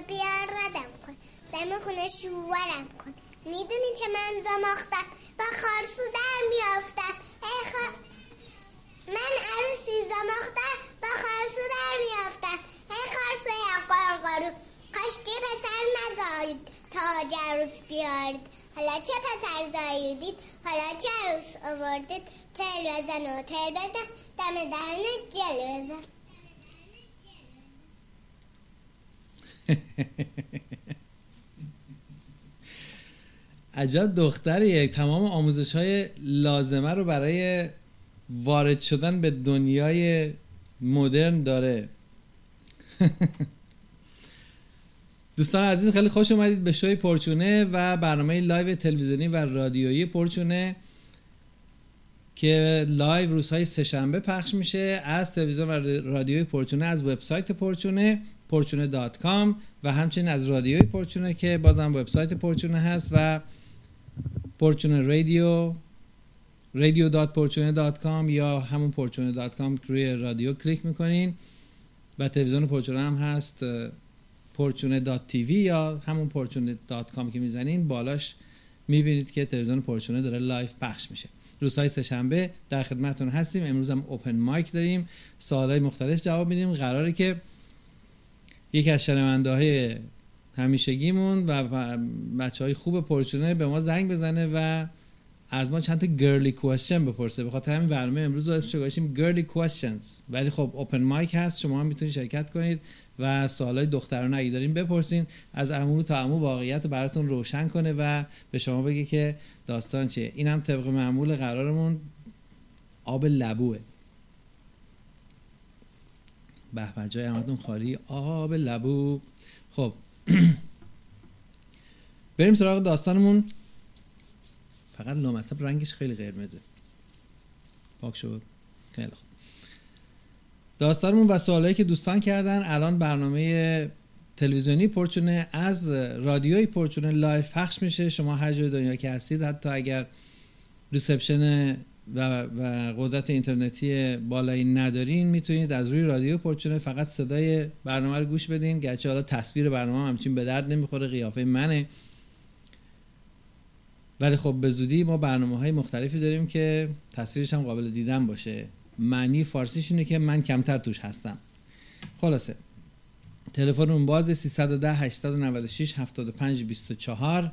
بیار ردم کن. دم خونه شوورم کن. می‌دونی که من زماختم با خارسو در میافتم. من عروسی زماختم با خارسو در میافتم. ای خارسو قارو قارو کاشکی پسر نزایید تا عروس بیارید. حالا چه پسر زاییدید؟ حالا چه عروس آوردید؟ تل بزن و تل بزن. دم دهن جل بزن. عجب دختریه. تمام آموزش های لازمه رو برای وارد شدن به دنیای مدرن داره. دوستان عزیز خیلی خوش اومدید به شوی پرچونه و برنامه لایو تلویزیونی و رادیویی پرچونه که live روزهای سهشنبه پخش میشه از تلویزیون و رادیوی پرچونه از وبسایت پرچونه. پرچونه dot com و همچنین از رادیوی پرچونه که بازم وبسایت پرچونه هست و پرچونه رادیو رادیو dot پرچونه dot com یا همون پرچونه dot com روی رادیو کلیک می‌کنین و تلویزیون پرچونه هم هست پرچونه dot TV یا همون پرچونه dot com که می‌زنین بالاش می‌بینید که تلویزیون پرچونه داره live پخش میشه. روزهای سهشنبه در خدمتتون هستیم. امروز هم open mic داریم. سوالای مختلف جواب میدیم. قراره که یکی از شنونده های همیشگیمون و بچه های خوب پرچونه به ما زنگ بزنه و از ما چند تا girly question بپرسه. به خاطر همین برنامه امروز رو اسمش گذاشتیم girly questions ولی خب open mic هست شما هم می‌تونید شرکت کنید و سوالای دخترانه اگه دارین بپرسین از امو تا امو واقعیت رو براتون روشن کنه و به شما بگه که داستان چیه. این هم طبق معمول قرارمون آب لبوه. به جای احمدون خالی آب لبو خب بریم سراغ داستانمون. فقط لامصب رنگش خیلی قرمزه. پاک شد. خیلی خوب. داستانمون و سوالایی که دوستان کردن الان برنامه تلویزیونی پرچونه از رادیوی پرچونه live پخش میشه. شما هر جای دنیا که هستید حتی اگر reception و, و قدرت اینترنتی بالایی ندارین می‌تونید از روی رادیو پرچونه فقط صدای برنامه رو گوش بدین. گرچه حالا تصویر برنامه همچین به درد نمی‌خوره قیافه منه. ولی خب به زودی ما برنامه های مختلفی داریم که تصویرش هم قابل دیدن باشه. معنی فارسیش اینه که من کمتر توش هستم. خلاصه. تلفن اون باز 310 896 75 24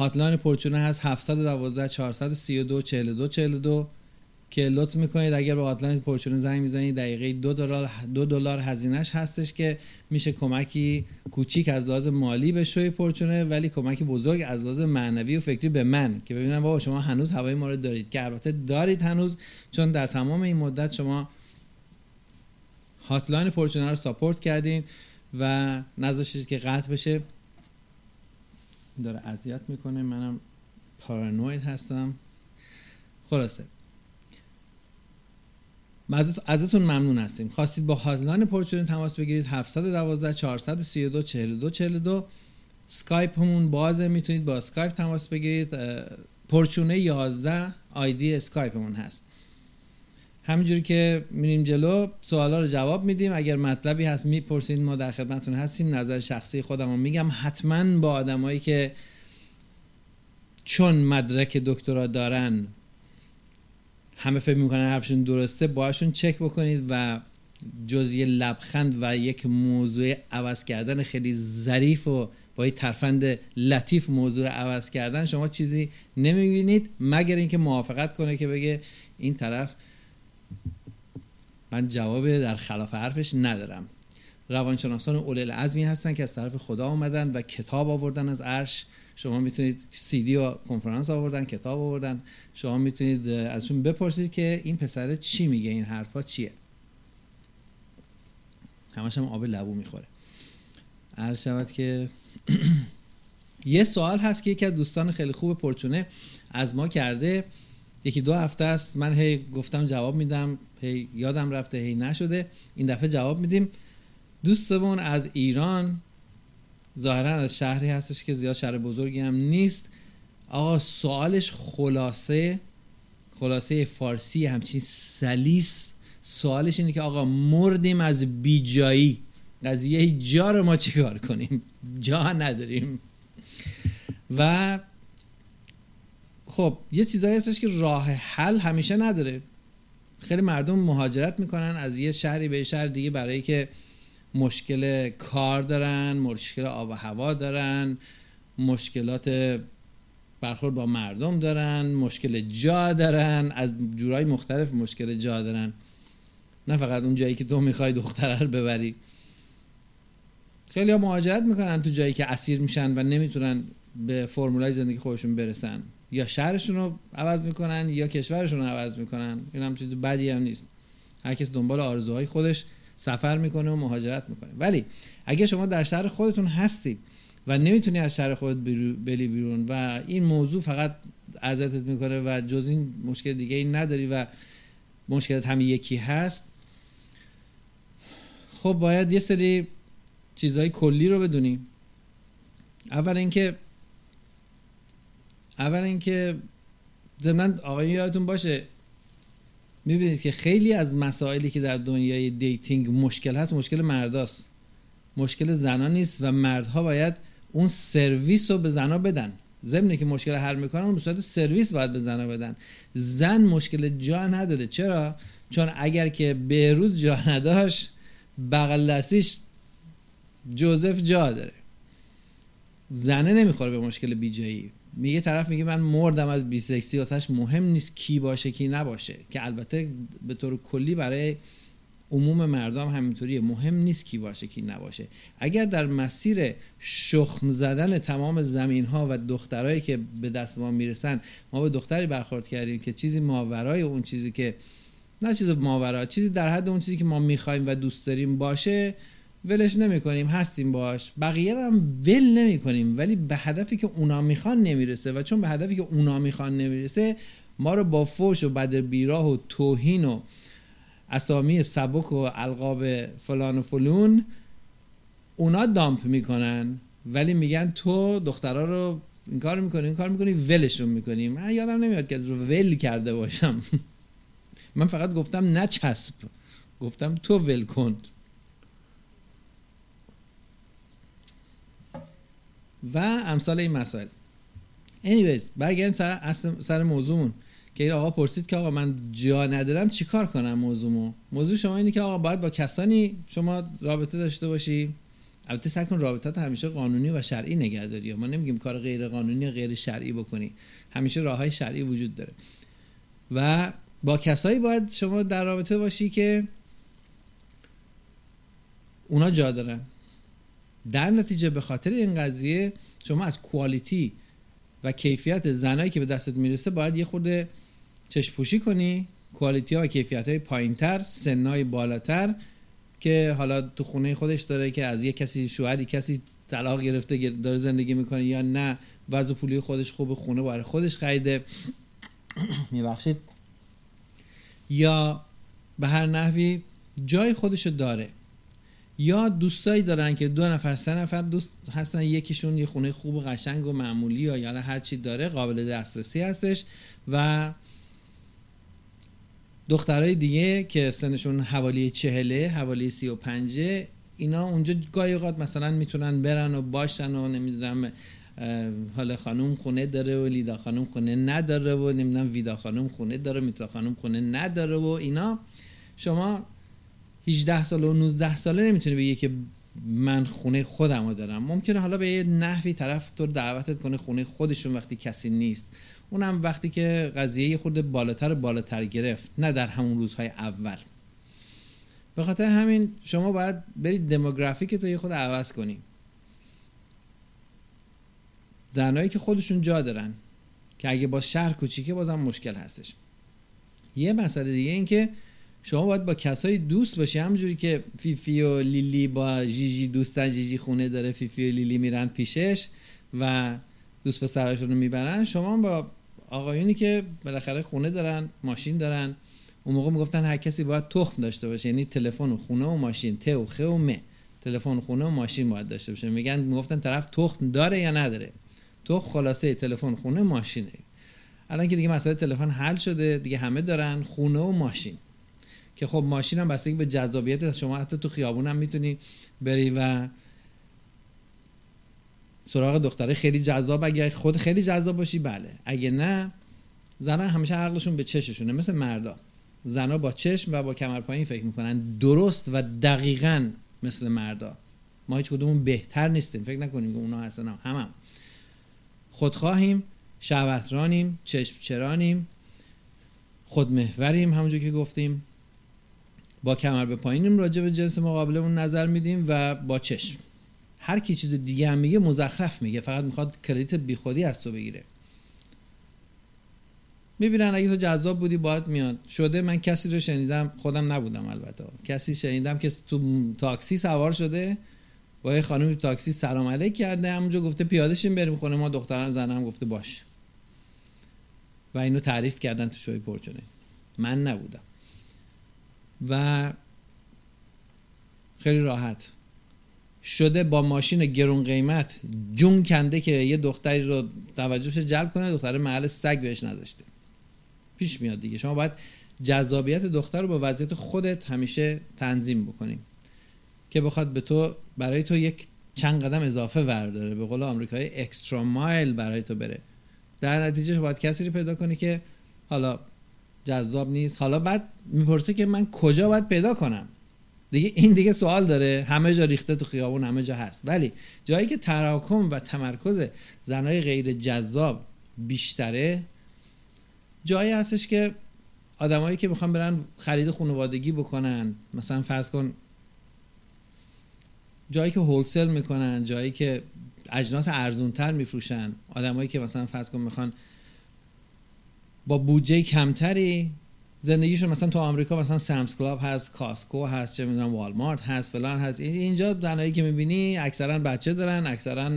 هاتلاین پرچونه هست 712 432 42 42 که لطف می‌کنید اگر به هاتلاین پرچونه زنگ می‌زنید دقیقه دو دلار دو دلار هزینهش هستش که میشه کمکی کوچیک از لحاظ مالی به شوی پرچونه ولی کمکی بزرگ از لحاظ معنوی و فکری به من. که ببینم بابا شما هنوز هوای ما رو دارید. که البته دارید هنوز چون در تمام این مدت شما hotline پرچونه رو support کردین و نذاشتید که قطع بشه. داره اذیت می‌کنه. منم پارانوید هستم. خلاصه. ازتون ممنون هستیم. خواستید با hotline پرچونه تماس بگیرید. 712 432 42 42 سکایپ همون بازه. می‌تونید با سکایپ تماس بگیرید. پرچونه 11 آیدی اسکایپ همون هست. همینجوری که میریم جلو سوالا رو جواب میدیم. اگر مطلبی هست می‌پرسید ما در خدمتتون هستیم. نظر شخصی خودم رو میگم. حتما با آدمایی که چون مدرک دکترا دارن همه فکر می‌کنن حرفشون درسته باشون چک بکنید و جز یه لبخند و یک موضوع عوض کردن خیلی ظریف و با یه ترفند لطیف موضوع عوض کردن شما چیزی نمی‌بینید مگر اینکه موافقت کنه که بگه این طرف من جواب در خلاف حرفش ندارم. روانشناسان اول العزمی هستن که از طرف خدا آمدن و کتاب آوردن از عرش. شما می‌تونید سی دی و کنفرانس آوردن کتاب آوردن. شما می‌تونید ازشون بپرسید که این پسر چی میگه این حرفا چیه. همش هم آب لبو می‌خوره. عرض شود که یه سوال هست که یکی از دوستان خیلی خوب پرچونه از ما کرده. یکی دو هفته است. من هی گفتم جواب میدم. هی یادم رفته هی نشده. این دفعه جواب میدیم. دوستمون از ایران ظاهرا از شهری هستش که زیاد شهر بزرگی هم نیست. آقا سوالش خلاصه خلاصه فارسی همچین سلیس. سوالش اینه که آقا مردیم از بیجایی. قضیه جا رو ما چیکار کنیم؟ جا نداریم. و خب یه چیزایی هستش که راه حل همیشه نداره. خیلی مردم مهاجرت می‌کنن از یه شهری به شهر دیگه برای که مشکل کار دارن مشکل آب و هوا دارن مشکلات برخورد با مردم دارن مشکل جا دارن از جورای مختلف مشکل جا دارن. نه فقط اون جایی که تو می‌خوای دختره رو ببری. خیلی ها مهاجرت می‌کنن تو جایی که اسیر میشن و نمی‌تونن به فرمولای زندگی خودشون برسن. یا شهرشون رو عوض می‌کنن یا کشورشون رو عوض می‌کنن. این هم چیز بدی هم نیست. هر کس دنبال آرزوهای خودش سفر می‌کنه و مهاجرت می‌کنه. ولی اگه شما در شهر خودتون هستی و نمی‌تونی از شهر خودت بلی بیرون و این موضوع فقط ازتت می‌کنه و جز این مشکل دیگه ای نداری و مشکلت هم یکی هست خب باید یه سری چیزهای کلی رو بدونیم اول اینکه اول اینکه ضمن آقای یادتون باشه می‌بینید که خیلی از مسائلی که در دنیای dating مشکل هست مشکل مرداست. مشکل زنا نیست و مردها باید اون سرویس رو به زنا بدن. ضمن که مشکل حل می‌کنن اون صورت سرویس باید به زنا بدن. زن مشکل جا نداره. چرا؟ چون اگر که بهروز جا نداشت بغل دستیش جوزف جا داره. زنه نمی‌خوره به مشکل بیجایی. میگه طرف میگه من مردم از بیسکسی واسهش مهم نیست کی باشه کی نباشه که البته به طور کلی برای عموم مردم همینطوریه مهم نیست کی باشه کی نباشه. اگر در مسیر شخم زدن تمام زمین ها و دخترایی که به دست ما می‌رسن ما به دختری برخورد کردیم که چیزی ماورای اون چیزی که نه چیز ماورا چیزی در حد اون چیزی که ما می‌خوایم و دوست داریم باشه ولش نمی کنیم هستیم باش بقیه هم ول نمی کنیم ولی به هدفی که اونا می‌خوان نمی‌رسه و چون به هدفی که اونا می‌خوان نمی‌رسه ما رو با فوش و بد بیراه و توهین و اسامی سبک و القاب فلان و فلون اونا دامپ می‌کنن. ولی میگن تو دخترها رو این کار می‌کنی این کار می‌کنی ولشون می‌کنی من یادم نمیاد که از رو ول کرده باشم. من فقط گفتم نچسب. گفتم تو ول کن. و امثال این مسائل. Anyways برگردیم سر سر موضوعمون که این آقا پرسید که آقا من جا ندارم چیکار کنم موضوعمو؟ موضوع شما اینه که آقا باید با کسانی شما رابطه داشته باشی. البته سعی کن رابطت همیشه قانونی و شرعی نگهداری. ما نمیگیم کار غیر قانونی و غیر شرعی بکنی. همیشه راه های شرعی وجود داره. و با کسایی باید شما در رابطه باشی که اونا جا دارن. در نتیجه به خاطر این قضیه شما از کوالیتی و کیفیت زنایی که به دستت می‌رسه باید یه خورده چشم پوشی کنی. کوالیتی ها و کیفیت های پایین تر سنای بالاتر که حالا تو خونه خودش داره که از یه کسی شوهری کسی طلاق گرفته داره زندگی می‌کنه یا نه وضع پولی خودش خوب خونه برای خودش خریده. میبخشید. یا به هر نحوی جای خودشو داره. یا دوستایی دارن که دو نفر سه نفر دوست هستن یکیشون یه خونه خوب و قشنگ و معمولی یا یالا هر چی داره قابل دسترسی هستش و دخترای دیگه که سنشون حوالی چهله حوالی سی و پنجه اینا اونجا گاهی اوقات مثلا می‌تونن برن و باشن و نمی‌دونم حالا خانوم خونه داره و لیدا خانوم خونه نداره و نمی‌دونم ویدا خانوم خونه داره میتا خانوم خونه نداره و اینا. شما 18 ساله و 19 ساله نمی‌تونه بگه که من خونه خودم رو دارم. ممکنه حالا به یه نحوی طرف تو دعوتت کنه خونه خودشون وقتی کسی نیست. اونم وقتی که قضیه یه خورده بالاتر بالاتر گرفت نه در همون روزهای اول. به خاطر همین شما باید برید دموگرافیک تو یه خود عوض کنی. زنهایی که خودشون جا دارن که اگه با شهر کوچیکه بازم مشکل هستش. یه مسئله دیگه این که شما باید با کسایی دوست باشی. همونجوری که فیفی و لیلی با جیجی دوستن جیجی خونه داره فیفی و لیلی میرن پیشش و دوست پسرشون رو می‌برن. شما با آقایونی که بالاخره خونه دارن ماشین دارن اون موقع می‌گفتن هر کسی باید تخم داشته باشه. یعنی تلفن و خونه و ماشین ت و خ و م تلفن خونه و ماشین باید داشته باشه. میگن می‌گفتن طرف تخم داره یا نداره؟ تخم خلاصه تلفن خونه ماشینه. الان که دیگه مسئله تلفن حل شده دیگه همه دارن خونه و ماشین. که خب ماشین هم بستگی به جذابیت شما حتی تو خیابون هم می‌تونی بری و سراغ دختره خیلی جذاب اگه خود خیلی جذاب باشی بله. اگه نه زنها همیشه عقلشون به چششونه. مثل مردا. زنها با چشم و با کمر پایین فکر می‌کنن. درست و دقیقا مثل مردا. ما هیچ کدومون بهتر نیستیم. فکر نکنیم که اونا هستن. هم هم, هم. خودخواهیم شهوترانیم چشم چرانیم خودمهوریم همونجور که گفتیم. با کمر به پایینیم راجع به جنس مقابلمون نظر میدیم و با چشم. هر کی چیز دیگه هم میگه مزخرف میگه. فقط می‌خواد کردیت بیخودی از تو بگیره. می‌بینن اگه تو جذاب بودی باید میاد. شده من کسی رو شنیدم خودم نبودم البته. کسی شنیدم که تو تاکسی سوار شده با یه خانم تاکسی سلام علیک کرده همونجا گفته پیاده شیم بریم خونه ما دختران زنم گفته باش. و اینو تعریف کردن تو شوی پرچونه. من نبودم. و خیلی راحت. شده با ماشین گرون قیمت جون کنده که یه دختری رو توجهش جلب کنه دختر محل سگ بهش نذاشته. پیش میاد دیگه. شما باید جذابیت دختر رو با وضعیت خودت همیشه تنظیم بکنیم که بخواد به تو برای تو یک چند قدم اضافه ورداره. به قول آمریکایی اکسترا مایل برای تو بره. در نتیجه باید کسی رو پیدا کنی که حالا جذاب نیست. حالا بعد می‌پرسه که من کجا باید پیدا کنم؟ دیگه این دیگه سوال داره. همه جا ریخته تو خیابون همه جا هست. ولی جایی که تراکم و تمرکز زنای غیر جذاب بیشتره جایی هستش که آدمایی که می‌خوان برن خرید خانوادگی بکنن. مثلا فرض کن جایی که هولسل می‌کنن جایی که اجناس ارزونتر میفروشن. آدمایی که مثلا فرض کن می‌خوان با بودجه کمتری زندگیشون مثلا تو آمریکا مثلا Sam's Club هست Costco هست چه می‌دونم والمارت هست فلان هست. اینجا زنایی که می‌بینی اکثرا بچه دارن اکثرا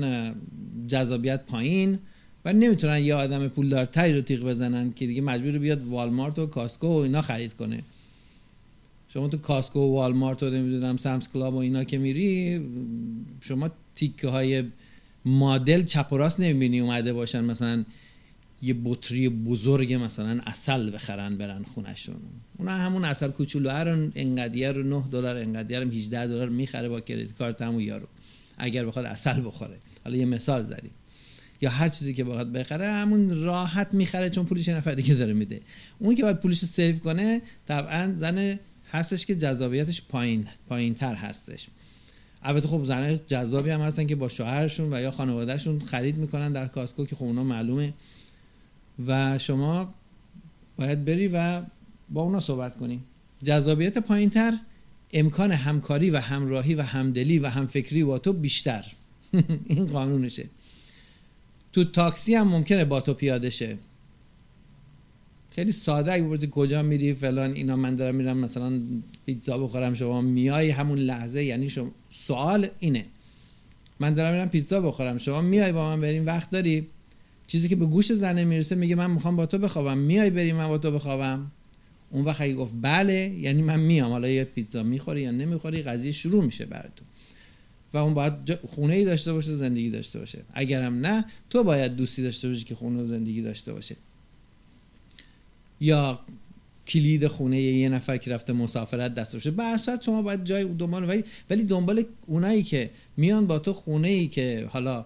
جذابیت پایین و نمی‌تونن یه آدم پولدارتری رو تیغ بزنن که دیگه مجبور بیاد والمارت و Costco و اینا خرید کنه. شما تو Costco و والمارت و نمی‌دونم Sam's Club و اینا که میری شما تیکه های مدل چپ و راست نمی‌بینی اومده باشن مثلا یه بطری بزرگ مثلا عسل بخرن برن خونشون اونا همون عسل کوچولو. رو انقدیه رو 9 دلار انقدیه رو 18 دلار می‌خره با credit card همون یارو اگر بخواد عسل بخوره. حالا یه مثال زدیم یا هر چیزی که بخواد بخره همون راحت می‌خره چون پولش نفر دیگه داره میده. اون که باید پولش save کنه طبعا زن هستش که جذابیتش پایین پایین تر هستش. البته خب زنه جذابی هم هستن که با شوهرشون و یا خانوادهشون خرید می‌کنن در کاسکو که خب اونا معلومه. و شما باید بری و با اونا صحبت کنی. جذابیت پایین تر امکان همکاری و همراهی و همدلی و همفکری با تو بیشتر. این قانونشه. تو تاکسی هم ممکنه با تو پیاده شه. خیلی ساده اگه بپرسی کجا میری فلان اینا من دارم میرم مثلا پیتزا بخورم شما میای همون لحظه یعنی شما سوال اینه. من دارم میرم پیتزا بخورم شما میای با من بریم وقت داری؟ چیزی که به گوش زنه می‌رسه میگه من می‌خوام با تو بخوابم. میای بریم من با تو بخوابم؟ اون وقت اگه گفت بله یعنی من میام. حالا یه پیتزا می‌خوری یا نمی‌خوری قضیه شروع میشه برای تو و اون باید خونه ای داشته باشه زندگی داشته باشه. اگرم نه تو باید دوستی داشته باشی که خونه و زندگی داشته باشه. یا کلید خونه یه نفر که رفته مسافرت دست باشه. به شما باید جای دنبال ولی ولی دنبال اونایی که میان با تو خونه ای که حالا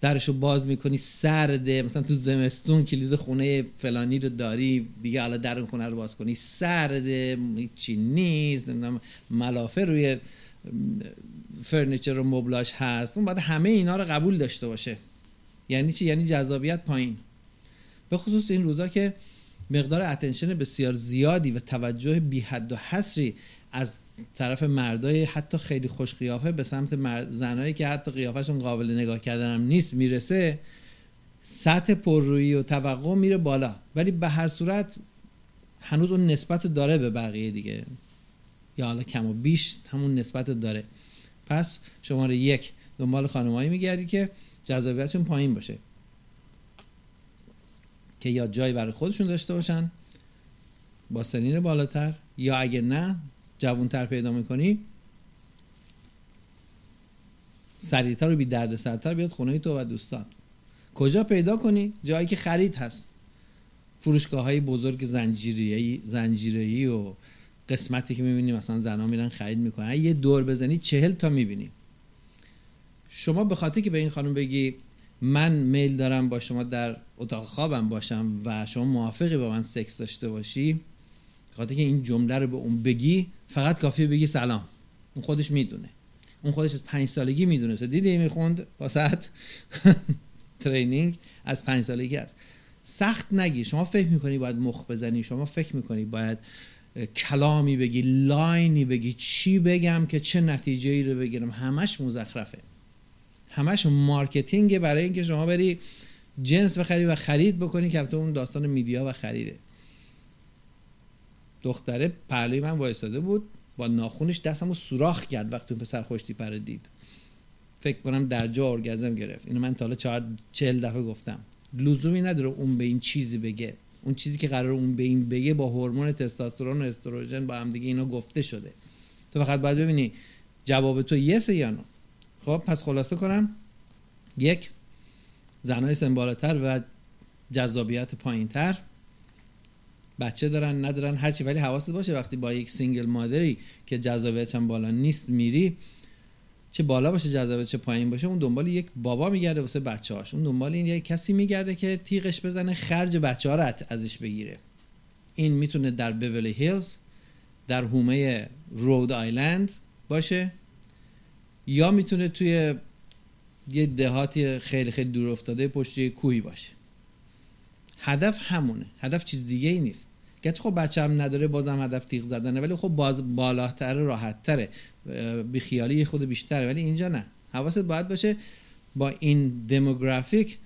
درشو باز می‌کنی سرده. مثلا تو زمستون کلید خونه فلانی رو داری دیگه حالا در اون خونه رو باز کنی. سرده چی نیست نمی‌دونم ملافه روی فرنیچر و مبلاش هست. اون باید همه اینا رو قبول داشته باشه. یعنی چی؟ یعنی جذابیت پایین. به خصوص این روزا که مقدار اتنشن بسیار زیادی و توجه بی حد و حصری از طرف مردای حتی خیلی خوش قیافه به سمت زنایی که حتی قیافشون قابل نگاه کردن هم نیست می‌رسه سطح پررویی و توقع میره بالا. ولی به هر صورت هنوز اون نسبت داره به بقیه دیگه. یا حالا کم و بیش همون نسبت داره. پس شماره یک دنبال خانمایی میگردی که جذابیتشون پایین باشه. که یا جایی برای خودشون داشته باشن با سنین بالاتر یا اگه نه جوانتر پیدا می‌کنی سریعتر و بی درد سرتر بیاد خونه تو و دوستان. کجا پیدا کنی؟ جایی که خرید هست. فروشگاه های بزرگ زنجیری زنجیری و قسمتی که می‌بینی مثلا زنا میرن خرید می‌کنن. یه دور بزنی چهل تا می‌بینی. شما به خاطر که به این خانم بگی من میل دارم با شما در اتاق خوابم باشم و شما موافقی با من سکس داشته باشی خاطر که این جمله رو به اون بگی فقط کافی بگی سلام. اون خودش می‌دونه. اون خودش از پنج سالگی می‌دونه دیدی می‌خوند؟ واسط ترینینگ از پنج سالگی است. سخت نگی. شما فکر می‌کنی باید مخ بزنی. شما فکر می‌کنی باید کلامی بگی line ی بگی. چی بگم که چه نتیجه ای رو بگیرم؟ همش مزخرفه. همش marketing برای اینکه شما بری جنس بخری و خرید بکنی که اون داستان media و خریده. دختره پهلوی من وایستاده بود با ناخونش دستمو سوراخ کرد وقتی اون پسر خوشتیپه رو دید. فکر کنم در جا ارگزم گرفت. اینو من تا حالا چهل دفعه گفتم. لزومی نداره اون به این چیزی بگه. اون چیزی که قرار اون به این بگه با هورمون تستوسترون و استروژن با هم دیگه اینا گفته شده. تو فقط باید ببینی جواب تو yes یا no. خب پس خلاصه کنم. یک زنای سنبالاتر و جذابیت پایینتر. بچه دارن ندارن هرچی ولی حواست باشه وقتی با یک single مادری که جذابیتش هم بالا نیست میری چه بالا باشه جذابیت چه پایین باشه اون دنبال یک بابا میگرده واسه بچه هاش اون دنبال این یک کسی میگرده که تیغش بزنه خرج بچه ها رو ازش بگیره. این می‌تونه در بیولی هیلز در هومه رود آیلند باشه یا می‌تونه توی یه دهاتی خیلی خیلی دور افتاده پشت کوهی باشه. هدف همونه. هدف چیز دیگه ای نیست. گرچه خب بچه هم نداره بازم هدف تیغ زدنه ولی خب باز بالاتر راحت تره بیخیالی خود بیشتره ولی اینجا نه. حواست باید باشه با این دموگرافیک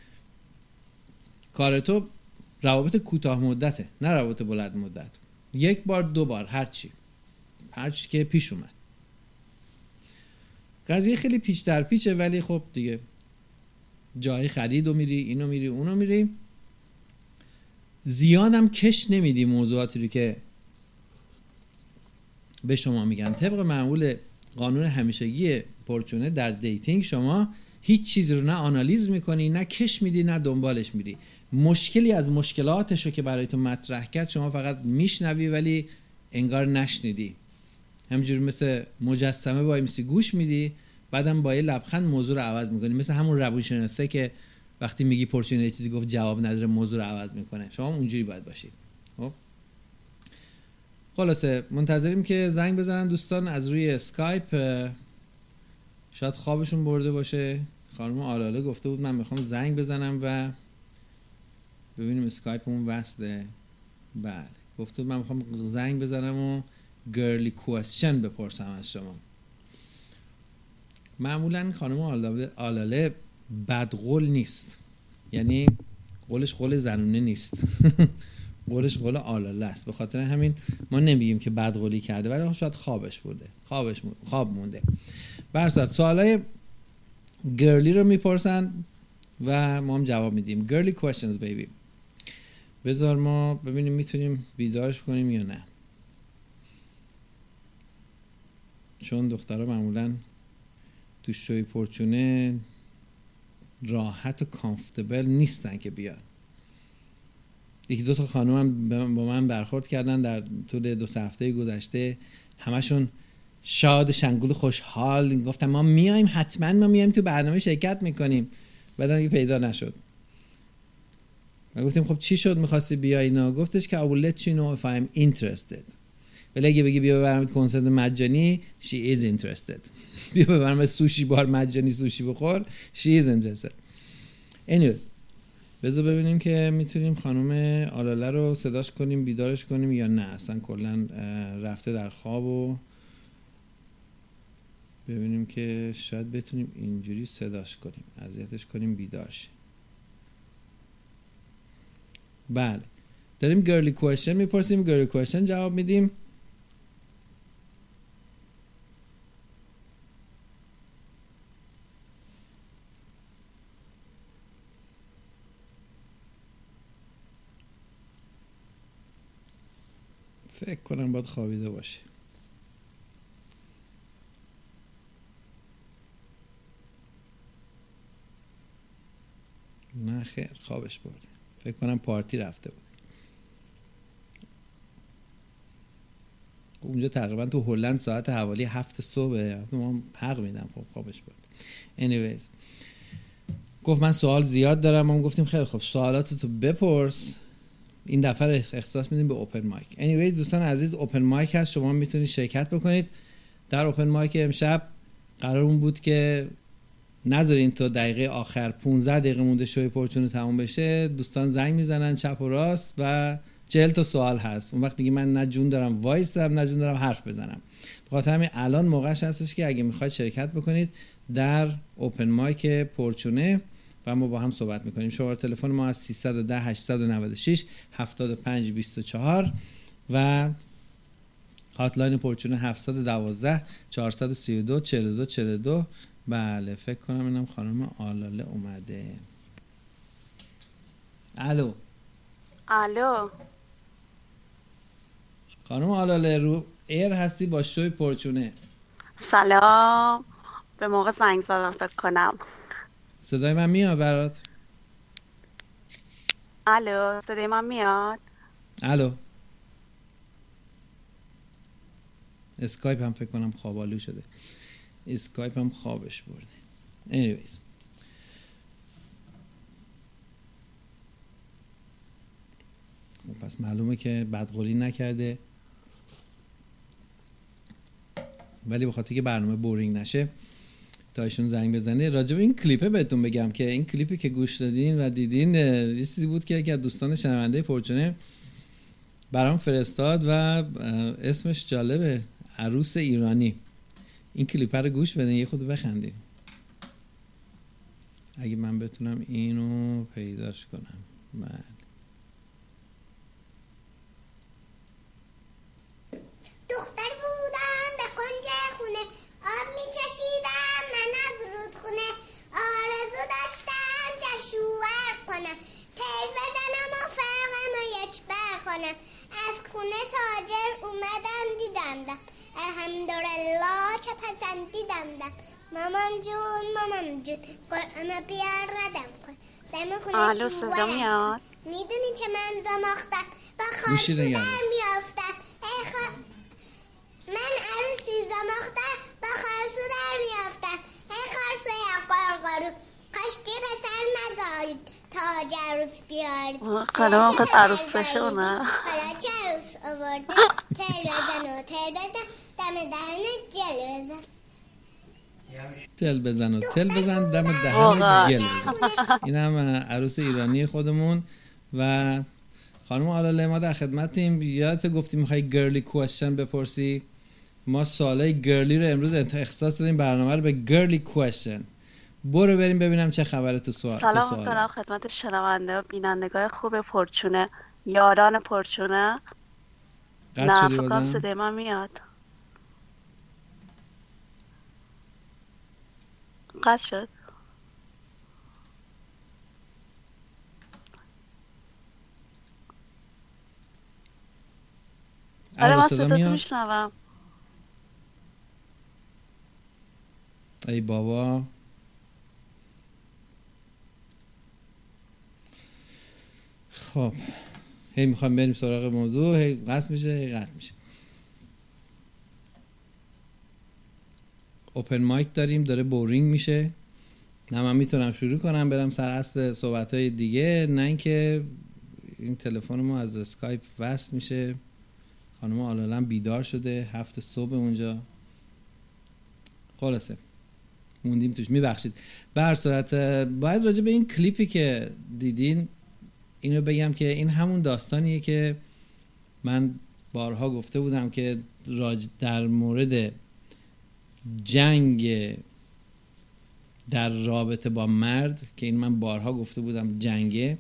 کار تو روابط کوتاه مدته نه روابط بلند مدت. یک بار دو بار هرچی هرچی که پیش اومد. قضیه خیلی پیچ در پیچه ولی خب دیگه جای خرید و میری اینو میری اونو میری. زیادم کش نمیدی موضوعاتی رو که به شما میگن. طبق معمول قانون همیشگی پرچونه در dating شما هیچ چیز رو نه آنالیز می‌کنی نه کش میدی نه دنبالش میری. مشکلی از مشکلاتش رو که برای تو مطرح کرد شما فقط میشنوی ولی انگار نشنیدی. همینجوری مثل مجسمه وایمیسی گوش میدی بعدم با یه لبخند موضوع رو عوض می‌کنی. مثل همون روانشناسه که وقتی میگی پرچونه چیزی گفت جواب نداره موضوع رو عوض می‌کنه. شما اونجوری باید باشید خب؟ خلاصه منتظریم که زنگ بزنن دوستان از روی اسکایپ شاید خوابشون برده باشه. خانم آلاله گفته بود من می‌خوام زنگ بزنم و ببینیم اسکایپمون وصله. بله. گفته بود من می‌خوام زنگ بزنم و girly question بپرسم از شما. معمولا خانم آلاله بدقول نیست. یعنی قولش قول زنونه نیست. قولش قول آلاله است. به خاطر همین ما نمیگیم که بدقولی کرده ولی خب شاید خوابش بوده. خوابش خواب مونده. برصد سوالای گرلی رو می‌پرسن و ما هم جواب میدیم. گرلی questions بیبی بذار ما ببینیم می‌تونیم بیدارش کنیم یا نه. چون دخترها معمولا تو شوی پرچونه راحت و کامفتبل نیستن که بیان. یکی دو تا خانم هم با من برخورد کردن در طول دو سه هفته گذشته. همشون شاد شنگول خوشحال. گفتم ما میایم حتما ما میایم تو برنامه شرکت می‌کنیم. بعد دیگه پیدا نشد. و گفتیم خب چی شد؟ می‌خواستی بیای اینا؟ گفتش که I will let you know if I'm interested. ولی اگه بگی بیا ببرمت کنسرت مجانی she is interested. بیا ببرم سوشی بار مجانی سوشی بخور. she is interested anyways بذار ببینیم که می‌تونیم خانم آلاله رو صداش کنیم بیدارش کنیم یا نه. اصلا کلا رفته در خواب و ببینیم که شاید بتونیم اینجوری صداش کنیم اذیتش کنیم بیدارش بله. داریم گرلی کوشن می‌پرسیم گرلی کوشن جواب میدیم. فکر کنم باید خوابیده باشه نه خیر خوابش برده فکر کنم پارتی رفته بود اونجا تقریبا تو هلند ساعت حوالی هفت صبح ما حق میدم خب خوابش برد anyways. گفت من سوال زیاد دارم ما گفتیم خیلی خب سوالات تو بپرس. این دفعه اختصاص میدیم به اوپن مایک anyways دوستان عزیز اوپن مایک هست. شما می‌تونید شرکت بکنید. در اوپن مایک امشب قرار اون بود که نذارین تا دقیقه آخر 15 دقیقه مونده شوی پرچون تموم بشه. دوستان زنگ می‌زنن چپ و راست و چهل تا سوال هست. اون وقت دیگه من نه جون دارم وایسم نه جون دارم حرف بزنم. بخاطر همین الان موقعش هستش که اگه می‌خواید شرکت بکنید در اوپن مایک پرچونه و ما با هم صحبت می‌کنیم. شماره تلفن ما از 310 896 75 24 و هاتلاین پرچونه 712 432 42 42 بله فکر کنم اینم خانم آلاله اومده. الو. الو. خانم آلاله رو ایر هستی؟ با شوی پرچونه. سلام. به موقع زنگ زدم فکر کنم. صدای من میاد برات؟ الو صدای من میاد؟ الو. اسکایپ هم فکر کنم خوابالو شده. اسکایپ هم خوابش برده. Anyways. خب پس معلومه که بدقولی نکرده. ولی به خاطر که برنامه boring نشه تا ایشون زنگ بزنه راجع به این کلیپه بهتون بگم که این کلیپی که گوش دادین و دیدین یه چیزی بود که یکی از دوستان شنونده پرچونه برام فرستاد و اسمش جالبه عروس ایرانی. این کلیپ رو گوش بدین یه خود بخندیم اگه من بتونم اینو پیداش کنم. بله. دختر بودم به کنج خونه آب میچشیدم من از رودخونه آرزو داشتم چشوور کنم تیل بزنم و فرقم و یک بر کنم. از خونه تاجر اومدم دیدم دم. الحمدلله چه پسندیدم دم مامان جون مامان جون. قرآن بیار ردم کن. دم خونه شوورم میاد؟ می‌دونی چه من زماختم با نگرد. در میافتم. ای خوا- من عروسی زماختم با خواستو در میافتم. ای خواستو قارقارو کاشکی پسر نزاید. تا عروس بیارد. خانم آقا عروس بشه زایید؟ نه؟ حالا چه عروس آوردی. تل بزن و تل بزن. دم دهن جل بزن. تل بزن و تل بزن دم دهن. گل بزن. این هم عروس ایرانی خودمون و خانم آلاله ما در خدمتیم. یادت گفتی می‌خوای گرلی کوشن بپرسی؟ ما سوالای گرلی رو امروز اختصاص دادیم برنامه رو به گرلی کوشن برو بریم ببینم چه خبره تو سوال تو سلام سوال. می‌کنم خدمت شنونده و بینندگاه خوب پرچونه. یاران پرچونه. نه شدی فکر کنم بازم. صدای من میاد. قد شد. آره من صدا صدا میاد؟ میشنوم. ای بابا. خب. هی می‌خوام بریم سراغ موضوع هی قصد میشه هی قطع میشه. اوپن مایک داریم داره بورینگ میشه. نه من می‌تونم شروع کنم برم سر اصل صحبت های دیگه. نه اینکه این تلفن ما از اسکایپ وصل میشه. خانم آلالم بیدار شده هفت صبح اونجا. خلاصه. موندیم توش. میبخشید. به هر صورت باید راجع به این کلیپی که دیدین اینو بگم که این همون داستانیه که من بارها گفته بودم که راج در مورد جنگ در رابطه با مرد که این من بارها گفته بودم جنگه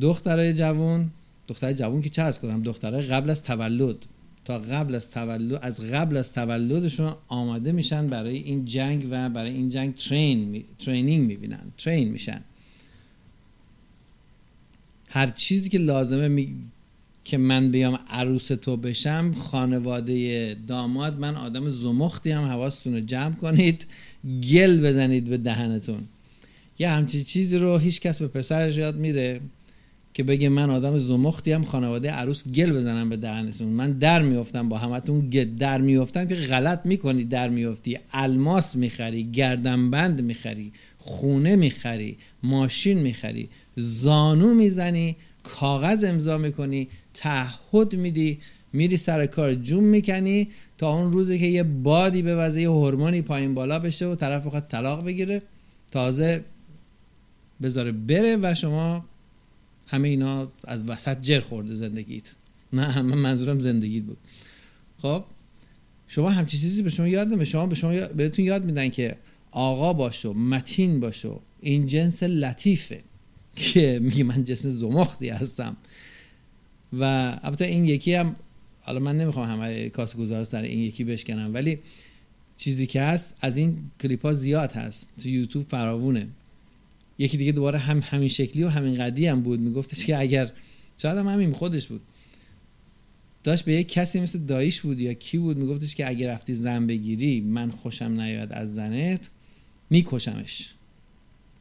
دخترای جوان دخترای جوان که چه از کنم دخترای قبل از تولد تا قبل از تولد از قبل از تولدشون آماده میشن برای این جنگ و برای این جنگ ترین می، ترینینگ می‌بینن ترین میشن. هر چیزی که لازمه می... که من بیام عروس تو بشم خانواده داماد من آدم زمختی هم حواستون رو جمع کنید گل بزنید به دهنتون. یه همچی چیزی رو هیچ کس به پسرش یاد میده که بگه من آدم زمختی هم خانواده عروس گل بزنم به دهنتون. من در میافتم با همتون در میافتم که غلط می‌کنی در میافتی. الماس می‌خری گردنبند می‌خری خونه می‌خری ماشین می‌خری. زانو می‌زنی کاغذ امضا می‌کنی تعهد میدی میری سر کار جون می‌کنی تا اون روزی که یه بادی به وضعی هورمونی پایین بالا بشه و طرف بخواد طلاق بگیره تازه بذاره بره و شما همه اینا از وسط جر خورده زندگیت. همه منظورم زندگیت بود. خب شما همچی چیزی به شما یاد به شما به شما بهتون یاد میدن که آقا باشو متین باشو این جنس لطیفه. که میگه من جنس زمختی هستم. و البته این یکی هم حالا من نمی‌خوام همه کاس گزار سر این یکی بشکنم ولی چیزی که هست از این کلیپ ها زیاد هست. تو یوتیوب فراوونه. یکی دیگه دوباره هم همین شکلی و همین قدی هم بود. میگفتش که اگر شاید هم همین خودش بود. داشت به یک کسی مثل دایش بود یا کی بود میگفتش که اگر رفتی زن بگیری من خوشم نیاد از زنت میکشمش.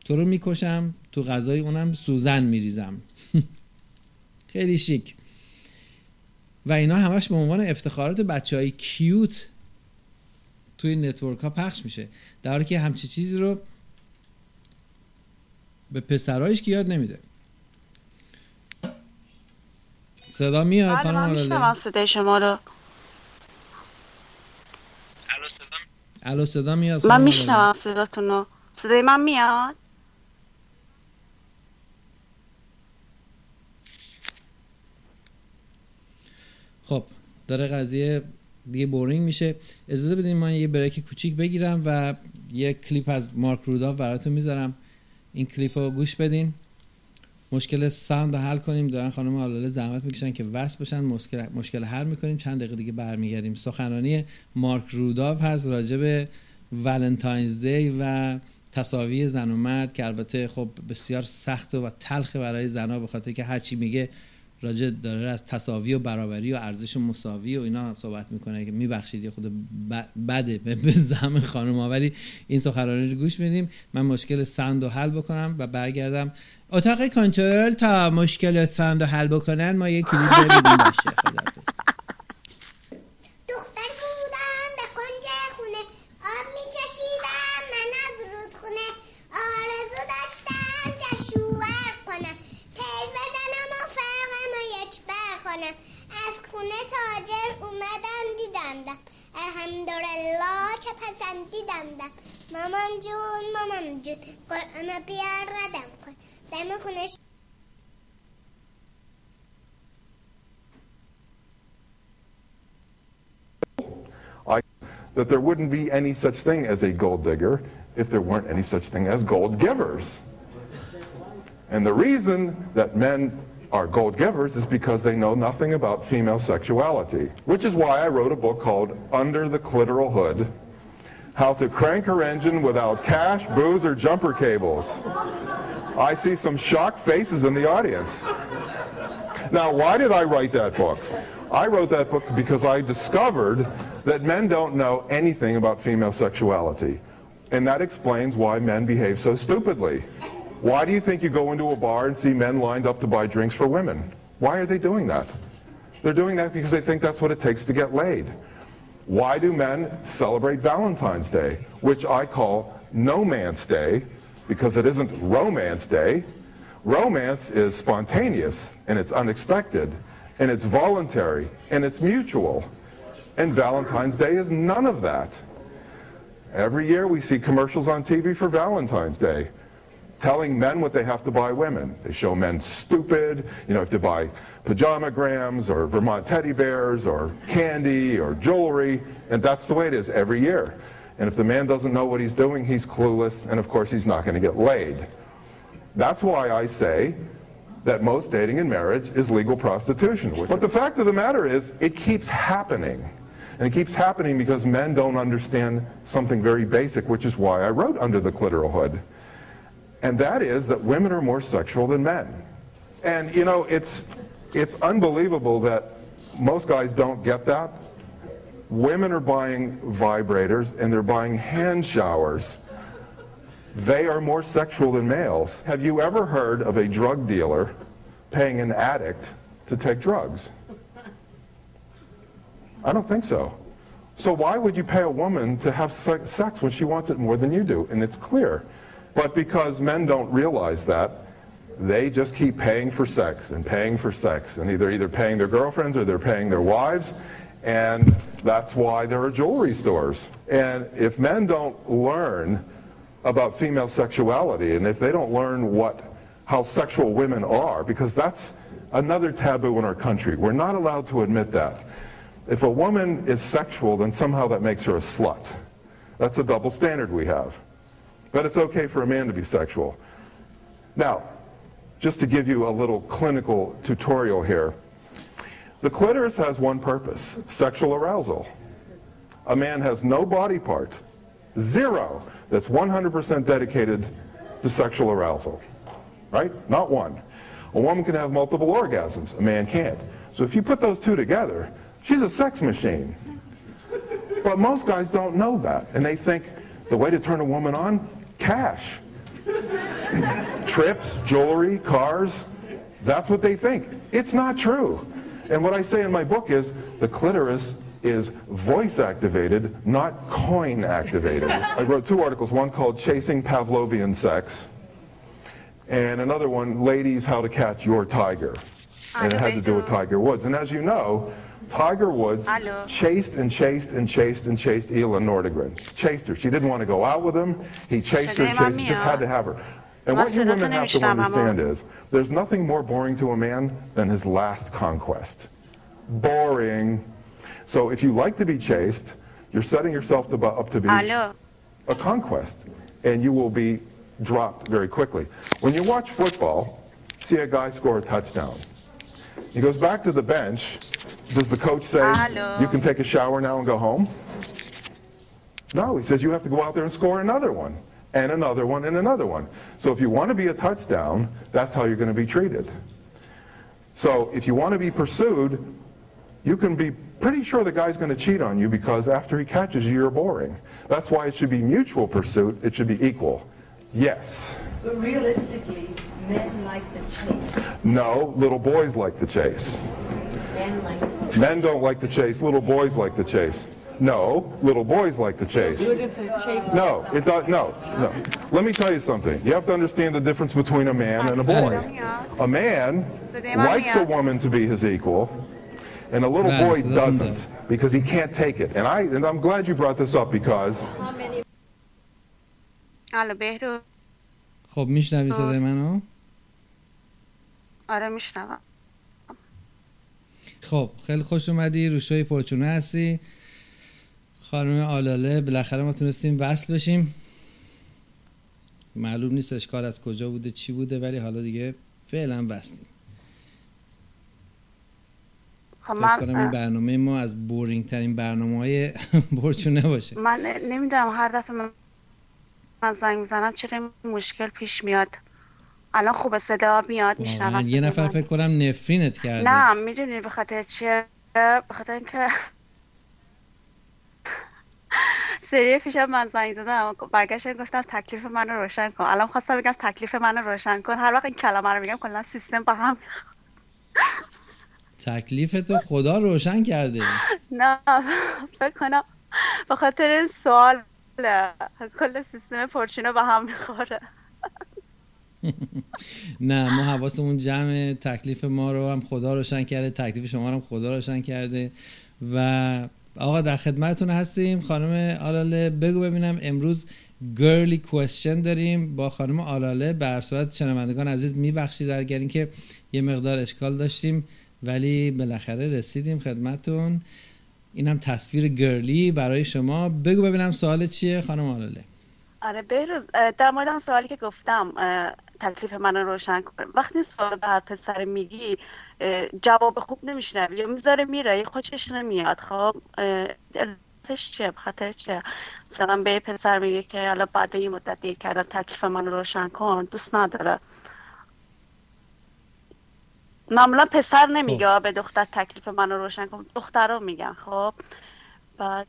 تو رو می‌کشم تو غذای اونم سوزن میریزم. خیلی شیک. و اینا همش به عنوان افتخارات بچه های کیوت توی نتورک ها پخش میشه. در حالی که همچی چیزی رو به پسرایش که یاد نمیده. صدا میاد خانم آلاله صدای شما رو. الو صدا میاد من میشنوم صداتون رو. صدای من میاد؟ خب داره قضیه دیگه boring میشه. اجازه بدین من یه break کوچیک بگیرم و یه کلیپ از مارک رودولف براتون می‌ذارم. این کلیپ رو گوش بدین. مشکل sound حل کنیم. دارن خانم آلاله زحمت می‌کشن که وصل بشن. مشکل, مشکل حل می‌کنیم. چند دقیقه دیگه برمیگردیم. سخنرانی مارک رودولف هست راجع به Valentine's Day و تساوی زن و مرد که البته خب بسیار سخت و تلخ برای زنها به خاطر که هرچی میگه راجع داره از تصاوی و برابری و ارزش مساوی و اینا صحبت می‌کنه که میبخشید یه خود بده به زم خانم ها. ولی این سخنرانی رو گوش میدیم. من مشکل سند و حل بکنم و برگردم اتاق کنترل تا مشکل سند و حل بکنن. ما یه کلیپ ببینیم. باشه. الحمدلله چه پسندیدم مامان جون مامان جون قرآن بیار ردم کن دم خونه that there wouldn't be any such thing as a gold digger if there weren't any such thing as gold givers. And the reason that men are gold givers is because they know nothing about female sexuality, which is why I wrote a book called Under the Clitoral Hood, How to Crank Her Engine Without Cash, Booze, or Jumper Cables. I see some shocked faces in the audience. Now, why did I write that book? I wrote that book because I discovered that men don't know anything about female sexuality. And that explains why men behave so stupidly. Why do you think you go into a bar and see men lined up to buy drinks for women? Why are they doing that? They're doing that because they think that's what it takes to get laid. Why do men celebrate Valentine's Day, which I call No Man's Day, because it isn't Romance Day? Romance is spontaneous, and it's unexpected, and it's voluntary, and it's mutual. And Valentine's Day is none of that. Every year we see commercials on TV for Valentine's Day telling men what they have to buy women. They show men stupid, you know, have to buy pajamagrams or Vermont teddy bears or candy or jewelry, and that's the way it is every year. And if the man doesn't know what he's doing, he's clueless, and of course he's not going to get laid. That's why I say that most dating and marriage is legal prostitution. But the fact of the matter is, it keeps happening. And it keeps happening because men don't understand something very basic, which is why I wrote Under the Clitoral Hood and that is that women are more sexual than men. And you know, it's it's unbelievable that most guys don't get that. Women are buying vibrators and they're buying hand showers they are more sexual than males. Have you ever heard of a drug dealer paying an addict to take drugs? I don't think so. So why would you pay a woman to have sex when she wants it more than you do? And it's clear. But because men don't realize that, they just keep paying for sex and paying for sex. And either either paying their girlfriends or they're paying their wives. And that's why there are jewelry stores. And if men don't learn about female sexuality and if they don't learn what how sexual women are, because that's another taboo in our country. We're not allowed to admit that. If a woman is sexual, then somehow that makes her a slut. That's a double standard we have. But it's okay for a man to be sexual. Now, just to give you a little clinical tutorial here, the clitoris has one purpose, sexual arousal. A man has no body part, zero, that's 100% dedicated to sexual arousal. Right? Not one. A woman can have multiple orgasms, a man can't. So if you put those two together, She's a sex machine. But most guys don't know that. And they think the way to turn a woman on, cash. Trips, jewelry, cars. That's what they think. It's not true. And what I say in my book is the clitoris is voice activated, not coin activated. I wrote two articles, one called Chasing Pavlovian Sex, and another one, Ladies, How to Catch Your Tiger. And it had to do with Tiger Woods. And as you know, Tiger Woods Hello. chased and chased and chased and chased Elin Nordegren. Chased her. She didn't want to go out with him. He chased her, chased her, just had to have her. And what you women have to understand is there's nothing more boring to a man than his last conquest. Boring. So if you like to be chased, you're setting yourself to, up to be Hello. a conquest. And you will be dropped very quickly. When you watch football, see a guy score a touchdown. He goes back to the bench does the coach say, Hello. you can take a shower now and go home? No, he says you have to go out there and score another one, and another one, and another one. So if you want to be a touchdown, that's how you're going to be treated. So if you want to be pursued, you can be pretty sure the guy's going to cheat on you because after he catches you, you're boring. That's why it should be mutual pursuit. It should be equal. Yes. But realistically, men like the chase. No, little boys like the chase. Men don't like to chase. Little boys like to chase. No, little boys like to chase. No, it does. No, no. Let me tell you something. You have to understand the difference between a man and a boy. A man likes a woman to be his equal, and a little boy doesn't because he can't take it. And I and I'm glad you brought this up because. خب میشنوی صدای منو؟ آره میشنوم خب خیلی خوش اومدی. روشوی پرچونه هستی. خانم آلاله بالاخره ما تونستیم وصل بشیم. معلوم نیست اشکال از کجا بوده چی بوده ولی حالا دیگه فعلا بستیم خب من این برنامه ما از بورینگ ترین برنامه های برچونه باشه. من نمی‌دونم هر دفعه من زنگ می‌زنم چرا مشکل پیش میاد؟ الان خوب صدا میاد میشنم یه نفر فکر کنم نفرینت کرده. نه می‌دونی به خاطر چیه به خاطر اینکه سری پیشم من زنگ دادم برگشت گفتم تکلیف من رو روشن کن. الان خواستم بگم تکلیف من رو روشن کن. هر وقت این کلمه رو میگم کلا سیستم با هم تکلیف تو خدا روشن کرده. نه فکر کنم به خاطر این سوال کل سیستم پرچینو به هم می‌خوره. نه ما حواسمون جمع تکلیف ما رو هم خدا روشن کرده تکلیف شما رو هم خدا روشن کرده. و آقا در خدمتتون هستیم. خانم آلاله بگو ببینم امروز گرلی کوشن داریم با خانم آلاله. بر صورت شنوندگان عزیز میبخشید اگر اینکه یه مقدار اشکال داشتیم ولی بالاخره رسیدیم خدمتتون. اینم تصویر گرلی برای شما. بگو ببینم سوال چیه خانم آلاله؟ آره بهروز در مورد سوالی که گفتم تکلیف من روشن کنه. وقتی سوال به هر پسر میگی جواب خوب نمیشنوی یا می‌ذاره میره خوشش نمیاد. خب علتش چیه؟ بخاطر چیه؟ مثلا به پسر میگه که حالا بعد این مدت دیر کردن تکلیف من روشن کن دوست نداره. معمولا پسر نمیگه خب. به دختر تکلیف من رو روشن کن. دختر رو میگن خب. بعد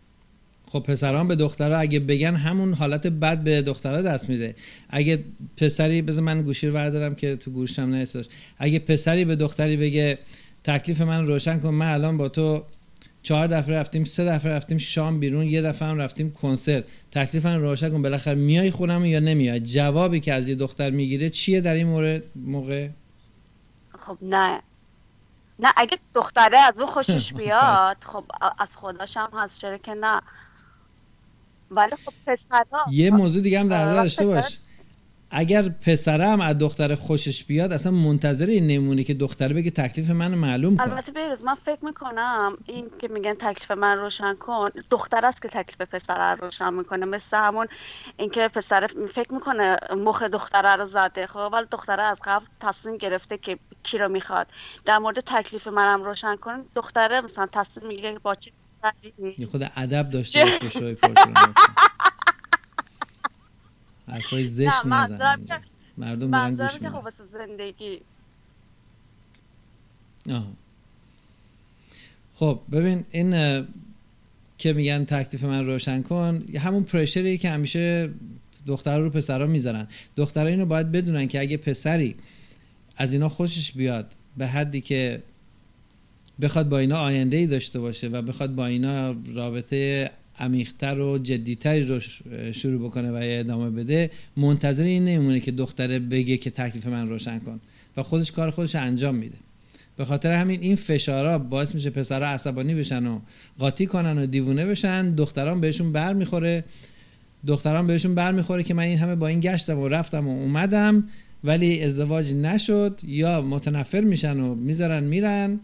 خب پسران به دخترها اگه بگن همون حالت بد به دخترها دست میده. اگه پسری بذار من گوشی رو بردارم که تو گوشم نرسه اگه پسری به دختری بگه تکلیف من روشن کن من الان با تو چهار دفعه رفتیم سه دفعه رفتیم شام بیرون یه دفعه هم رفتیم کنسرت. تکلیف من روشن کن بالاخره میای خونم یا نمیای؟ جوابی که از یه دختر می‌گیره چیه در این مورد؟ موقع؟ خب نه. نه اگه دختره از اون خوشش بیاد خب از خودش هم هست چرا که نه. ولی خب پسرها یه موضوع دیگه هم در نظر داشته باش. اگر پسره هم از دختر خوشش بیاد اصلا منتظر این نمونه که دختره بگه تکلیف منو معلوم کن. البته بیروز من فکر می‌کنم این که میگن تکلیف من روشن کن دختر است که تکلیف پسر رو روشن می‌کنه. مثل همون اینکه پسر فکر می‌کنه مخ دختره رو زده خب؟ ولی دختره از قبل تصمیم گرفته که کی رو می‌خواد. در مورد تکلیف منم روشن کن. دختره مثلا تصمیم می‌گیره که با چه پسری یه خود ادب داشته باش شوی حرفای زشت نزن مردم دارن گوش خب میدن زندگی. آها. خب ببین این که میگن تکلیف من روشن کن همون پرشری که همیشه دخترها رو پسرها می‌ذارن. دخترها اینو باید بدونن که اگه پسری از اینا خوشش بیاد به حدی که بخواد با اینا آینده ای داشته باشه و بخواد با اینا رابطه عمیقتر و جدیتری رو شروع بکنه و ادامه بده منتظر این نمیمونه که دختره بگه که تکلیف من روشن کن و خودش کار خودش انجام میده. به خاطر همین این فشارا باعث میشه پسرها عصبانی بشن و قاطی کنن و دیوونه بشن. دختران بهشون بر می‌خوره دختران بهشون بر می‌خوره که من این همه با این گشتم و رفتم و اومدم ولی ازدواج نشد یا متنفر میشن و می‌ذارن میرن.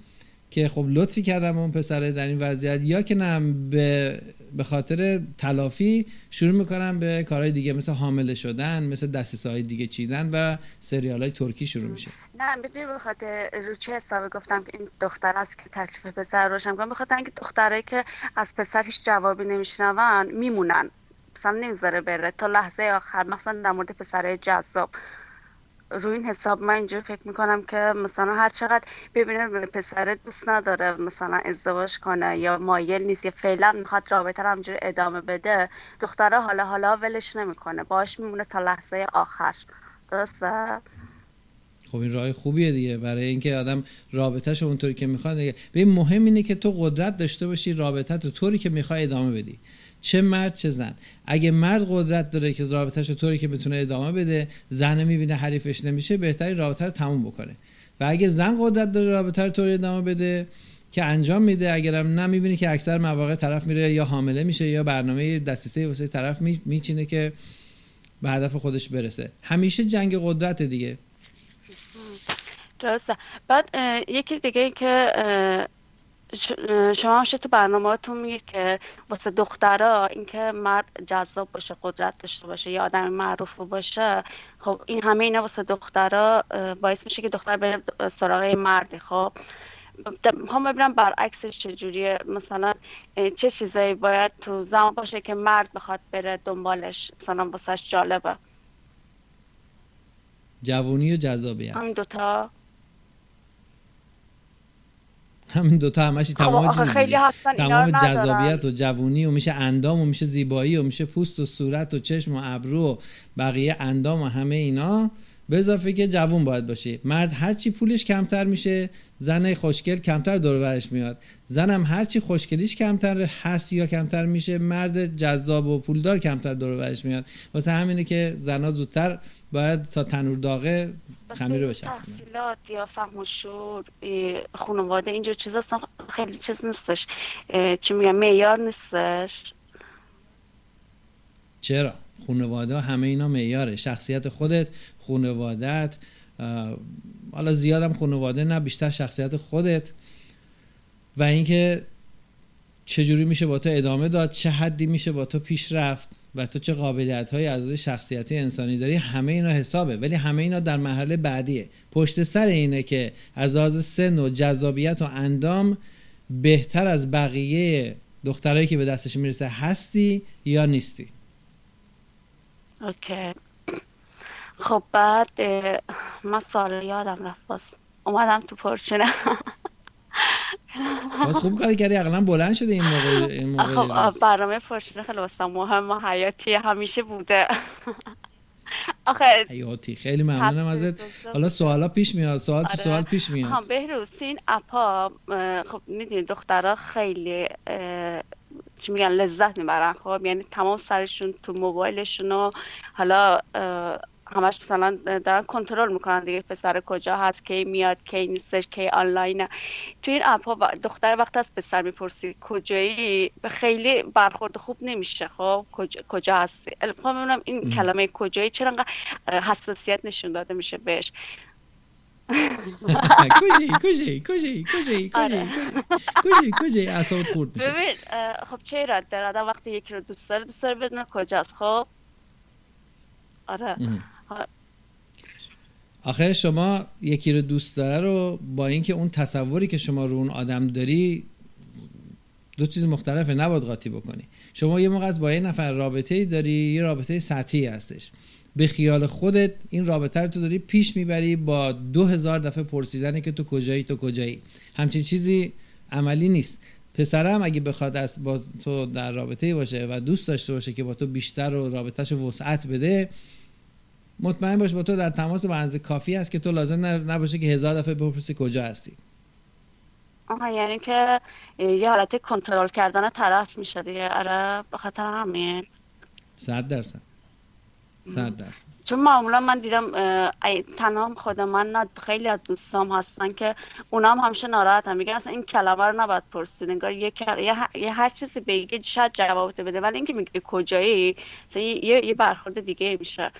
که خب لطفی کردم اون پسره در این وضعیت یا که نه به به خاطر تلافی شروع می‌کنن به کارهای دیگه مثل حامله شدن مثل دسترسه های دیگه چیدن و سریال های ترکی شروع میشه. نه می‌دونی به خاطر رو چه حسابی گفتم که این دختر است که تکلیف پسر روشن کن به خاطر اینکه دختره که از پسر هیچ جوابی نمیشنون میمونن. مثلا نمی‌ذاره بره. تا لحظه آخر مثلا در مورد پسرهای جذاب. روی این حساب من اینجوری فکر می‌کنم که مثلا هر چقدر ببینه به پسر دوست نداره مثلا ازدواج کنه یا مایل نیست یا فعلا می‌خواد رابطه رو همجوری ادامه بده دختره حالا حالا ولش نمی‌کنه باش میمونه تا لحظه آخر. درسته؟ خب این راه خوبیه دیگه برای اینکه آدم رابطهش اونطوری که می‌خواد دیگه. ببین مهم اینه که تو قدرت داشته باشی رابطه تو طوری که می‌خوای ادامه بدی. چه مرد چه زن. اگه مرد قدرت داره که رابطهش طوری که بتونه ادامه بده زن می‌بینه حریفش نمیشه بهتری رابطه رو تموم بکنه. و اگه زن قدرت داره رابطه رو طوری ادامه بده که انجام میده اگرم نه می‌بینی که اکثر مواقع طرف میره یا حامله میشه یا برنامه دسترسی واسه طرف می- میچینه که به هدف خودش برسه. همیشه جنگ قدرت دیگه. درسته. بعد یکی دیگه که شما همیشه تو برنامه‌هاتون میگید که واسه دخترها اینکه مرد جذاب باشه قدرت داشته باشه یا آدم معروف باشه خب این همه اینا واسه دخترها اه، باعث میشه که دختر بره سراغ یه مردی. خب می‌خوام ببینم برعکسش چجوریه. مثلا چه چیزایی باید تو زمان باشه که مرد بخواد بره دنبالش؟ مثلا واسهش جالبه. جوونی و جذابیت. همین دوتا. همین دوتا همشی تمام آخه چیز خیلی تمام. جذابیت و جوونی و میشه اندام و میشه زیبایی و میشه پوست و صورت و چشم و ابرو و بقیه اندام و همه اینا. به اضافه که جوون باید باشه مرد هرچی پولش کمتر میشه زن خوشگل کمتر دور و برش میاد. زنم هرچی خوشگلیش کمتر هست یا کمتر میشه مرد جذاب و پولدار کمتر دور و برش میاد. واسه همینه که زنها زودتر باید تا تنور داغه خمیر رو بچسبونن تحصیلات یا فهم و شعور اه، خانواده اینجور چیزا خیلی چیز نیستش. چی میگم معیار نیستش. چرا؟ خانواده همه اینا معیاره. شخصیت خودت خانوادت حالا زیادم خانواده نه بیشتر شخصیت خودت. و اینکه چجوری میشه با تو ادامه داد؟ چه حدی میشه با تو پیش رفت؟ و تو چه قابلیت های از شخصیتی انسانی داری؟ همه اینا حسابه ولی همه اینا در مرحله بعدیه. پشت سر اینه که از لحاظ سن و جذابیت و اندام بهتر از بقیه دخترایی که به دستش می‌رسه هستی یا نیستی؟ اوکی. خب بعد من سال یادم رفت اومدم تو پرچونه باز خوب کار کردی اقلا بلند شده این موقع این موقع خب. برنامه پرشونه خیلی واسم مهم و حیاتی همیشه بوده آخه حیاتی خیلی ممنونم ازت. حالا سوالا پیش میاد سوال تو آره. سوال پیش میاد بهروز این اپا خب می‌دونی دخترها خیلی چی میگن لذت می‌برن خب یعنی تمام سرشون تو موبایلشون و حالا همش مثلا دارن کنترل می‌کنن دیگه پسر کجا هست کی میاد کی نیستش کی آنلاینه. تو این اپ ها دختر وقت از پسر می‌پرسی کجایی؟ به خیلی برخورد خوب نمیشه خب؟ کجا, کجا هستی؟ می‌خوام ببینم این کلمه کجایی چرا انقدر حساسیت نشون داده میشه بهش؟ کجی کجی کجی کجی. کجی کجی کجی اعصابت خورد میشه. ببین خب چه ایراد داره؟ آدم وقتی یکی رو دوست داره دوست داره بدونه کجاست خب؟ آره. آخه شما یکی رو دوست داره رو با اینکه اون تصوری که شما رو اون آدم داری دو چیز مختلفه نباید قاطی بکنی. شما یه موقع با یه نفر رابطه داری یه رابطه سطحی هستش. به خیال خودت این رابطه رو تو داری پیش می‌بری با دو هزار دفعه پرسیدن که تو کجایی تو کجایی. همچین چیزی عملی نیست. پسرم اگه بخواد از با تو در رابطه باشه و دوست داشته باشه که با تو بیشتر و رابطهش وسعت بده مطمئن باش با تو در تماس به اندازه کافی است که تو لازم نب- نباشه که هزار دفعه بپرسی کجا هستی. آها یعنی که یه حالت کنترل کردن طرف میشه دیگه. آره به خاطر همین. صد درصد. صد درصد. چون معمولا من دیدم تنها خود من نه خیلی از دوستام هستن که اونا هم همیشه ناراحتن. میگن اصلا این کلمه رو نباید پرسید. انگار یه, یه, هر چیزی بگی شاید جواب بده. ولی اینکه میگه کجایی یه یه برخورد دیگه میشه.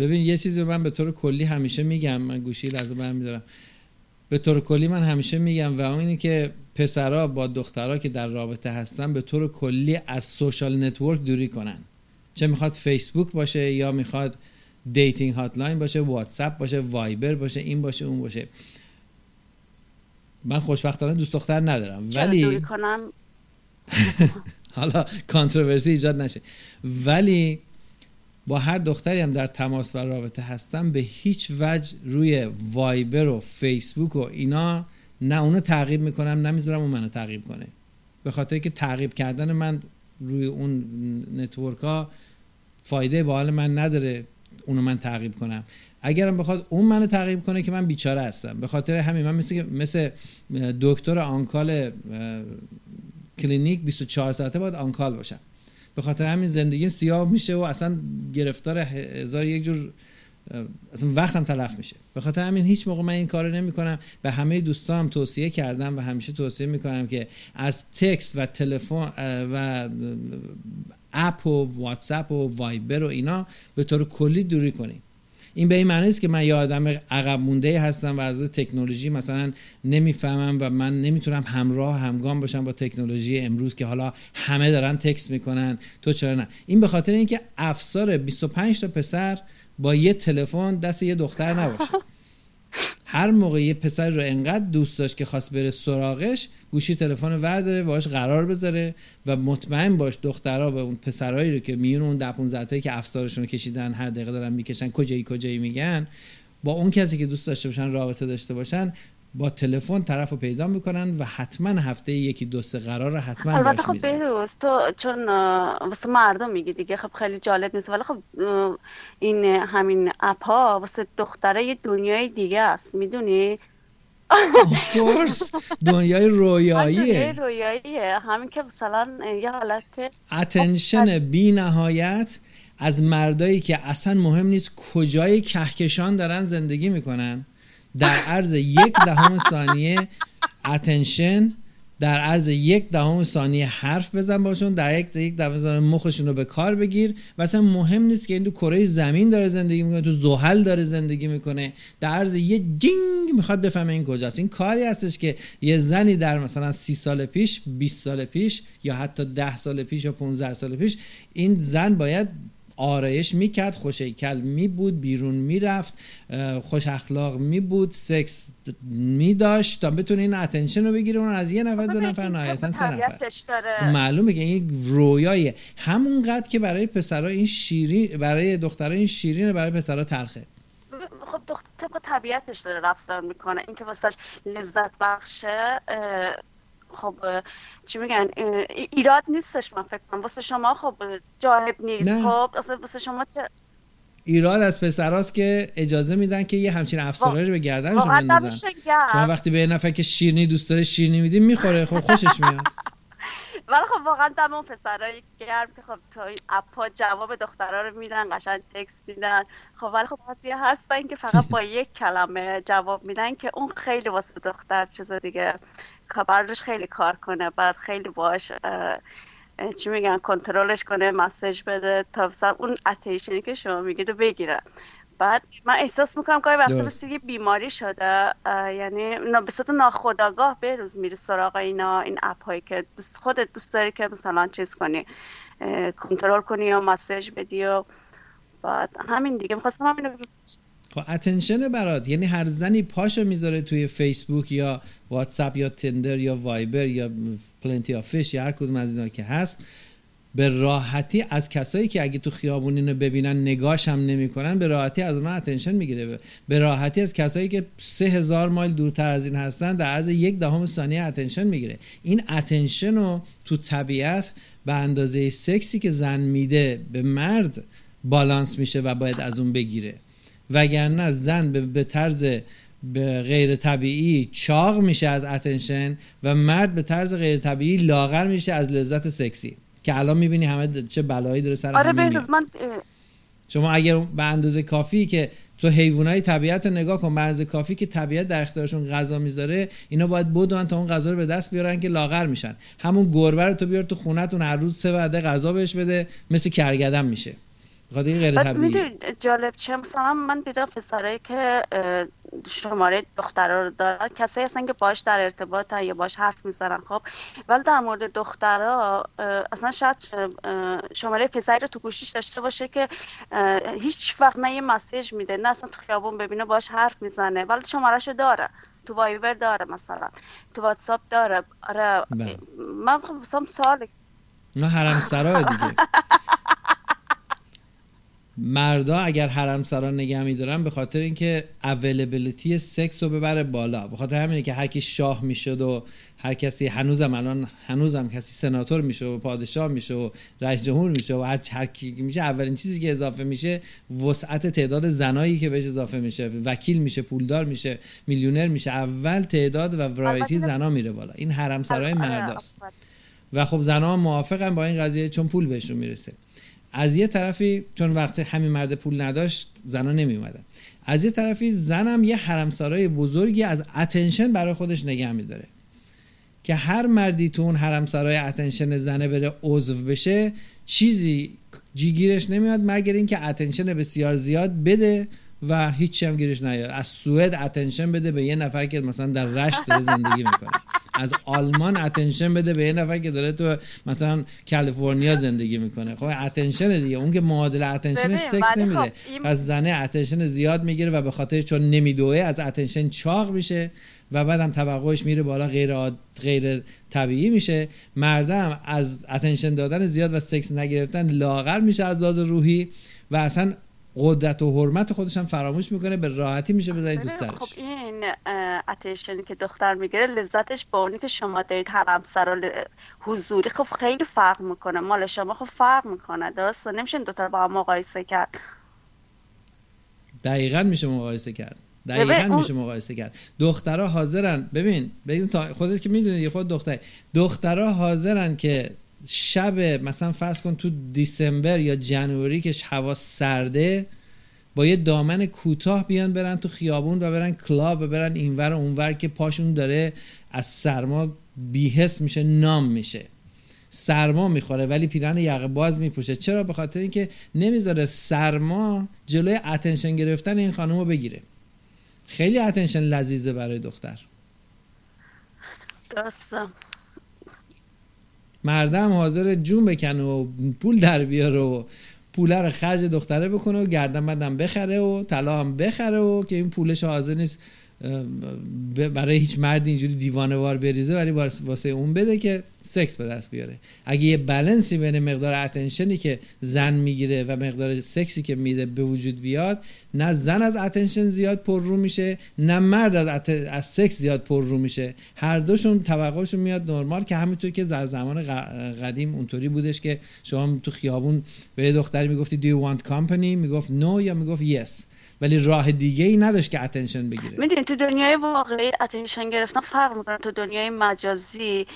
ببین یه چیزی رو من به طور کلی همیشه میگم. من گوشی لحظه برمیدارم به طور کلی من همیشه میگم و اون اینه که پسرا با دخترها که در رابطه هستن به طور کلی از social network دوری کنن. چه می‌خواد فیسبوک باشه یا می‌خواد dating hotline باشه واتساپ باشه وایبر باشه این باشه اون باشه. من خوشبختانه دوست دختر ندارم. ولی دوری حالا controversy ایجاد نشه. ولی با هر دختری هم در تماس و رابطه هستم به هیچ وجه روی وایبر و فیسبوک و اینا نه اونو تعقیب می‌کنم نمی‌ذارم اون منو تعقیب کنه. به خاطر که تعقیب کردن من روی اون network ها فایده به حال من نداره اونو من تعقیب کنم. اگرم بخواد اون منو تعقیب کنه که من بیچاره هستم. به خاطر همین من مثل مثل دکتر on-call کلینیک 24 ساعته باید on-call باشم. به خاطر همین زندگیم سیاه میشه و اصلا گرفتار هزار یک جور اصلا وقتم تلف میشه. به خاطر همین هیچ موقع من این کارو نمی کنم به همه دوستام توصیه کردم و همیشه توصیه می‌کنم که از تکست و تلفن و اپ و واتساپ و وایبر و اینا به طور کلی دوری کنیم. این به این معنی است که من یه آدم عقب مونده هستم و از تکنولوژی مثلا نمی‌فهمم و من نمی‌تونم همراه همگام باشم با تکنولوژی امروز که حالا همه دارن تکست می‌کنن. تو چرا نه؟ این به خاطر اینکه افسار 25 تا پسر با یه تلفن دست یه دختر نباشه. هر موقع یه پسر رو انقدر دوست داشت که خواست بره سراغش گوشی تلفن ورداره باش قرار بذاره و مطمئن باش دخترها به اون پسرایی رو که میون اون ده 15 تایی که افسارشون کشیدن هر دقیقه دارن می‌کشن کجایی کجایی میگن با اون کسی که دوست داشته باشن رابطه داشته باشن با تلفن طرف رو پیدا می‌کنن و حتما هفته یکی دو سه قرار رو حتما البته خب بهروز تو چون واسه مردم میگی دیگه خب خیلی جالب نیست ولی خب این همین app ها واسه دختره یه دنیای دیگه است می‌دونی؟ Of course دنیای دنیای رویاییه. رویاییه. همین که مثلا یه حالت attention بی نهایت از مردایی که اصلا مهم نیست کجای کهکشان دارن زندگی می‌کنن. در عرض یک دهم ثانیه attention در عرض یک دهم ثانیه حرف بزن باشون در یک یک دهم ثانیه مخشون رو به کار بگیر. و اصلا مهم نیست که این تو کره زمین داره زندگی می‌کنه تو زحل داره زندگی می‌کنه. در عرض یه جینگ می‌خواد بفهمه این کجاست. این کاری هستش که یه زنی در مثلا سی سال پیش 20 سال پیش یا حتی 10 سال پیش یا 15 سال پیش این زن باید آرایش می‌کرد خوشگل می بود بیرون می‌رفت خوش اخلاق می بود سکس می داشت تا بتونه این attention رو بگیره اون از یه نفر دو نفر نهایتا سه نفر. خب معلومه که این رویاییه همونقدر که برای پسرا این شیرین برای دخترها این شیرینه برای پسرا تلخه. خب دختر طبق طبیعتش داره رفتار می‌کنه. اینکه واسهش لذت بخشه خب چی میگن؟ ایراد نیستش من فکر کنم. واسه شما خب جالب نیست. نه. خب اصلا واسه شما چه؟ ایراد از پسراست که اجازه میدن که یه همچین افسراری رو به گردنشون واقعا بندازن شما وقتی به یه نفر که شیرینی دوست داره شیرینی میدی می‌خوره. خب خوشش میاد. ولی خب واقعا دم اون پسرایی گرم که خب تا این اپا جواب دخترها رو میدن قشنگ تکس میدن. خب ولی خب بعضی هستن که فقط با یک کلمه جواب میدن که اون خیلی واسه دختر چیز دیگه. کارش خیلی کار کنه بعد خیلی باش چی میگن کنترلش کنه مسج بده تا مثلا اون اتیشنی که شما میگید رو بگیره بعد من احساس می‌کنم وقتا درست. مثل یه بیماری شده یعنی به صورت ناخودآگاه به روز میری سراغ اینا این اپ هایی که دوست خودت دوست داری که مثلا چیز کنی کنترل کنی یا message بدی و بعد همین دیگه می‌خواستم همین رو خب attention برات. یعنی هر زنی پاشو می‌ذاره توی فیسبوک یا واتساپ یا Tinder یا وایبر یا Plenty of Fish یا هر کدوم از اینا که هست به راحتی از کسایی که اگه تو خیابون اینو ببینن نگاش هم نمی‌کنن به راحتی از اونها attention می‌گیره. به راحتی از کسایی که سه هزار مایل دورتر از این هستن در عرض یک دهم ثانیه attention می‌گیره. این attention رو تو طبیعت به اندازه سکسی که زن میده به مرد بالانس میشه و باید از اون بگیره. وگرنه زن به, به طرز به غیر طبیعی چاق میشه از attention و مرد به طرز غیر طبیعی لاغر میشه از لذت سکسی. که الان می‌بینی همه چه بلایی داره سر آدم شما اگر به اندازه کافی که تو حیوانای طبیعت رو نگاه کن به اندازه کافی که طبیعت در اختیارشون غذا می‌ذاره اینا باید بدون تا اون غذا رو به دست بیارن که لاغر میشن. همون گربه رو تو بیار تو خونتون هر روز سه وعده غذا بهش بده مثل کرگدن میشه. این غیر می‌دونی جالب چه مثلا من دیدم پسرایی که شماره دخترها رو دارن کسایی هستن که باش در ارتباطن یا باش حرف می‌زنن خب. ولی در مورد دخترها اصلا شاید شماره پسری رو تو گوشیش داشته باشه که هیچ وقت نه یه مسیج میده نه اصلا تو خیابون ببینه باش حرف می‌زنه. ولی شمارهشو داره تو وایبر داره مثلا تو واتساپ داره. آره بله. من خب سوال اینا حرم سرا دیگه. مردا اگر حرم سرا نگه میدارن به خاطر اینکه اویلیبیلیتی سکس رو ببره بالا. به خاطر همینه که هر کی شاه می‌شد و هر کسی هنوزم الان هنوزم کسی سناتور میشه و پادشاه میشه و رئیس جمهور میشه و هر هر کی میشه اولین چیزی که اضافه میشه وسعت تعداد زنایی که بهش اضافه میشه. وکیل میشه پولدار میشه میلیونر میشه. اول تعداد و ورایتی زنا میره بالا. این حرم سرای آره، مرداست. و خب زنها هم موافقن با این قضیه چون پول بهشون می‌رسه. از یه طرفی چون وقتی همین مرد پول نداشت زنها نمی اومدن از یه طرفی زنم یه حرمسرای بزرگی از attention برای خودش نگه میداره. که هر مردی تو اون حرمسرای attention زنه بره عضو بشه چیزی چی گیرش نمیاد مگر اینکه attention بسیار زیاد بده و هیچی هم گیرش نیاد. از سوئد attention بده به یه نفر که مثلا در رشت داره زندگی می‌کنه. از آلمان attention بده به یه نفر که داره تو مثلا کالیفرنیا زندگی می‌کنه. خب attention دیگه. اون که معادل attention سکس نمیده. خب این- پس زنه attention زیاد می‌گیره و به خاطر چون نمیدوه از attention چاق میشه و بعدم توقعش میره بالا غیر عاد- غیر طبیعی میشه. مردم از attention دادن زیاد و سکس نگرفتن لاغر میشه از لحاظ روحی و اصلا قدرت و حرمت خودش هم فراموش می‌کنه به راحتی میشه بازیچه دستش. خب این اتنشنی که دختر می‌گیره لذتش با اونی که شما دارید حرم سرا ل- حضوری خب خیلی فرق می‌کنه. مال شما خب فرق می‌کنه درسته؟ نمیشه این دوتا با هم مقایسه کرد. دقیقا میشه مقایسه کرد. دقیقا میشه مقایسه کرد. دخترها حاضرن. ببین ببین تا خودت که می‌دونی خود دختر دخترها حاضرن که شب مثلا فرض کن تو دیسمبر یا جنوری که هوا سرده با یه دامن کوتاه بیان برن تو خیابون و برن کلاب و برن اینور و اونور که پاشون داره از سرما بی‌حس میشه numb میشه. سرما می‌خوره ولی پیرهن یقه باز میپوشه. چرا؟ به خاطر اینکه نمی‌ذاره سرما جلوی attention گرفتن این خانم رو بگیره. خیلی attention لذیذه برای دختر. درسته مردم حاضره جون بکنه و پول در بیاره و پوله رو خرج دختره بکنه و گردن بدم بخره و طلا هم بخره و که این پولش حاضر نیست. برای هیچ مرد اینجوری دیوانه وار بریزه ولی واس- واسه اون بده که سکس به دست بیاره. اگه یه بالانسی بین مقدار attention ی که زن می‌گیره و مقدار سکسی که میده به وجود بیاد نه زن از attention زیاد پر رو میشه نه مرد از, ات... از سکس زیاد پر رو میشه. هر دوشون توقعشون میاد نرمال که همینطور که در زمان قدیم اونطوری بودش که شما تو خیابون به دختری می‌گفتی do you want company? می‌گفت no یا می‌گفت yes. ولی راه دیگه ای نداشت که attention بگیره. می‌دونی تو دنیای واقعی attention گرفتن فرق می‌کنه. تو دنیای مجازی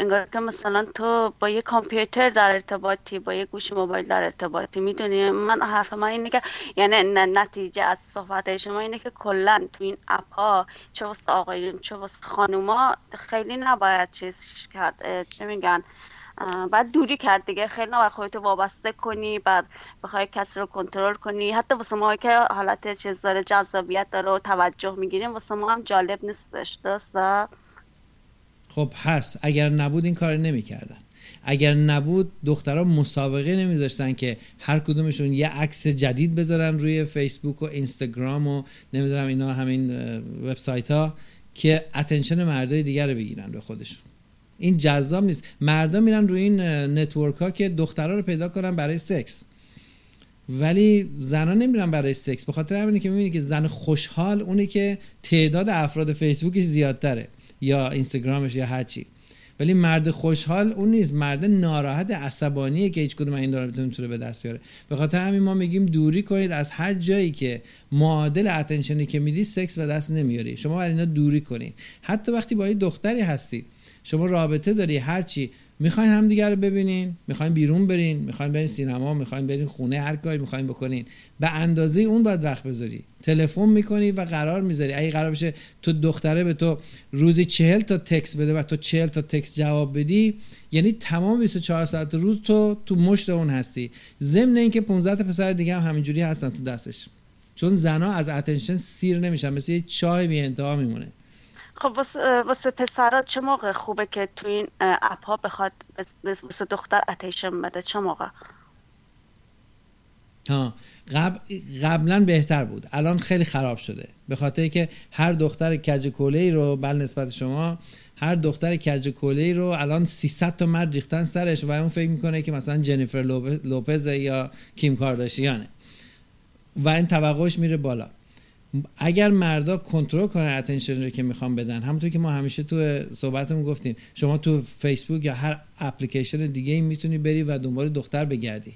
انگار که مثلا تو با یه کامپیوتر در ارتباطی با یه گوشی موبایل در ارتباطی. می‌دونی من حرف من اینه که یعنی نتیجه از صحبت شما اینه که کلا تو این app ها چه واسه آقایون چه واسه خانوما خیلی نباید چیز کرد. چه میگن؟ بعد دوری کرد دیگه. خیلی نباید خودتو وابسته کنی بعد بخوای کسی رو کنترل کنی. حتی واسه ما که حالت چیز داره جذابیت داره و توجه می‌گیریم واسه ما هم جالب نیستش. درسته؟ خب هست اگر نبود این کار نمی‌کردن. اگر نبود دخترها مسابقه نمیذاشتن که هر کدومشون یه عکس جدید بذارن روی فیسبوک و اینستاگرام و نمی‌دونم اینا همین وبسایت ها که اتنشن مردای دیگر رو بگیرن به خودشون. این جذاب نیست. مردا میرن روی این network ها که دخترها رو پیدا کنن برای سکس. ولی زنا نمیرن برای سکس. به خاطر همینه که می‌بینی که زن خوشحال اونه که تعداد افراد فیسبوکش زیادتره یا اینستاگرامش یا هرچی. ولی مرد خوشحال اون نیست. مرد ناراحت عصبانیه که هیچ کدوم این رو نمی‌تونه به دست بیاره. به خاطر همین ما میگیم دوری کنید. از هر جایی که معادل attention ی که میدی سکس به دست نمیاری. شما باید اینا دوری کنید. حتی وقتی با یه دختری هستی. شما رابطه داری هرچی. می‌خواین همدیگه رو ببینین می‌خواین بیرون برین می‌خواین برین سینما می‌خواین برین خونه هر کاری می‌خواین بکنین. به اندازه اون باید وقت بذاری. تلفن می‌کنی و قرار می‌ذاری. اگه قرار بشه تو دختره به تو روزی چهل تا تکس بده و تو چهل تا تکس جواب بدی یعنی تمام 24 ساعت روز تو تو مشت اون هستی. ضمن اینکه 15 تا پسر دیگه هم همینجوری هستن تو دستش. چون زنا از attention سیر نمیشن مثل یه چاه بی انتها میمونه. خب واسه, واسه پسرا چه موقع خوبه که تو این app ها بخواد واسه دختر attention بده؟ چه موقع؟ ها قبل قبلا بهتر بود. الان خیلی خراب شده. به خاطر که هر دختر کج کوله ای رو بل نسبت شما هر دختر کج کوله ای رو الان 300 تا مرد ریختن سرش و اون فکر می‌کنه که مثلا جنیفر لوپ- لوپز یا کیم کارداشیانه. و این توقعش میره بالا. اگر مردا کنترل کنن اتنشن رو که می‌خوام بدن همونطور که ما همیشه تو صحبتمون گفتیم شما تو فیسبوک یا هر اپلیکیشن دیگه می‌تونی بری و دنبال دختر بگردی.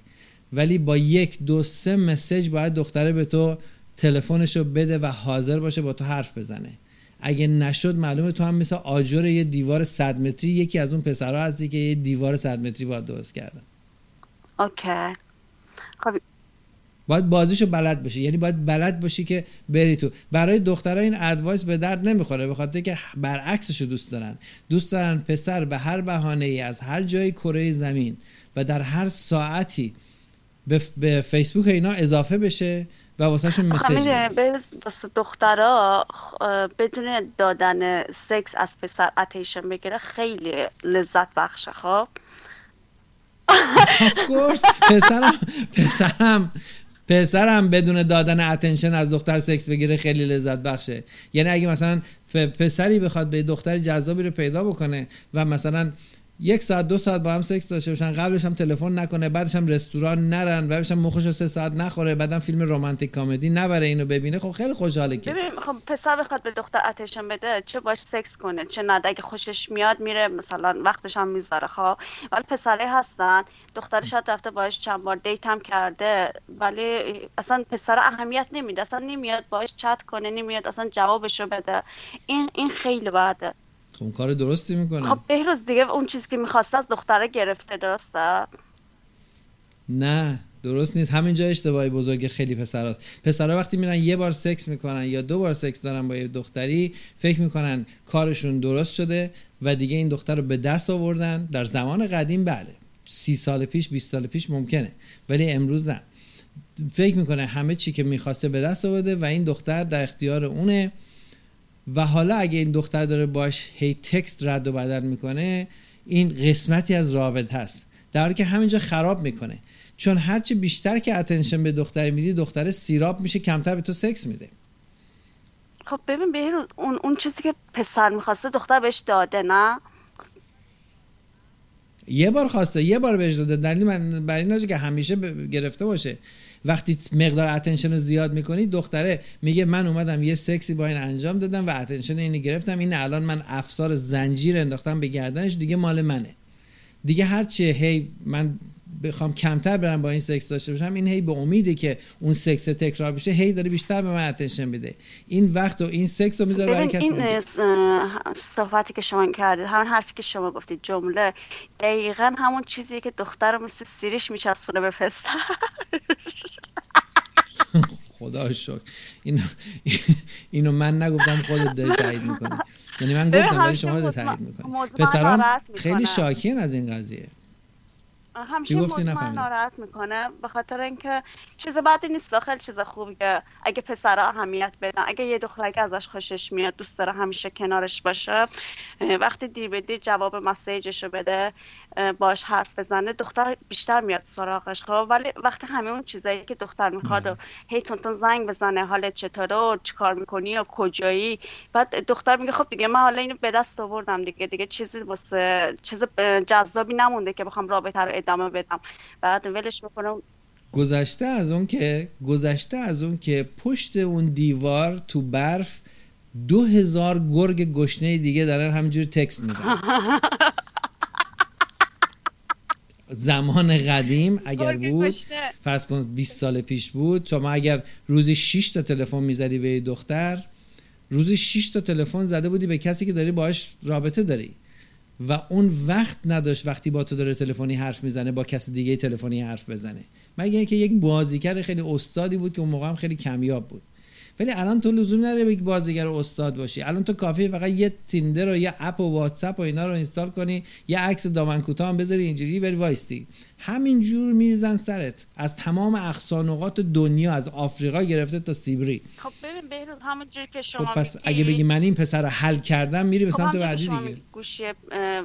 ولی با یک دو سه مسیج باید دختره به تو تلفنش رو بده و حاضر باشه با تو حرف بزنه. اگه نشد معلومه تو هم مثل آجر یه دیوار صد متری یکی از اون پسرها هستی که یه دیوار صد متری باید درست کردن okay. خب باید بازیشو بلد باشی. یعنی باید بلد باشی که بری تو. برای دخترها این advice به درد نمی‌خوره به خاطر که برعکسشو دوست دارن. دوست دارن پسر به هر بهانه ای از هر جای کره زمین و در هر ساعتی به, فیسبوک اینا اضافه بشه و واسهشون message می‌دونی بده. به واسه دخترا بدون دادن سکس از پسر attention بگیره خیلی لذت بخشه خب. Course. پسرم پسرم پسرم بدون دادن attention از دختر سکس بگیره خیلی لذت بخشه. یعنی اگه مثلا پسری بخواد به دختر جذابی رو پیدا بکنه و مثلا یک ساعت دو ساعت با هم سکس داشته باشن. قبلش هم تلفن نکنه بعدش هم رستوران نرن بعدش هم مخش سه ساعت نخوره بعدم فیلم romantic comedy نبره اینو ببینه. خب خیلی خوشحاله که. ببین خب پسر بخواد به دختر attention بده چه باش سکس کنه؟ چه نه اگه خوشش میاد میره مثلا وقتش هم می‌ذاره خب؟ ولی پسره هستن دختر شاید رفته باش چند بار دیت هم کرده ولی اصلا پسر اهمیت نمیده. اصلا نمیاد باش چت کنه نمیاد اصلا جوابشو بده. این این خیلی بده. خب اون کار درستی می‌کنه. خب بهروز دیگه اون چیزی که می‌خواسته از دختره گرفته درسته؟ نه درست نیست. همینجا اشتباهی بزرگ خیلی پسراست پسرا وقتی میرن یه بار سکس می‌کنن یا دو بار سکس دارن با یه دختری فکر می‌کنن کارشون درست شده و دیگه این دختر رو به دست آوردن. در زمان قدیم بله. سی سال پیش 20 سال پیش ممکنه ولی امروز نه. فکر می‌کنه همه چی که می‌خواسته به دست آورده و این دختر در اختیار اونه. و حالا اگه این دختر داره باش هی تکست رد و بدل می‌کنه این قسمتی از رابطه هست. در حالی که همینجا خراب می‌کنه. چون هرچی بیشتر که اتنشن به دختر میدی دختر سیراب میشه کمتر به تو سکس میده. خب ببین بهروز اون اون چیزی که پسر می‌خواسته دختر بهش داده نه؟ یه بار خواسته یه بار بهش داده. دلیل من برای این که همیشه ب- گرفته باشه. وقتی مقدار attention رو زیاد می‌کنی دختره میگه من اومدم یه سکسی با این انجام دادم و attention اینو گرفتم. این الان من افسار زنجیر انداختم به گردنش دیگه مال منه. دیگه هرچی هی من بخوام کمتر برم با این سکس داشته باشم این هی به امیده که اون سکس تکرار بشه هی داره بیشتر به من attention میده. این وقت و این سکس رو می‌ذاره برای کسی این صحبتی که شما کردید همون حرفی که شما گفتید جمله دقیقا همون چیزی که دختر رو مثل سیریش میچسبونه به پسر. خدا شکر. اینو اینو من نگفتم خودت داری تایید می‌کنی. یعنی من گفتم ولی شما داری تایید می‌کنی. ناراحت خیلی. شاکین از این قضیه. همیشه؟ مطمئن. ناراحت می‌کنه به خاطر اینکه چیز بدی نیست خیلی چیز خوبیه اگه پسرها اهمیت بدن اگه یه دختر که ازش خوشش میاد دوست داره همیشه کنارش باشه وقتی دیر به دیر جواب مسیجش رو بده باش حرف بزنه دختر بیشتر میاد سراغش خب؟ ولی وقتی همه اون چیزایی که دختر می‌خواد و هی تون تون زنگ بزنه حالت چطوره و چیکار می‌کنی یا کجایی؟ بعد دختر میگه خب دیگه من حالا اینو به دست آوردم دیگه دیگه چیزی واسه چیز جذابی نمونده که بخوام رابطه رو ادامه بدم. بعد ولش می‌کنم گذشته از اون که گذشته از اون که پشت اون دیوار تو برف دو هزار گرگ گشنه دیگه دارن همینجوری تکست میدن. زمان قدیم اگر گرگ بود. فرض کن 20 سال پیش بود شما اگر روزی 6 تا تلفن می‌زدی به دختر روزی 6 تا تلفن زده بودی به کسی که داری باهاش رابطه داری. و اون وقت نداشت وقتی با تو داره تلفنی حرف می‌زنه با کسی دیگه تلفنی حرف بزنه. مگه اینکه یک بازیگر خیلی استادی بود که اون موقع هم خیلی کمیاب بود. ولی الان تو لزوم نداره یک بازیگر استاد باشی. الان تو کافی فقط یه تیندر و یه app و واتساپ و اینا رو install کنی یه عکس دامن کوتاه هم بذاری اینجوری بری وایستی. همینجور میریزن سرت. از تمام اقصی نقاط دنیا از آفریقا گرفته تا سیبری. خب ببین بهروز همونجوری که خب شما پس میگی- اگه بگی من این پسر رو حل کردم میری به خب سمت بعدی دیگه. گوشی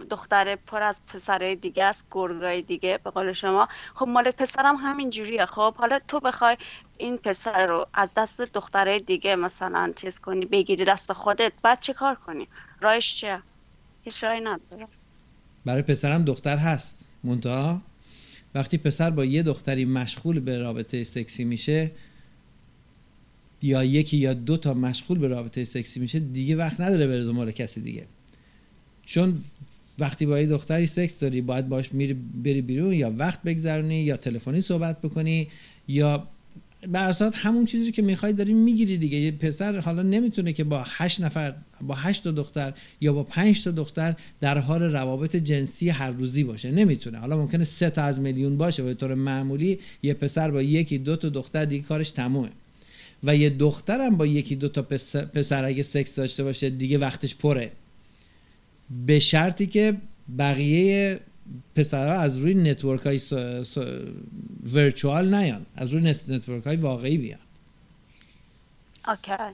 دختر پر از پسرای دیگه است گرگای دیگه به قول شما. خب مال پسرم همین جوریه خب حالا تو بخوای این پسر رو از دست دخترای دیگه مثلا چیز کنی بگیری دست خودت بعد چه کار کنی؟ راهش چیه؟ هیچ راهی نداره. برای پسرم دختر هست. منتها وقتی پسر با یه دختری مشغول به رابطه سکسی میشه یا یکی یا دو تا مشغول به رابطه سکسی میشه دیگه وقت نداره بره دنبال کسی دیگه. چون وقتی با یه دختری سکس داری باید باش میری بری بیرون یا وقت بگذرونی یا تلفنی صحبت بکنی یا صورت همون چیزی که می‌خوای داری می‌گیری دیگه. یه پسر حالا نمی‌تونه که با هشت نفر با هشت تا دختر یا با پنج تا دختر در حال روابط جنسی هر روزی باشه. نمی‌تونه. حالا ممکنه سه تا از میلیون باشه. به طور معمولی یه پسر با یکی دو تا دختر دیگه کارش تمومه. و یه دخترم با یکی دو تا پسر, پسر اگه سکس داشته باشه دیگه وقتش پره. به شرطی که بقیه پسرها از روی network های virtual نیان. از روی net- network های واقعی بیان. okay.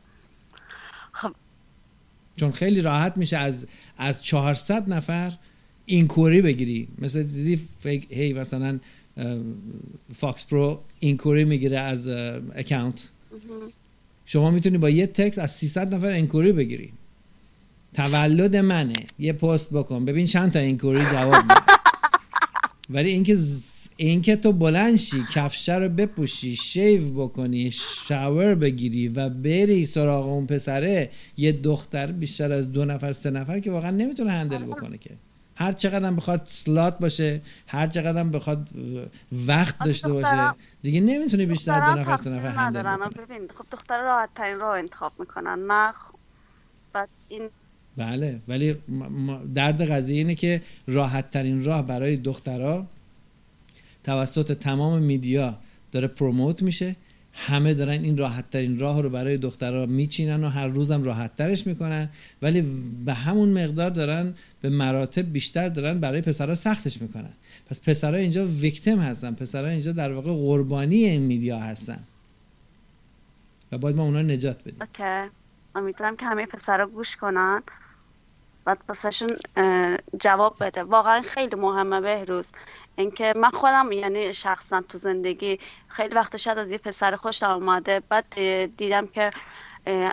خب. چون خیلی راحت میشه از از 400 نفر inquiry بگیری. مثل دیدی فکر هی مثلا فاکس پرو اینکوری می‌گیره از اکانت. شما می‌تونی با یه تکس از 300 نفر اینکوری بگیری. تولد منه. یه پست بکن. ببین چند تا اینکوری جواب میده. ولی اینکه اینکه تو بلند شی کفشه رو بپوشی شیو بکنی شاور بگیری و بری سراغ اون پسره یه دختر بیشتر از دو نفر سه نفر که واقعا نمی‌تونه هندل بکنه که هر چقدر بخواد سلات باشه هر چقدر بخواد وقت داشته باشه دیگه نمی‌تونه بیشتر دو نفر سه نفر هندل. بکنه ببین خب دختر راحت ترین راه انتخاب می‌کنن نه. بعد این بله ولی درد قضیه اینه که راحت ترین راه برای دخترها توسط تمام میدیا داره پروموت میشه. همه دارن این راحت ترین راه رو برای دخترها میچینن و هر روزم راحت ترش می‌کنن. ولی به همون مقدار دارن به مراتب بیشتر دارن برای پسرها سختش می‌کنن. پس پسرها اینجا ویکتیم هستن. پسرها اینجا در واقع قربانی این میدیا هستن. و باید ما اونا نجات بدیم. اوکی. امیدوارم که همه پسرا گوش کنن. بعد اه، جواب بده. واقعا خیلی مهمه بهروز. اینکه من خودم یعنی شخصا تو زندگی خیلی وقت شاید از یه پسر خوشم اومده بعد دیدم که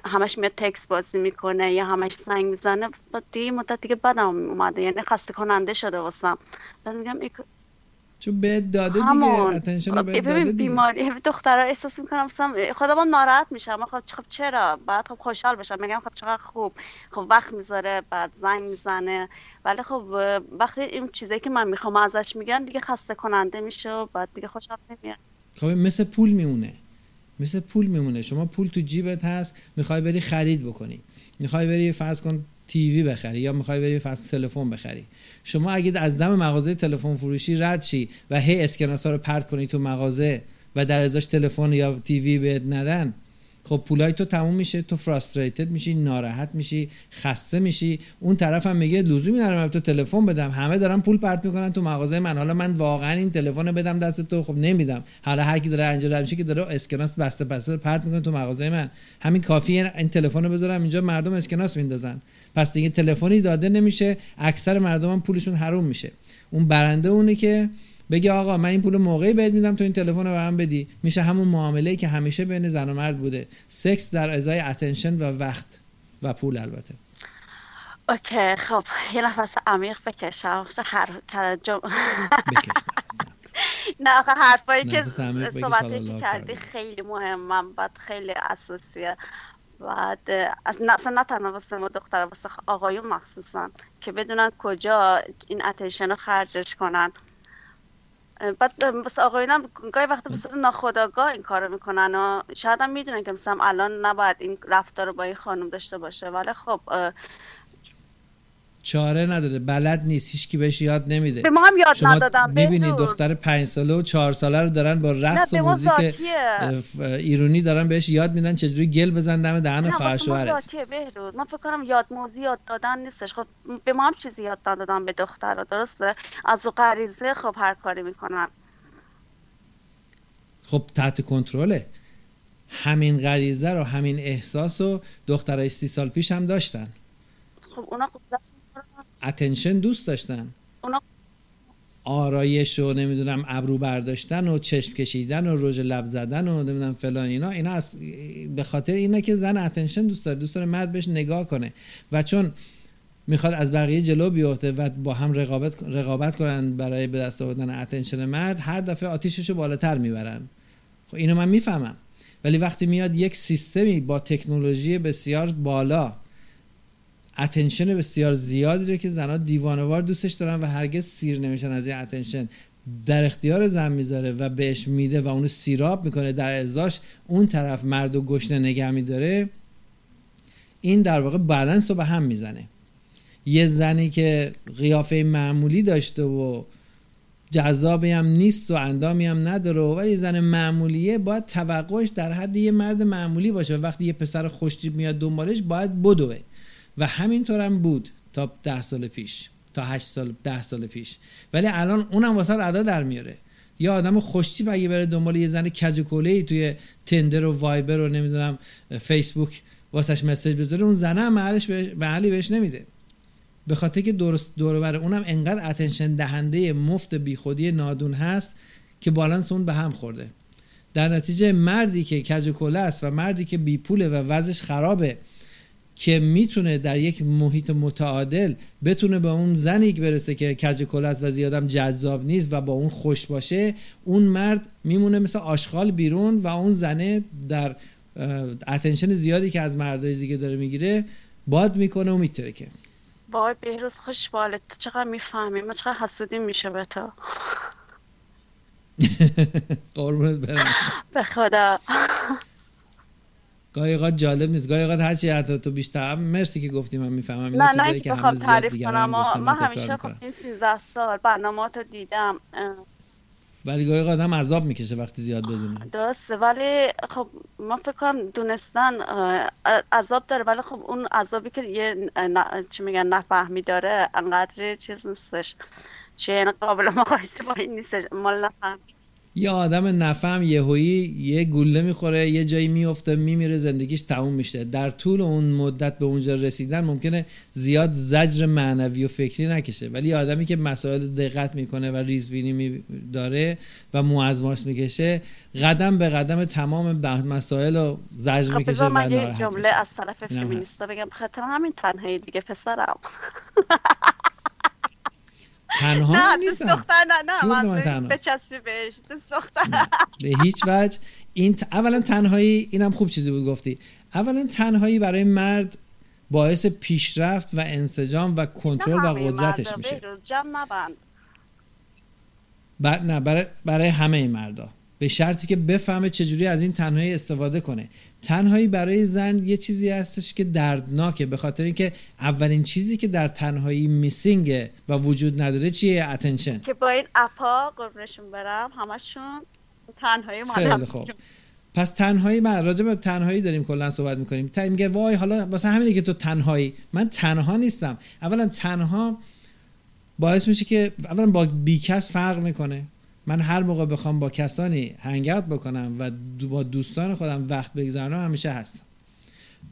همش میاد تکس بازی می‌کنه یا همش زنگ می‌زنه. با دیگه مدت دیگه بدم اومده یعنی خسته کننده شده واسم. بعد میگم چون بهت داده دیگه همون. رو بهت ببین داده دیگه. بیماری دخترها احساس می‌کنم مثلا خودم ناراحت میشم. خب خب چرا؟ بعد خب خوشحال بشم. میگم خب چقدر خوب. خب وقت می‌ذاره بعد زنگ می‌زنه. ولی خب وقتی این چیزایی که من می‌خوام ازش میگن دیگه خسته کننده میشه و بعد دیگه خوشم نمیاد خب مثل پول میمونه. مثل پول میمونه. شما پول تو جیبت هست می‌خوای بری خرید بکنی. می‌خوای بری فرض کن تیوی بخری یا می‌خوای بری فرض تلفن بخری. شما اگه از دم مغازه تلفن فروشی رد شی و هی اسکناس ها رو پرت کنی تو مغازه و در ازاش تلفن یا تیوی بهت ندن خب پولای تو تموم میشه تو فراستریتد میشی ناراحت میشی خسته میشی. اون طرف هم میگه لزومی به تو تلفن بدم. همه دارن پول پرت می‌کنن تو مغازه من. حالا من واقعا این تلفن بدم دست تو؟ خب نمیدم. حالا هر کی داره انجام میشه که داره اسکناس بسته بسته پرت می‌کنه تو مغازه من. همین کافیه این تلفن بذارم اینجا مردم اسکناس میندازن. پس دیگه تلفنی داده نمیشه اکثر مردم هم پولشون حروم میشه. اون برنده اونه که بگه آقا من این پول موقعی بهت میدم تو این تلفن رو به من بدی. میشه همون معامله که همیشه بین زن و مرد بوده. سکس در ازای attention و وقت و پول البته. okay خب یه نفس عمیق بکشم. هر هر جم... نه آخه حرفایی که صحبتی که کردی خیلی مهمم بعد خیلی اساسیه بعد از نه اصلا نه تنها واسه ما دختر واسه آقایون مخصوصا که بدونن کجا این اتنشن رو خرجش کنن. بعد واسه آقایون گاهی وقتا به صورت ناخودآگاه این کارو می‌کنن و شاید هم می‌دونن که مثلا الان نباید این رفتار رو با این خانم داشته باشه. ولی خب چاره نداره بلد نیست هیچکی بهش یاد نمیده. به ما هم یاد شما ندادن می‌بینی. دختر پنج ساله و چهار ساله رو دارن با رقص و موزیک ایرونی دارن بهش یاد میدن چجوری گل بزن دم دهن خواهر شوهرت بهروز من فکر کنم یاد موزی یاد دادن نیستش. خب به ما هم چیزی یاد ندادن به دخترها درسته؟ از او غریزه خب هر کاری می‌کنن. خب تحت کنترله همین غریزه رو همین احساس رو دخترای سی سال پیش هم داشتن. خب اونا قدرت اتنشن دوست داشتن. اونا آرایش و نمی‌دونم ابرو برداشتن و چشم کشیدن و رژ لب زدن و نمی‌دونم فلان اینا. اینا از به خاطر اینه که زن attention دوست داره. دوست داره مرد بهش نگاه کنه. و چون می‌خواد از بقیه جلو بیفته و با هم رقابت رقابت کنن برای به دست آوردن attention مرد هر دفعه آتیشش رو بالاتر می‌برن. خب اینو من می‌فهمم. ولی وقتی میاد یک سیستمی با تکنولوژی بسیار بالا attention بسیار زیادی رو که زنها دیوانوار دوستش دارن و هرگز سیر نمیشن از این attention در اختیار زن می‌ذاره و بهش میده و اونو سیراب می‌کنه در ازاش اون طرف مرد و گشنه نگه میداره این در واقع بالانس رو به هم می‌زنه. یه زنی که قیافه معمولی داشته و جذابی هم نیست و اندامی هم نداره ولی زن معمولیه باید توقعش در حد یه مرد معمولی باشه. و وقتی یه پسر خوشتیپ میاد دنبالش باید بدوه. و همینطور هم بود تا ده سال پیش تا هشت سال ده سال پیش. ولی الان اونم واسه ادا در میاره. یه آدم خوشتیپ اگه بره دنبال یه زن کج ای توی تندر و وایبر و نمی‌دونم فیسبوک واسش مسیج بذاره اون زنه هم بهش- محلی بهش نمیده. به خاطر که درست دور بر اونم انقدر اتنشن دهنده مفت بیخودی نادون هست که بالانس اون به هم خورده. در نتیجه مردی که کج و است و مردی که بی پوله و وضعش خرابه که می‌تونه در یک محیط متعادل بتونه به اون زنی که برسه که کج و کله است و زیادم جذاب نیست و با اون خوش باشه اون مرد میمونه مثل آشغال بیرون و اون زنه در اتنشن زیادی که از مردای دیگه داره می‌گیره باد می‌کنه و میترکه. وای بهروز خوش بالت تو چقدر می‌فهمی؟ ما چقدر حسودی میشه به تو. قربونت برم. به خدا. گاهی اوقات جالب نیست گاهی اوقات هرچی حتی تو بیشتر مرسی که گفتی من می‌فهمم اینا نه چیزایی نه که بخوام زیاد تعریف کنم من من همیشه خب این 13 سال برنامه تو دیدم ولی گاهی هم عذاب می‌کشه وقتی زیاد بدونی. درسته ولی خب من فکر کنم دونستن عذاب داره ولی خب اون عذابی که یه ن- چی میگن نفهمی داره انقدر چیز نیستش چه یعنی قابل مقایسه با این نیستش مال نفهمی. یه آدم نفهم یهویی یه گوله می‌خوره یه جایی میفته میمیره زندگیش تموم میشه. در طول اون مدت به اونجا رسیدن ممکنه زیاد زجر معنوی و فکری نکشه. ولی آدمی که مسائل دقت می‌کنه و ریزبینی می داره و مو از ماش می‌کشه قدم به قدم تمام مسائل رو زجر خب می‌کشه بذار و من یه جمله از طرف فیمینیستا بگم. خاطر همین تنهایی دیگه پسرم. تنها نه دوست دختر نه گفته من نه تنها؟ من بچسبی بهش دوست دختر. به هیچ وجه. این ت- اولا تنهایی اینم خوب چیزی بود گفتی. اولا تنهایی برای مرد باعث پیشرفت و انسجام و کنترل و قدرتش میشه. جمع نبند بر... نه برای, برای همه مردا. به شرطی که بفهمه چجوری از این تنهایی استفاده کنه. تنهایی برای زن یه چیزی هستش که دردناکه به خاطر اینکه اولین چیزی که در تنهایی میسینگه و وجود نداره چیه؟ اتنشن که با این اپا قربونشون برم همشون تنهایی خیلی خوب. پس تنهایی من راجع به تنهایی داریم کلا صحبت می‌کنیم. تا میگه وای حالا واسه همینه که تو تنهایی. من تنها نیستم. اولا تنها باعث میشه که اولا با بیکس فرق می‌کنه. من هر موقع بخوام با کسانی هنگات بکنم و با دوستان خودم وقت بگذرونم همیشه هستم.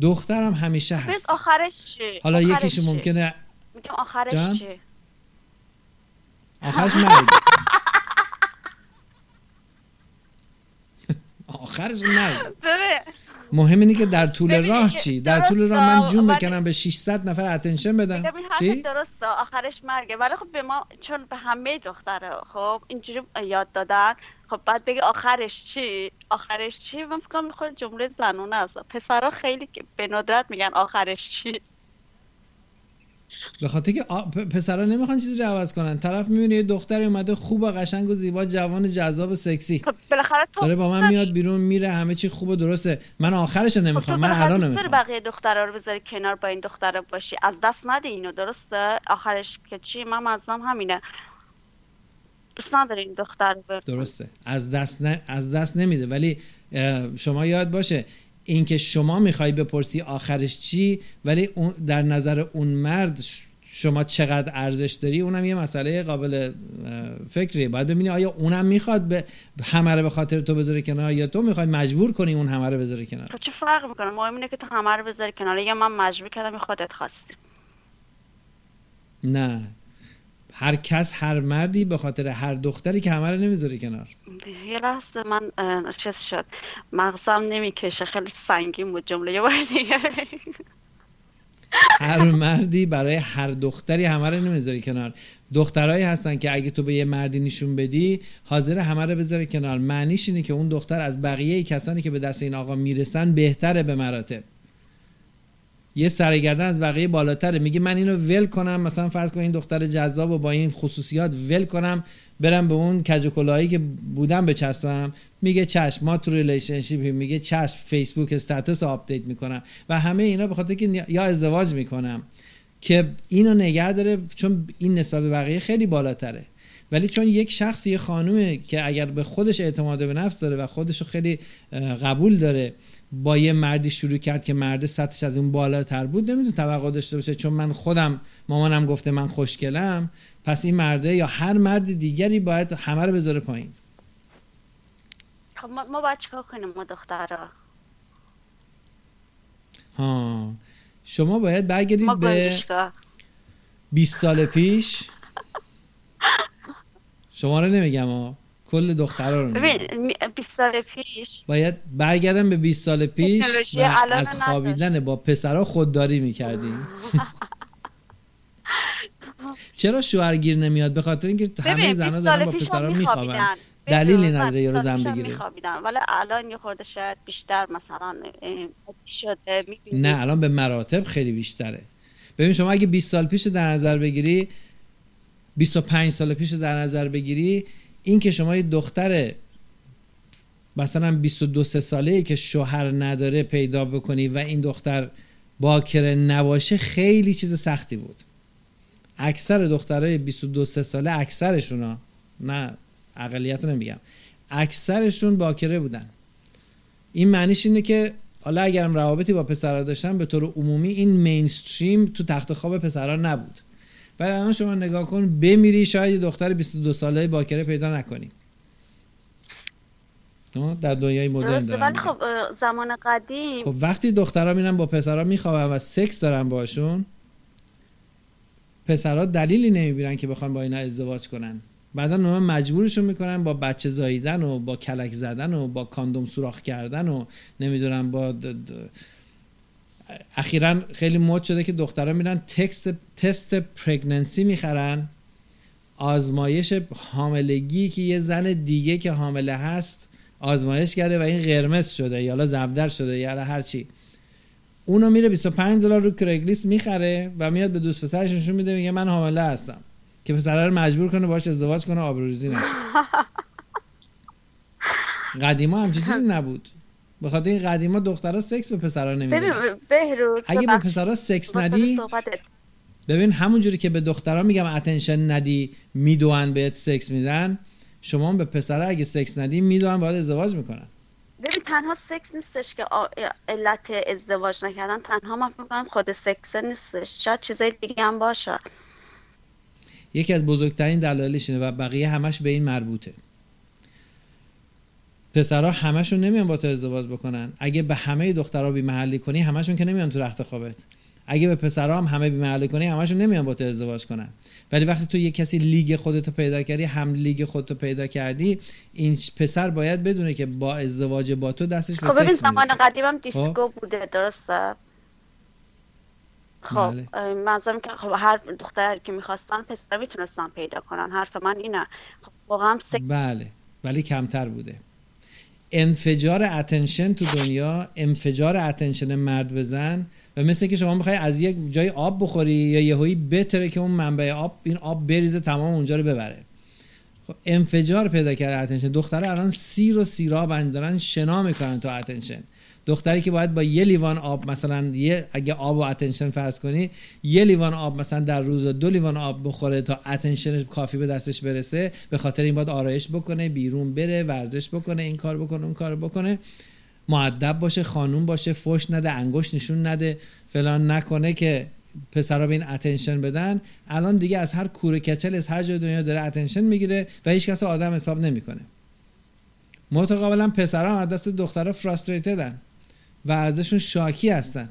دخترم همیشه هست. آخرش چی؟ حالا آخرش یکیش؟ ممکنه میگم آخرش جان؟ چی؟ آخرش مرگ. آخرش مرگ. مهم اینه که در طول راه چی؟ در طول راه من جون بکنم به 600 نفر اتنشن بدم. چی؟ درسته آخرش مرگه. ولی خب به ما چون به همه دختره خب اینجوری یاد دادن. خب بعد بگه آخرش چی؟ آخرش چی؟ من فکر کنم خود جمله زنونه است. پسرا خیلی به ندرت میگن آخرش چی. به خاطر که آ- پسرا نمی‌خوان چیزی رو عوض کنن. طرف می‌بینه یه دختری اومده خوب و قشنگ و زیبا جوان جذاب سکسی. خب بالاخره تو داره با من میاد؟ بیرون میره همه چی خوب و درسته. من آخرش خب نمی‌خوام من الان نمی‌خوام. بقیه دخترها رو بذاری کنار با این دختره باشی؟ از دست نده اینو درسته؟ آخرش که چی؟ من منظورم همینه. دوست نداری این دختر رو درسته. از دست نه... از دست نمیده. ولی شما یاد باشه اینکه شما می‌خوای بپرسی آخرش چی ولی در نظر اون مرد شما چقدر ارزش داری اونم یه مسئله قابل اه، فکریه. باید ببینی آیا اونم می‌خواد به همه رو به خاطر تو بذاره کنار یا تو می‌خوای مجبور کنی اون همه رو بذاره کنار؟ چه فرق می‌کنه؟ مهم اینه که تو همه رو بذاری کنار. یا من مجبور کردم خودت خواستی. نه. هر کس هر مردی به خاطر هر دختری که همه رو نمی‌ذاره کنار. یه لحظه من چیز شد. مغزم نمی‌کشه. خیلی سنگین بود جمله. یه بار دیگه. هر مردی برای هر دختری همه رو نمی‌ذاری کنار. دخترایی هستن که اگه تو به یه مردی نشون بدی حاضر همه رو بذاره کنار. معنیش اینه که اون دختر از بقیه کسانی که به دست این آقا می‌رسن بهتره به مراتب. یه سرگردن از بقیه بالاتره. میگه من اینو ول کنم. مثلا فرض کن این دختر جذاب و با این خصوصیات ول کنم برم به اون کج که بودم بچسبم. میگه چشم ما تو relationship میگه چشم Facebook status update می‌کنم. و همه اینا به خاطر که یا ازدواج می‌کنم که اینو نگه داره چون این نسبت به بقیه خیلی بالاتره. ولی چون یک شخص یه خانومه که اگر به خودش اعتماد به نفس داره و خودش رو خیلی قبول داره با یه مردی شروع کرد که مرد سطحش از اون بالاتر بود. نمی‌تونه توقع داشته باشه چون من خودم مامانم گفته من خوشگلم. پس این مرده یا هر مرد دیگری باید همه رو بذاره پایین. خب ما, باید چیکار کنیم ما دخترها ها. شما باید برگردید ما به گنجشگاه 20 سال پیش. شما رو نمیگم ها کل دخترها رو ببین می- 20 سال پیش. باید برگردم به 20 سال پیش و از. خوابیدن با پسرها خودداری می‌کردیم. چرا شوهرگیر نمیاد؟ به خاطر اینکه همه زنها 20 دارن با هم میخوابن. دلیلی نداره یه رو زن بگیره. ولی الان یه خورده شاید بیشتر مثلا شده. نه الان به مراتب خیلی بیشتره. ببین شما اگه 20 سال پیش در نظر بگیری 25 سال پیش در نظر بگیری این که شما یه دختر مثلا 22 سه ساله که شوهر نداره پیدا بکنی و این دختر باکره نباشه خیلی چیز سختی بود. اکثر دخترای 22 سه ساله اکثرشون ها نه اقلیت نمیگم اکثرشون باکره بودن. این معنیش اینه که حالا اگرم روابطی با پسرها داشتن به طور عمومی این مینستریم تو تخت خواب پسرها نبود. ولی الان شما نگاه کن بمیری شاید یه دختر 22 ساله باکره پیدا نکنی. در دنیای مدرن ولی میگم. خب زمان قدیم. خب وقتی دخترها میرن با پسرها میخوابن و سکس دارن باشون پسرها دلیلی نمی‌بینن که بخوان با اینا ازدواج کنن. بعدا اونا مجبورشون می‌کنن با بچه زاییدن و با کلک زدن و با کاندوم سوراخ کردن و نمی‌دونم با د- د- اخیرا خیلی مد شده که دخترها میرن تکست تست پرگننسی می‌خرن. آزمایش حاملگی که یه زن دیگه که حامله هست آزمایش کرده و این قرمز شده یا زبدر شده یا هر چی اونو میره 25 دلار رو کرگلیس می‌خره و میاد به دوست پسرش نشون میده میگه من حامله هستم. که پسره رو مجبور کنه باش ازدواج کنه آبروریزی نشه. قدیما همچین چیزی نبود. به خاطر این قدیما دخترها سکس به پسرا ببین نمی‌دادن بهروز اگه به. پسرا سکس ندی. ببین همونجوری که به دخترها میگم attention ندی میدوان بهت سکس میدن شما هم به پسرها اگه سکس ندی میدوان باید ازدواج می‌کنن. ببین تنها سکس نیستش که علت ازدواج نکردن. تنها من فکر خود سکس نیستش. شاید چیزای دیگه هم باشه. یکی از بزرگترین دلایلش اینه و بقیه همش به این مربوطه. پسرها همشون نمیان با تو ازدواج بکنن. اگه به همه دخترها بی محلی کنی همشون که نمیان تو رخت خوابت. اگه به پسرها هم همه بی محلی کنی همشون نمیان با تو ازدواج کنن. ولی وقتی تو یه کسی لیگ خودتو پیدا کردی هم لیگ خودتو پیدا کردی این پسر باید بدونه که با ازدواج با تو دستش به خب زمان می‌رسه. قدیم هم دیسکو بوده درسته؟ خب بله. منظورم که خب هر دختر که می‌خواستن پسر می‌تونستن پیدا کنن. حرف من اینه. خب واقعا هم سکس بله. ولی کمتر بوده. انفجار attention تو دنیا انفجار attention مرد به زن و مثل که شما بخوای از یک جای آب بخوری یا یهویی بترکه که اون منبع آب این آب بریزه تمام اونجا رو ببره. خب انفجار پیدا کرده attention دختره الان سیر و سیراب دارن شنا می‌کنن تو attention دختری که باید با یه لیوان آب مثلا یه اگه آب و attention فرض کنی یه لیوان آب مثلا در روز دو لیوان آب بخوره تا attention کافی به دستش برسه به خاطر این باید آرایش بکنه بیرون بره ورزش بکنه این کار بکنه اون کار بکنه. مؤدب باشه خانوم باشه فوش نده انگشت نشون نده فلان نکنه که پسرا به این attention بدن. الان دیگه از هر کور و کچل از هر جای دنیا داره attention می‌گیره و هیچ کس آدم حساب نمی‌کنه. متقابلا پسرا از دست دخترها frustrated ن و ازشون شاکی هستن.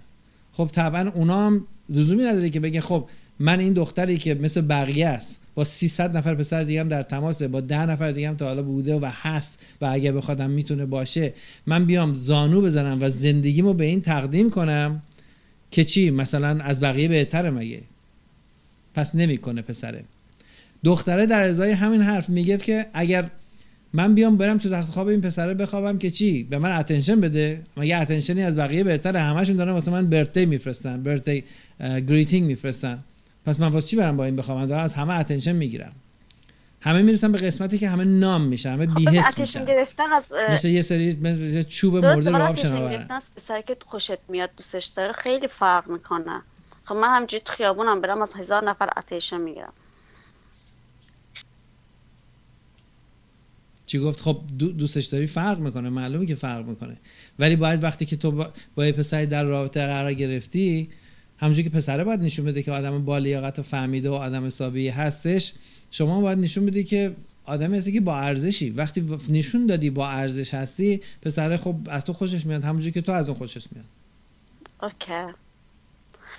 خب طبعا اونا هم لزومی نداره که بگه خب من این دختری که مثل بقیه است با 300 نفر پسر دیگه هم در تماسه با 10 نفر دیگه هم تا حالا بوده و هست و اگه بخوادم می‌تونه باشه من بیام زانو بزنم و زندگیمو به این تقدیم کنم که چی؟ مثلا از بقیه بهتره مگه؟ پس نمی‌کنه پسره. دختره در ازای همین حرف میگه که اگر من بیام برم تو تخت خواب این پسره بخوابم که چی؟ به من attention بده. مگه attention ی از بقیه بهتره؟ همشون دارن واسه من birthday میفرستن birthday greeting میفرستن. پس من واسه چی برم با این بخوابم؟ دارن از همه attention می‌گیرم. همه می‌رسن به قسمتی که همه نام میشن همه بیهس میشن. گرفتن از اه، مثل یه سری مثل یه چوب مرده رو آب شناورن از پسری که خوشت میاد دوستش داره خیلی فرق می‌کنه. خب من همجوری تو خیابونم برم از هزار نفر اتنشن می‌گیرم. چی گفت؟ خب دو- دوستش داری؟ فرق می‌کنه معلومه که فرق می‌کنه. ولی باید وقتی که تو با, با یه پسری در رابطه قرار گرفتی همونجوری که پسره باید نشون بده که آدم با لیاقت و فهمیده و آدم حسابی هستش. شما باید نشون بدی که آدمی هستی که با ارزشی. وقتی نشون دادی با ارزش هستی پسره خب از تو خوشش میاد همونجوری که تو از اون خوشش میاد. Okay.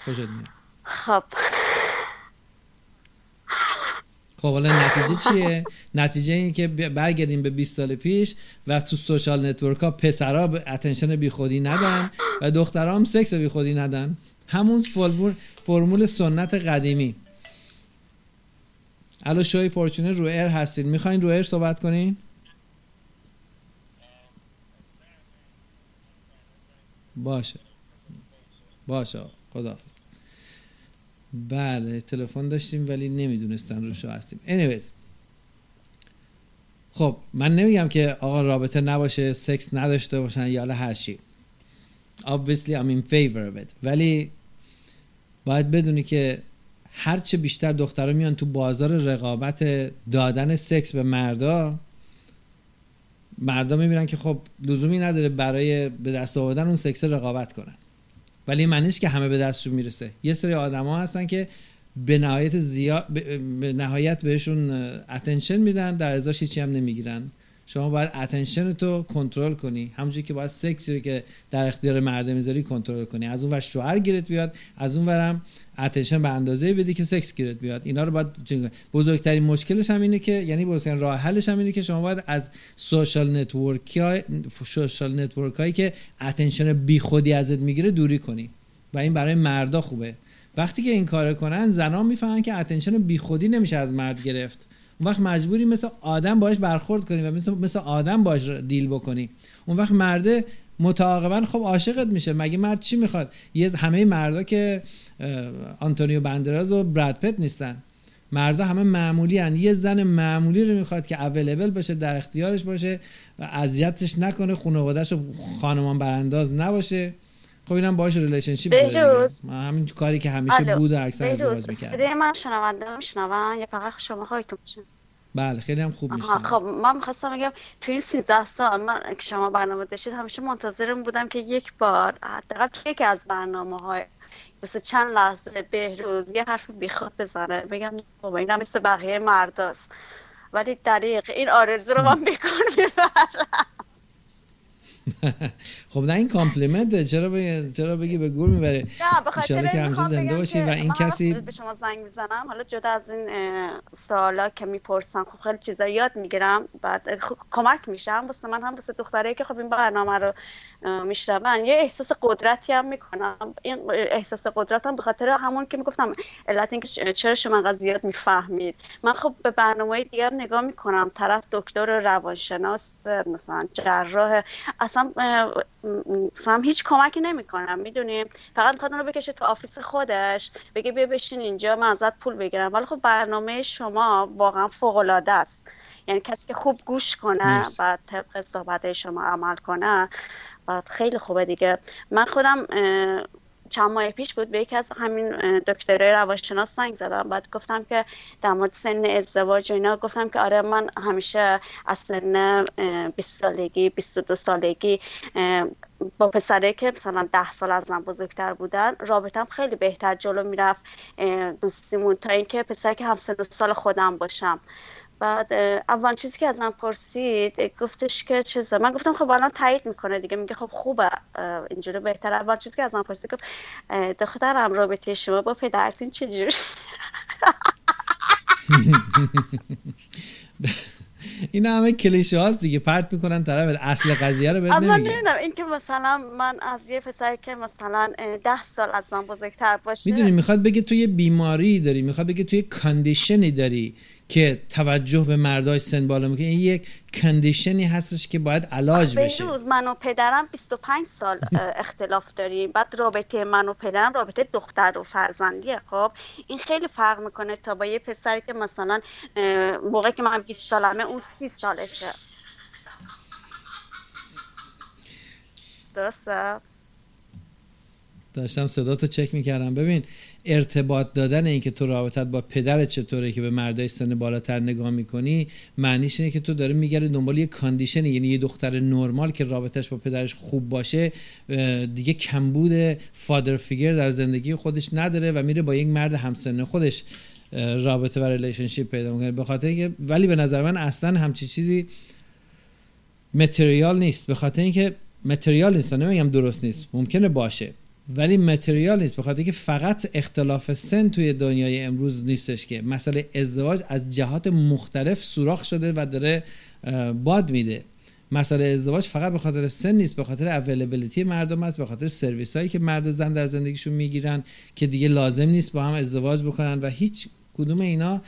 خوشت میاد. خب. خب حالا نتیجه چیه؟ نتیجه این که برگردیم به 20 سال پیش و تو social network ها پسرا به attention بیخودی ندن و دخترها هم سکس بیخودی ندن. همون فرمول, فرمول سنت قدیمی. الو شوی پورچونه رو air هستین می‌خواین رو air صحبت کنین؟ باشه. باشه. خداحافظ. بله تلفن داشتیم ولی نمی‌دونستن روشو هستیم. Anyways. خب من نمیگم که آقا رابطه نباشه سکس نداشته باشن یا هر چی. Obviously I'm in favor of it. ولی باید بدونی که هرچه بیشتر دخترها میان تو بازار رقابت دادن سکس به مردا مردا می‌بینن که خب لزومی نداره برای به دست آوردن اون سکس رقابت کنن. ولی معنی نیست که همه به دستشون می‌رسه. یه سری آدما هستن که به نهایت زیاد به نهایت بهشون اتنشن میدن در ازاش هیچی هم نمی‌گیرن. شما باید attention تو کنترل کنی. همونجوری که باید سکسی رو که در اختیار مرده می‌ذاری کنترل کنی. از اون ور شوهر گیرت بیاد از اون ورم attention به اندازه بدی که سکس گیرت بیاد. اینا رو باید بزرگترین مشکلش هم اینه که یعنی بزرگترین راه حلش هم اینه که شما باید از social network های social network هایی که attention بیخودی ازت می‌گیره دوری کنی. و این برای مردا خوبه. وقتی که این کار کنن زنان می‌فهمن که attention بیخودی نمیشه از مرد گرفت. اون وقت مجبوری مثل آدم باش برخورد کنی و مثل, مثل آدم باش deal بکنی. اون وقت مرده متعاقبا خب عاشقت میشه. مگه مرد چی می‌خواد؟ یه همه مردا که آنتونیو باندراس و براد پیت نیستن. مردا همه معمولی هن. یه زن معمولی رو می‌خواد که available باشه در اختیارش باشه اذیتش نکنه خانوادهش خانمان برانداز نباشه. خب اینم باشه relationship بهروز. همین کاری که همیشه الو. بود و اکثر ازدواج می‌کرد صدای من شنونده میشنون یا فقط شما هایتون میشن بله خیلی هم خوب میشنم خب من می‌خواستم بگم توی این 13 سال من که شما برنامه داشتید همیشه منتظرم بودم که یک بار حداقل توی یکی از برنامه های مثل چند لحظه بهروز یه حرف بیخود بزنه بگم بابا اینا مثل بقیه مرداست ولی دریق این آرزو رو من بیکار می‌برم. خب نه این کامپلیمنته چرا بگی چرا بگی به گور می‌بره نه که همیشه زنده باشی و این کسی به شما زنگ می‌زنم. حالا جدا از این سوالا که می‌پرسم خب خیلی چیزا یاد می‌گیرم. بعد کمک میشم واسه من هم واسه دختره که خب این برنامه رو میشنون. یه احساس قدرتی هم می‌کنم. این احساس قدرت هم به خاطر همون که می‌گفتم علت اینکه چرا شما انقدر زیاد می‌فهمید. من خب به برنامه دیگه نگاه می‌کنم. طرف دکتر روانشناس مثلا جراح اصلا مثلا هیچ کمکی نمی‌کنم. می‌دونیم فقط می‌خواد اونو بکشه تو آفیس خودش بگه بیا بشین اینجا من ازت پول بگیرم. ولی خب برنامه شما واقعا فوق العاده است. یعنی کسی که خوب گوش کنه. و طبق صحبت شما عمل کنه بعد خیلی خوبه دیگه. من خودم چند ماه پیش بود به یکی از همین دکترای روانشناس زنگ زدم. بعد گفتم که در مورد سن ازدواج و اینا گفتم که آره من همیشه از سن اه، 20 سالگی 22 سالگی با پسره که مثلا ده سال از من بزرگتر بودن رابطم خیلی بهتر جلو می‌رفت. دوستیمون تا اینکه پسر که همسن سال خودم باشم. بعد اول چیزی که از من پرسید گفتش که چیزه. من گفتم خب الان تایید می‌کنه دیگه میگه خب خوبه. اینجوری بهتر اول چیزی که از من پرسید گفت دخترم رابطه شما با پدرتون چجوری؟ این همه کلیشه هاست دیگه. پرت می‌کنن طرف اصل قضیه رو بهت اما نمی‌دونم این که مثلا من از یه پسری که مثلا ده سال از من بزرگتر باشه. می‌دونی می‌خواد بگه تو یه بیماری داری می‌خواد بگه تو یه condition ی داری که توجه به مردای سن بالا می‌کنه. این یک condition ی هستش که باید علاج بشه. بهروز من و پدرم 25 سال اختلاف داریم. بعد رابطه من و پدرم رابطه دختر و فرزندیه. خب این خیلی فرق می‌کنه تا با یه پسری که مثلا موقعی که من 20 سالمه اون 30 سالشه. درسته؟ داشتم صدا تو چک می‌کردم. ببین ارتباط دادن این که تو رابطت با پدرت چطوره که به مردای سن بالاتر نگاه می‌کنی معنیش اینه که تو داره میگرده دنبال یه کاندیشن یعنی یه دختر نرمال که رابطش با پدرش خوب باشه دیگه کمبود فادر فیگر در زندگی خودش نداره و میره با یک مرد همسن خودش رابطه و relationship پیدا می‌کنه. به خاطر که ولی به نظر من اصلا همچی چیزی material نیست. به خاطر اینکه material نیست نمیگم درست نیست ممکنه باشه. ولی material نیست به خاطر که فقط اختلاف سن توی دنیای امروز نیستش که مسئله ازدواج از جهات مختلف سوراخ شده و داره باد میده. مسئله ازدواج فقط به خاطر سن نیست به خاطر availability مردم است به خاطر سرویس هایی که مرد و زن در زندگیشون می‌گیرن که دیگه لازم نیست با هم ازدواج بکنن و هیچ کدوم اینا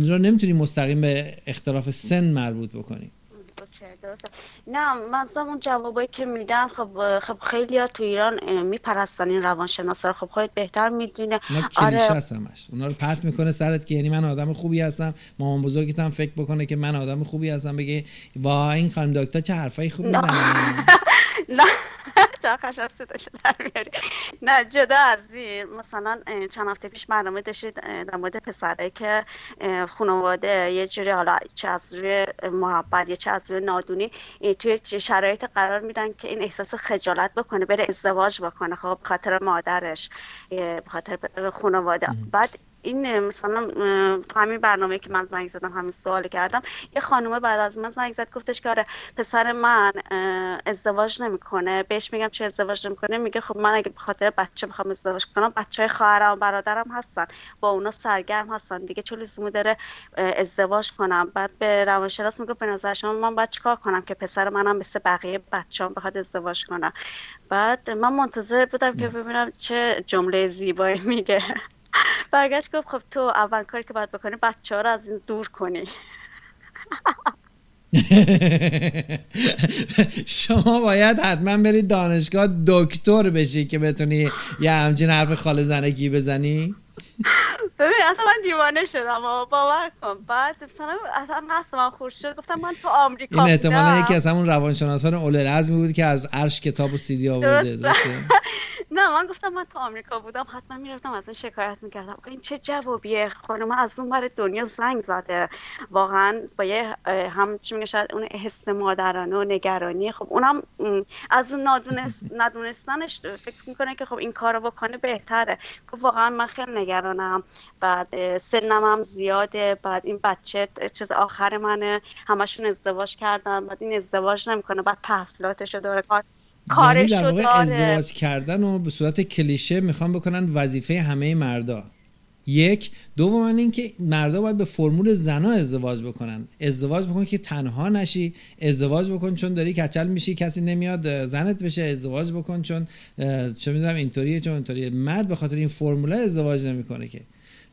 را نمی‌تونی مستقیم به اختلاف سن مربوط بکنی. درسته. نه منظورم اون جوابایی که میدن خب خب خیلی ها تو ایران میپرستن این روانشناسا رو. خب خودت بهتر می‌دونه. هست همش. اونا رو پرت می‌کنه سرت که یعنی من آدم خوبی هستم. مامان بزرگت هم فکر بکنه که من آدم خوبی هستم. بگه وا این خانم دکتر چه حرفایی خوب می‌زنه. نه. چرا قشنگ صداش در میاری نه جدا از این مثلا چند هفته پیش برنامه داشتید در مورد پسره که خانواده یه جوری حالا چه از روی محبت یا چه از روی نادونی توی شرایط قرار میدن که این احساس خجالت بکنه بره ازدواج بکنه خب خاطر مادرش خاطر خانواده. بعد این مثلا تو همین برنامه که من زنگ زدم همین سوال کردم. یه خانومه بعد از من زنگ زد گفتش که آره پسر من ازدواج نمی‌کنه. بهش میگم چه ازدواج نمی‌کنه؟ میگه خب من اگه به خاطر بچه بخوام ازدواج کنم بچه های خواهرم و برادرم هستن. با اونا سرگرم هستن دیگه چه لزومی داره ازدواج کنم؟ بعد به روانشناس میگه به نظر شما من باید چیکار کنم که پسر منم مثل بقیه بچه‌ام بخواد ازدواج کنه؟ بعد من منتظر بودم که ببینم چه جمله زیبایی میگه. برگشت گفت خب تو اول کاری که باید بکنی بچه ها رو از این دور کنی. شما باید حتما برید دانشگاه دکتر بشی که بتونی یه همچین حرف خاله زنگی بزنی. ببین اصلا من دیوانه شدم و باور کن. بعد مثلا اصلا قصد من خورد. شد. گفتم من تو آمریکا این احتمالا. یکی از همون روانشناسان اولوالعزمی بود که از عرش کتاب و سیدی آورده درسته. نه من گفتم من تو آمریکا بودم. حتما می‌رفتم از این شکایت می‌کردم. این چه جوابیه؟ خانم از اون بر دنیا زنگ زده. واقعا با یه هم چی میگه شاید اون حس مادرانه و نگرانی. خب اونم از اون ندونستنش فکر می‌کنه که خب این کارو بکنه بهتره. گفت واقعا من خیلی نگرانم. بعد سنم هم زیاده. بعد این بچه چیز آخر منه. همشون ازدواج کردن. بعد این ازدواج نمی‌کنه. بعد تحصیلاتشو داره. کار یعنی کارش واقع داره. ازدواج کردن و به صورت کلیشه می‌خوان بکنن وظیفه همه مردا. یک. دوم اینکه مردا باید به فرمول زنا ازدواج بکنن. ازدواج بکن که تنها نشی. ازدواج بکن چون داری کچل میشی کسی نمیاد زنت بشه. ازدواج بکن چون چه می‌دونم اینطوریه چون اینطوریه مرد به خاطر این فرموله ازدواج نمی‌کنه که.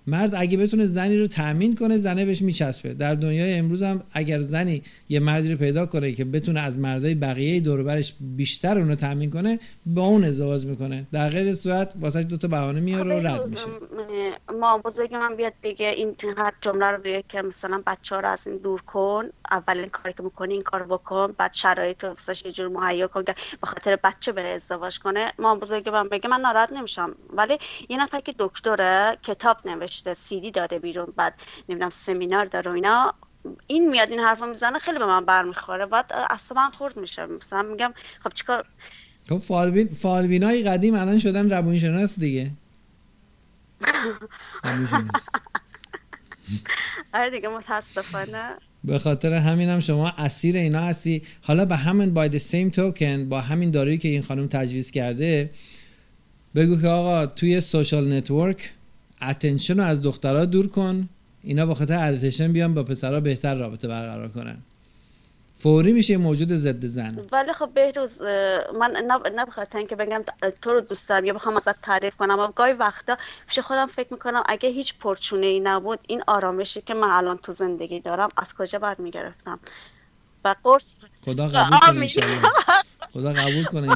مرد اگه بتونه زنی رو تأمین کنه زنه بهش میچسبه. در دنیای امروز هم اگر زنی یه مردی رو پیدا کنه که بتونه از مردای بقیه دور و برش بیشتر اون رو تأمین کنه با اون ازدواج می‌کنه. در غیر صورت واسه دو تا بهانه میاره و خب رد میشه. ما بزرگ من بیاد بگه این هر جمله رو بگه که مثلا بچه ها رو از این دور کن اولین کاری که می‌کنی این کار بکن بعد شرایط رو یه جور مهیا کن که به خاطر بچه بره ازدواج کنه. ما بزرگ من بگه من ناراحت نمیشم. ولی یه نفر که دکتره کتاب نوشته. سیدی داده بیرون بعد نمی‌دونم سمینار داره و اینا. این میاد این حرفو می‌زنه خیلی به من برمیخوره. بعد اعصاب من خورد میشه. مثلا میگم خب چیکار؟ خب فالبین فالبینای قدیم الان شدن روانشناس دیگه. آره دیگه متاسفانه. به خاطر همین هم شما اسیر اینا هستی. حالا به همین by the same token با همین دارویی که این خانم تجویز کرده بگو که آقا توی social network attention رو از دخترها دور کن. اینا به خاطر attention بیان با پسرها بهتر رابطه برقرار کنن. فوری میشه موجود ضد زن. ولی خب بهروز من نه نه بخاطر اینکه بگم تو رو دوست دارم یا بخوام ازت تعریف کنم. اما گاهی وقتا پیش خودم فکر می‌کنم اگه هیچ پرچونه ای نبود این آرامشی که من الان تو زندگی دارم از کجا باید می‌گرفتم؟ و قرص خدا قبول کنه خدا قبول کنه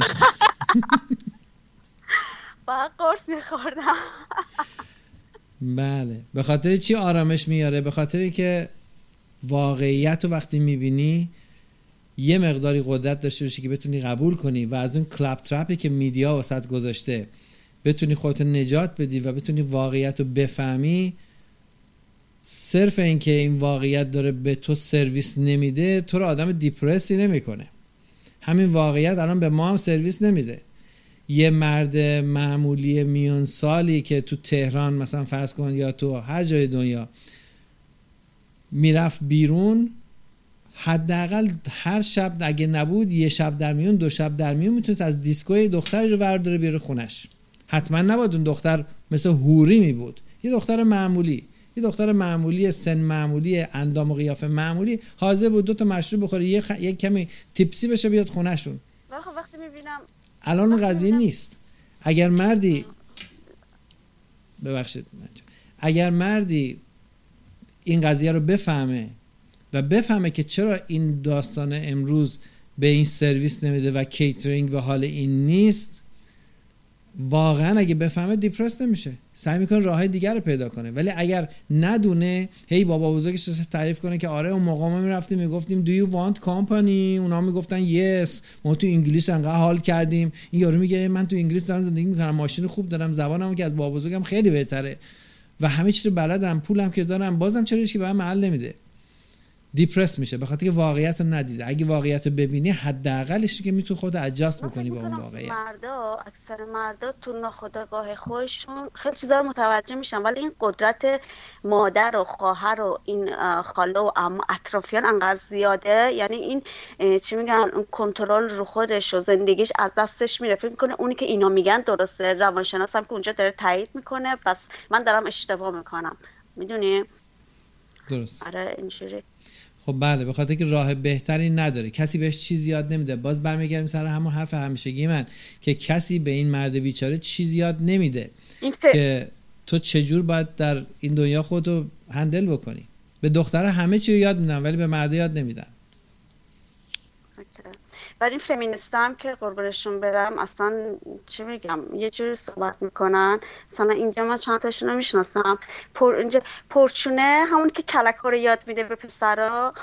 و قرص میخوردم. بله. به خاطر چی آرامش میاره؟ به خاطر که واقعیت رو وقتی می‌بینی یه مقداری قدرت داشته باشی که بتونی قبول کنی و از اون claptrap ی که media وسط گذاشته بتونی خودت نجات بدی و بتونی واقعیت رو بفهمی صرف اینکه این واقعیت داره به تو سرویس نمیده تو رو آدم depress ی نمی‌کنه. همین واقعیت الان به ما هم سرویس نمیده. یه مرد معمولی میون سالی که تو تهران مثلا فرض کن یا تو هر جای دنیا می‌رفت بیرون حداقل هر شب اگه نبود یه شب در میون دو شب در میون می‌تونست از دیسکوی دختری رو ورداره بیاره خونش. حتما نباید اون دختر مثل هوری می بود یه دختر معمولی یه دختر معمولی سن معمولی اندام و قیافه معمولی حاضر بود دو تا مشروب بخوره یه, خ... یه کمی tipsy بشه بیاد خونهشون. خب وقتی می‌بینم الان قضیه نیست. اگر مردی ببخشید اگر مردی این قضیه رو بفهمه و بفهمه که چرا این داستان امروز به این سرویس نمیده و کیترینگ به حال این نیست واقعا اگه بفهمه depress نمیشه. سعی می‌کنه راه دیگر رو پیدا کنه. ولی اگر ندونه هی بابا بزرگش رو تعریف کنه که آره اون موقع ما می‌رفتیم می‌گفتیم do you want company? اونا می‌گفتن yes. ما تو انگلیس انقدر حال کردیم. این یارو میگه من تو انگلیس دارم زندگی می‌کنم ماشین خوب دارم زبانم که از بابا بزرگم خیلی بهتره. و همه چی رو بلدم پولم که دارم بازم چرا که به محل نمیده. دیپرس میشه. به خاطر که واقعیت رو ندیده. اگه واقعیت رو ببینی حداقلش که می‌تونی خود ادجاست من بکنی با اون واقعیت. مردا اکثر مردا تو ناخودآگاه خودشون خیلی چیزا رو متوجه میشن. ولی این قدرت مادر و خواهر و این خاله و عمو اطرافیان انقدر زیاده. یعنی این چی میگن اون کنترل رو خودش و زندگیش از دستش میره. فکر می‌کنه اونی که اینا میگن درسته. روانشناس هم که اونجا داره تایید می‌کنه. پس من دارم اشتباه می‌کنم. می‌دونی؟ درست. آره اینجوری. خب بله به خاطر که راه بهتری نداره. کسی بهش چیز یاد نمیده. باز برمیگردیم سر همون حرف همیشگی من که کسی به این مرد بیچاره چیز یاد نمیده. که تو چجور باید در این دنیا خودتو هندل بکنی. به دختره همه چی رو یاد میدن ولی به مرد یاد نمیدن. این فمینیست هم که قربونشون برم اصلا چی میگم یه جوری صحبت می‌کنن. مثلا اینجا من چند تاشون رو می‌شناسم. پر اینجا پرچونه همون که کلک ها رو یاد میده به پسرا.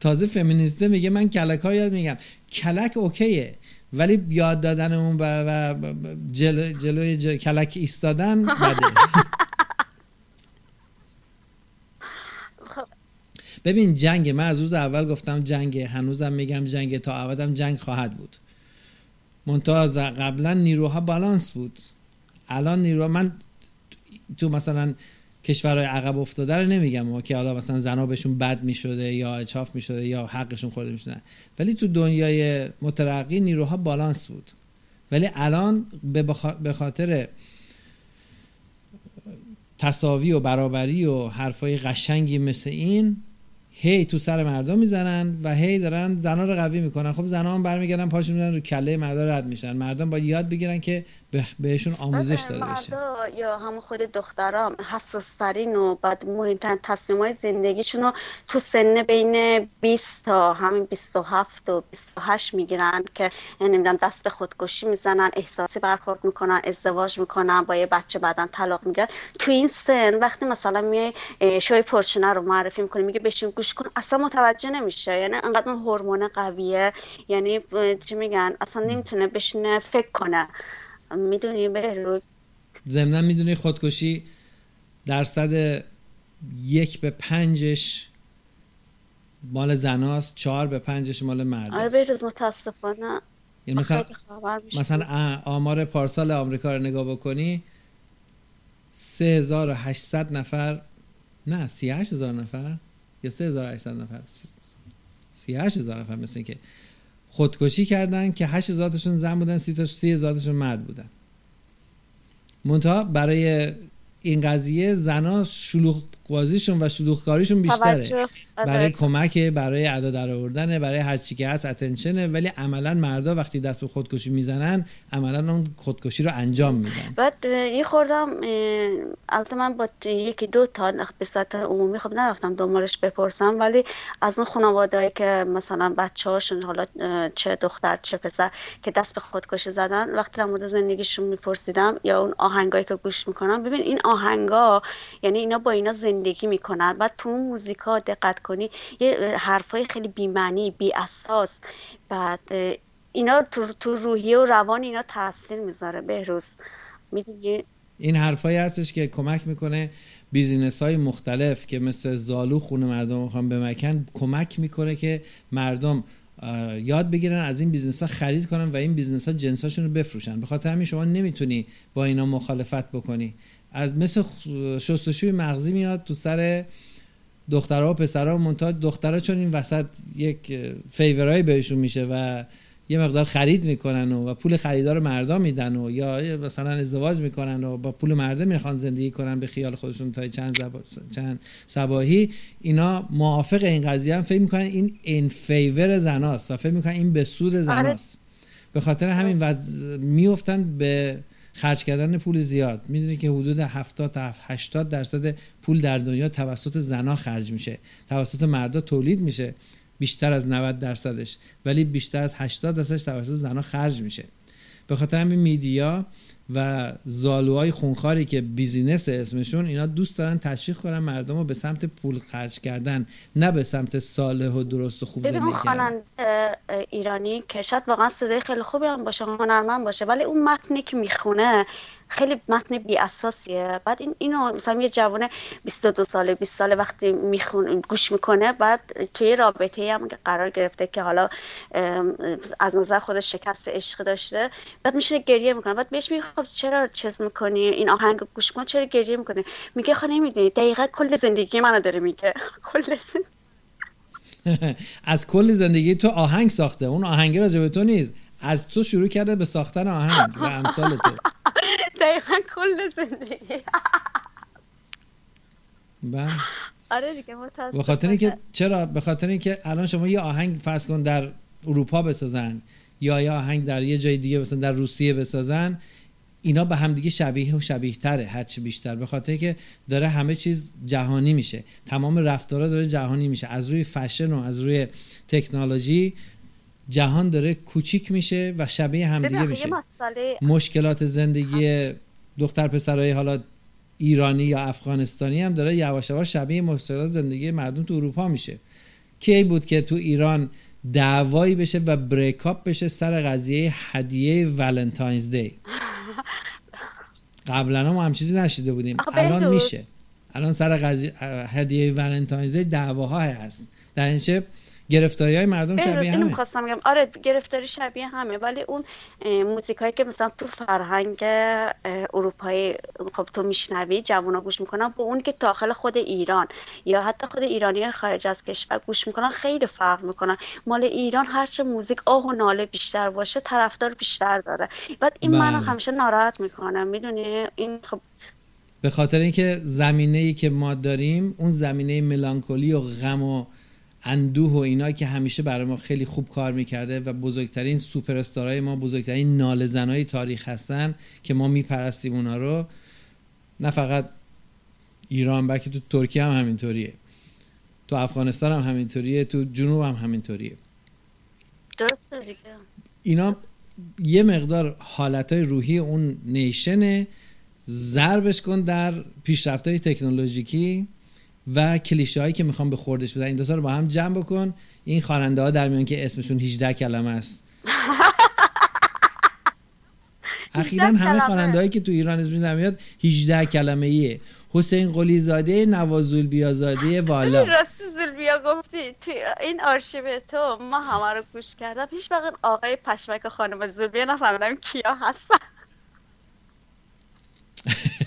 تازه فمینیسته میگه من کلک ها یاد میگم کلک اوکیه ولی یاد دادن اون و, و جلو جلوی جل... کلک ایستادن بده. ببین جنگ من از روز اول گفتم جنگ هنوزم میگم جنگ تا ابدم جنگ خواهد بود. منتها قبلا نیروها بالانس بود. الان نیروها من تو مثلا کشورهای عقب افتاده رو نمیگم که حالا مثلا زنا بهشون بد می‌شده یا اچاف می‌شده یا حقشون خورده می‌شدن ولی تو دنیای مترقی نیروها بالانس بود. ولی الان به خاطر تساوی و برابری و حرفای قشنگی مثل این هی تو سر مردم می‌زنن و هی دارن زنا رو قوی می‌کنن. خب زنا هم برمیگردن پاشون می‌زنن رو کله مردا رد میشن. مردم باید یاد بگیرن که بهشون آموزش بعد داده بشه. یا همون خود دخترام حساس ترین و بعد مهمترین تصمیم های زندگیشون رو تو سن بین 20 تا همین 27 و 28 می‌گیرن که نمی‌دونم دست به خودکشی می‌زنن احساسی برخورد می‌کنن ازدواج می‌کنن با یه بچه بعدا طلاق می‌گیرن. تو این سن وقتی مثلا میای شوی پرچونه رو معرفی می‌کنی میگه بشین گوش کن اصلا متوجه نمیشه. یعنی انقدر اون هورمون قویه. یعنی چی میگن؟ اصلا نمی‌تونه بشینه فکر کنه. می‌دونی بهروز ضمنا می‌دونی خودکشی درصد یک به پنجش مال زناست چهار به پنجش مال مرد آره. بهروز متاسفانه یعنی مثلا. مثلا آمار پارسال آمریکا رو نگاه بکنی 3800 نفر نه 38000 نفر یا 3800 نفر 38000 نفر مثل که خودکشی کردن که 8000 تاشون زن بودن 30 تاش 30000 تاشون مرد بودن. منتها برای این قضیه زنا شلوغ بازیشون و شلوغ کاریشون بیشتره توجه. آره. برای کمک برای ادا در آوردن برای هر چی که هست اتنشنه ولی عملا مردا وقتی دست به خودکشی می‌زنن عملا اون خودکشی رو انجام میدن بعد اه، یه خوردم البته من با یکی دو تا به صورت عمومی خب نرفتم دنبالش بپرسم ولی از اون خانوادهایی که مثلا بچه هاشون حالا چه دختر چه پسر که دست به خودکشی زدن وقتی در مورد زندگیشون میپرسیدم یا اون آهنگایی که گوش می‌کنم ببین این آهنگا یعنی اینا با اینا زندگی می‌کنن بعد تو اون موزیکا دقت کنی یه حرفای خیلی بی‌معنی بی اساس بعد اینا تو, تو روحیه و روان اینا تاثیر می‌ذاره بهروز. می‌دونی؟ این حرفایی هستش که کمک می‌کنه بیزینس های مختلف که مثل زالو خونه مردم می‌خوان بمکن کمک می‌کنه که مردم یاد بگیرن از این business ها خرید کنن و این business ها جنساشون رو بفروشن. به خاطر همین شما نمی‌تونی با اینا مخالفت بکنی. از مثل شستشوی مغزی میاد تو سر دخترها و پسرها منتها دخترها چون این وسط یک favor ایی بهشون میشه و یه مقدار خرید می‌کنن و, و پول خریدار رو مردا میدن و یا مثلا ازدواج می‌کنن و با پول مرده می‌خوان زندگی کنن به خیال خودشون تا چند زبا... چند سباهی اینا موافق این قضیه هم. فکر می‌کنن این این فیور زناست و فکر می‌کنن این به سود زناست. به خاطر همین وضع میفتن به خرج کردن پول زیاد. می‌دونی که حدود 70 تا 80 درصد پول در دنیا توسط زنا خرج میشه. توسط مردا تولید میشه. بیشتر از 90 درصدش. ولی بیشتر از 80 درصدش توسط زنا خرج میشه. به خاطر همین میدیا و زالوهای خونخاری که بیزینس اسمشون اینا دوست دارن تشویق کنن مردم رو به سمت پول خرج کردن نه به سمت صالح و درست و خوب زندگی کردن. ایرانی که شاید واقعا صدای خیلی خوبی هم باشه هنرمند باشه ولی اون متنی که می‌خونه خیلی متن بی اساسیه بعد این اینو مثلا یه جوان 22 ساله 20 ساله وقتی میخون گوش می‌کنه بعد توی رابطه هم که قرار گرفته که حالا از نظر خودش شکست عشق داشته بعد میشه گریه می‌کنه. بعد بهش میگه خب چرا چیز می‌کنی؟ این آهنگ گوش کن چرا گریه می‌کنی؟ میگه خب نمی‌دونی. دقیقا کل زندگی منو داره میگه. کل از کل زندگی تو آهنگ ساخته. اون آهنگ راجع به تو نیست. از تو شروع کرده به ساختن آهنگ و امثال تو. دقیقا کل زندگی. بله. آره دیگه متاسفانه. به خاطر اینکه چرا؟ به خاطر اینکه الان شما یه آهنگ فرض کن در اروپا بسازن یا یه آهنگ در یه جای دیگه مثلا در روسیه بسازن اینا به همدیگه شبیه و شبیه تره هرچی بیشتر. به خاطر که داره همه چیز جهانی میشه. تمام رفتارا داره جهانی میشه. از روی فشن و از روی تکنولوژی جهان داره کوچیک میشه و شبیه همدیگه میشه. مسئله مشکلات زندگی دختر پسرای حالا ایرانی یا افغانستانی هم داره یواش یواش شبیه مشکلات زندگی مردم تو اروپا میشه. کی بود که تو ایران دعوایی بشه و breakup بشه سر قضیه هدیه Valentine's Day؟ قبلا ما هم چیزی نشنیده بودیم. الان. میشه. الان سر قضیه هدیه Valentine's Day دعواها هست. در نتیجه گرفتاری های مردم بهروز، شبیه اینو همه. می‌خواستم بگم. آره گرفتاری شبیه همه. ولی اون موزیک هایی که مثلا تو فرهنگ اروپایی خب تو میشنوی جوونا گوش می‌کنن با اون که داخل خود ایران یا حتی خود ایرانی خارج از کشور گوش می‌کنن خیلی فرق می‌کنن مال ایران هرچه موزیک آه و ناله بیشتر باشه طرفدار بیشتر داره. بعد این منو بله. همیشه ناراحت می‌کنه. می‌دونی؟ این خب به خاطر اینکه زمینه ای که ما داریم اون زمینه ملانکولی و غم و اندوه و اینا که همیشه برای ما خیلی خوب کار می‌کرده و بزرگترین سوپر استارای ما بزرگترین نال زنای تاریخ هستن که ما میپرستیم اونا رو. نه فقط ایران بلکه تو ترکیه هم همینطوریه. تو افغانستان هم همینطوریه تو جنوب هم همینطوریه. درسته دیگه. اینا یه مقدار حالتهای روحی اون نیشنه. ضربش کن در پیشرفت های تکنولوژیکی. و کلیشه هایی که می‌خوام به خوردش بدن. این دوتا رو با هم جمع بکن. این خواننده ها در میان که اسمشون 18 کلمه است. اخیرا همه. خواننده هایی که تو ایران اسمشون در میاد 18 کلمه ایه حسین قلی زاده نوازول بیازاده والا راستی زلبیا گفتی. توی این آرشیو تو ما همه رو گوش کردم. هیچ وقت آقای پشمک خانم زلبیا نفهمیدم کیا هستن.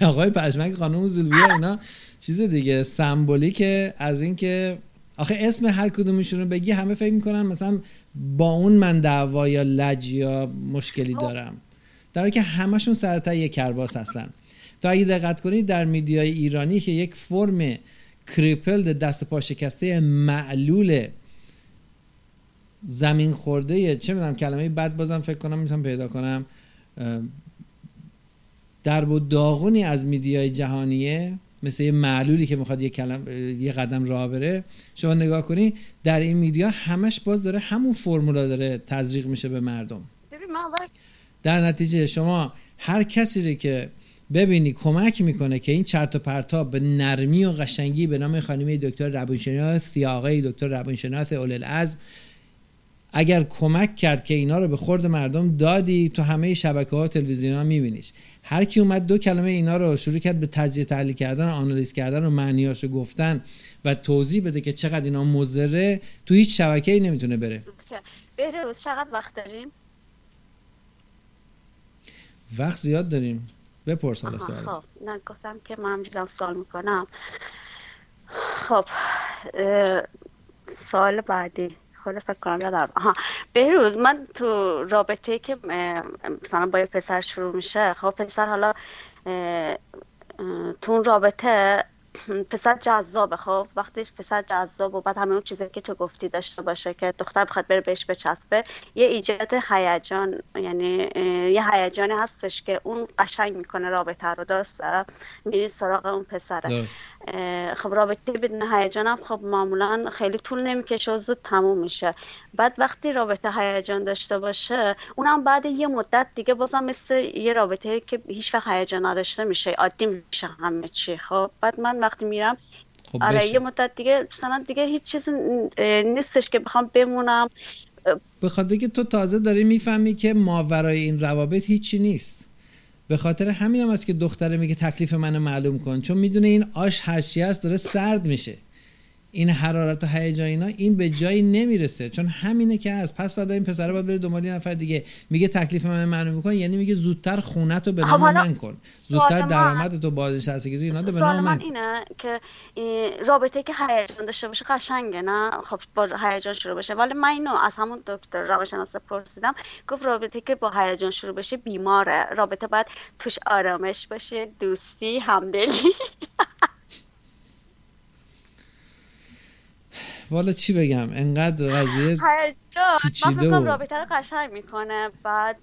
آقای پشمک خانم زولبیا اینا. چیز دیگه سمبولیکه از اینکه آخه اسم هر کدومشون رو بگی همه فکر می‌کنن مثلا با اون من دعوا یا لج یا مشکلی دارم. در حالی که همشون سرتا یک کرباس هستن. تا اگه دقت کنید در میدیای ایرانی که یک فرم کریپلد دست پا شکسته معلول زمین خورده چه می‌دونم کلمه بد بازم فکر کنم می‌تونم پیدا کنم درب و داغونی از میدیای جهانیه. مثل یه معلولی که می‌خواد یه کلم یه قدم راه بره. شما نگاه کنی در این میدیا همش باز داره همون فرمولا داره تزریق میشه به مردم. در نتیجه شما هر کسی رو که ببینی کمک می‌کنه که این چرت و پرتا به نرمی و قشنگی به نام خانم دکتر روانشناس یا آقای دکتر روانشناس اولوالعزم اگر کمک کرد که اینا رو به خورد مردم دادی تو همه شبکه ها و تلویزیون ها میبینیش. هر کی اومد دو کلمه اینا رو شروع کرد به تجزیه تحلیل کردن و آنالیز کردن و معنیاشو گفتن و توضیح بده که چقدر اینا مضره تو هیچ شبکه‌ای نمی‌تونه بره. بهروز چقدر وقت داریم؟ وقت زیاد داریم. بپرس حالا سوالت. خب نه گفتم که من هم سوال می‌کنم. خب اه، سوال بعدی. خود فکر کنم یادم. آها. بهروز من تو رابطه که مثلا با یه پسر شروع میشه خب پسر حالا تو اون رابطه پسر جذابه خب؟ وقتی پسر جذاب و بعد همه اون چیزایی که تو گفتی داشته باشه که دختر بخواد بره بهش بچسبه یه ایجاد هیجان یعنی یه هیجانی هستش که اون قشنگ می‌کنه رابطه رو درسته؟ میری سراغ اون پسره. خب رابطه بدون هیجان هم خب معمولا خیلی طول نمی‌کشه و زود تموم میشه. بعد وقتی رابطه هیجان داشته باشه اونم بعد یه مدت دیگه بازم مثل یه رابطه که هیچ وقت هیجان نداشته میشه عادی میشه همه چی خب؟ بعد من وقتی میرم خب آره. یه مدت دیگه مثلا دیگه هیچ چیزی اه، نیستش که بخوام بمونم به خاطر که تو تازه داری می‌فهمی که ماورای این روابط هیچی نیست به خاطر همین هم است که دختره میگه تکلیف منو معلوم کن چون می‌دونه این آش هرچی هست داره سرد میشه این حرارت و هیجان اینا این به جایی نمی‌رسه. چون همینه که هست. پس فردا این پسره باید بره دنبال یه نفر دیگه. میگه تکلیف من معلوم میکن یعنی میگه زودتر خونت رو به خب نام من کن. زودتر درآمد تو بازنشستگی تو اینا رو به نام من من اینه که رابطه که هیجان داشته باشه قشنگه نه؟ خب با هیجان شروع بشه. ولی من اینو از همون دکتر روانشناس پرسیدم. گفت رابطه که با هیجان شروع بشه بیماره. رابطه باید توش آرامش باشه دوستی همدلی. والا چی بگم انقدر قضیه من پیچیده و- رابطه رو قشنگ می‌کنه بعد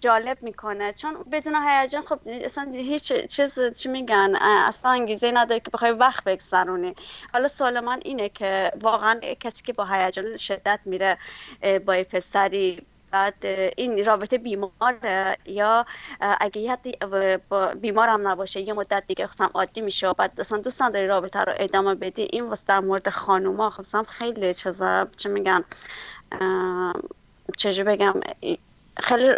جالب می‌کنه. چون بدون هیجان خب اصلا هیچ چیز چی میگن اصلا انگیزه نداره که بخوای وقت بگذرونی. حالا سوال من اینه که واقعا کسی که با هیجان شدت میره با پسری بعد این رابطه بیماره یا اگه یه حتی بیمار هم نباشه یه مدت دیگه مثلا عادی میشه بعد مثلا دوست نداری رابطه رو ادامه بدی این واسه در مورد خانوما مثلا خیلی چیزا چه میگن چجوری بگم خیلی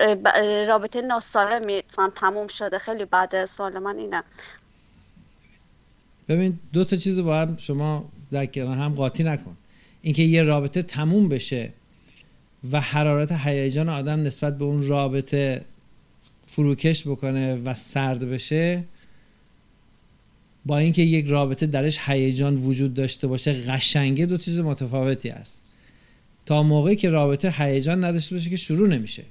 رابطه ناسالمی تموم شده خیلی بعد سوال من اینه ببین دو تا چیز با هم شما در هم قاطی نکن اینکه یه رابطه تموم بشه و حرارت هیجان آدم نسبت به اون رابطه فروکش بکنه و سرد بشه با اینکه یک رابطه درش هیجان وجود داشته باشه قشنگه دو چیز متفاوتی است تا موقعی که رابطه هیجان نداشته باشه که شروع نمیشه.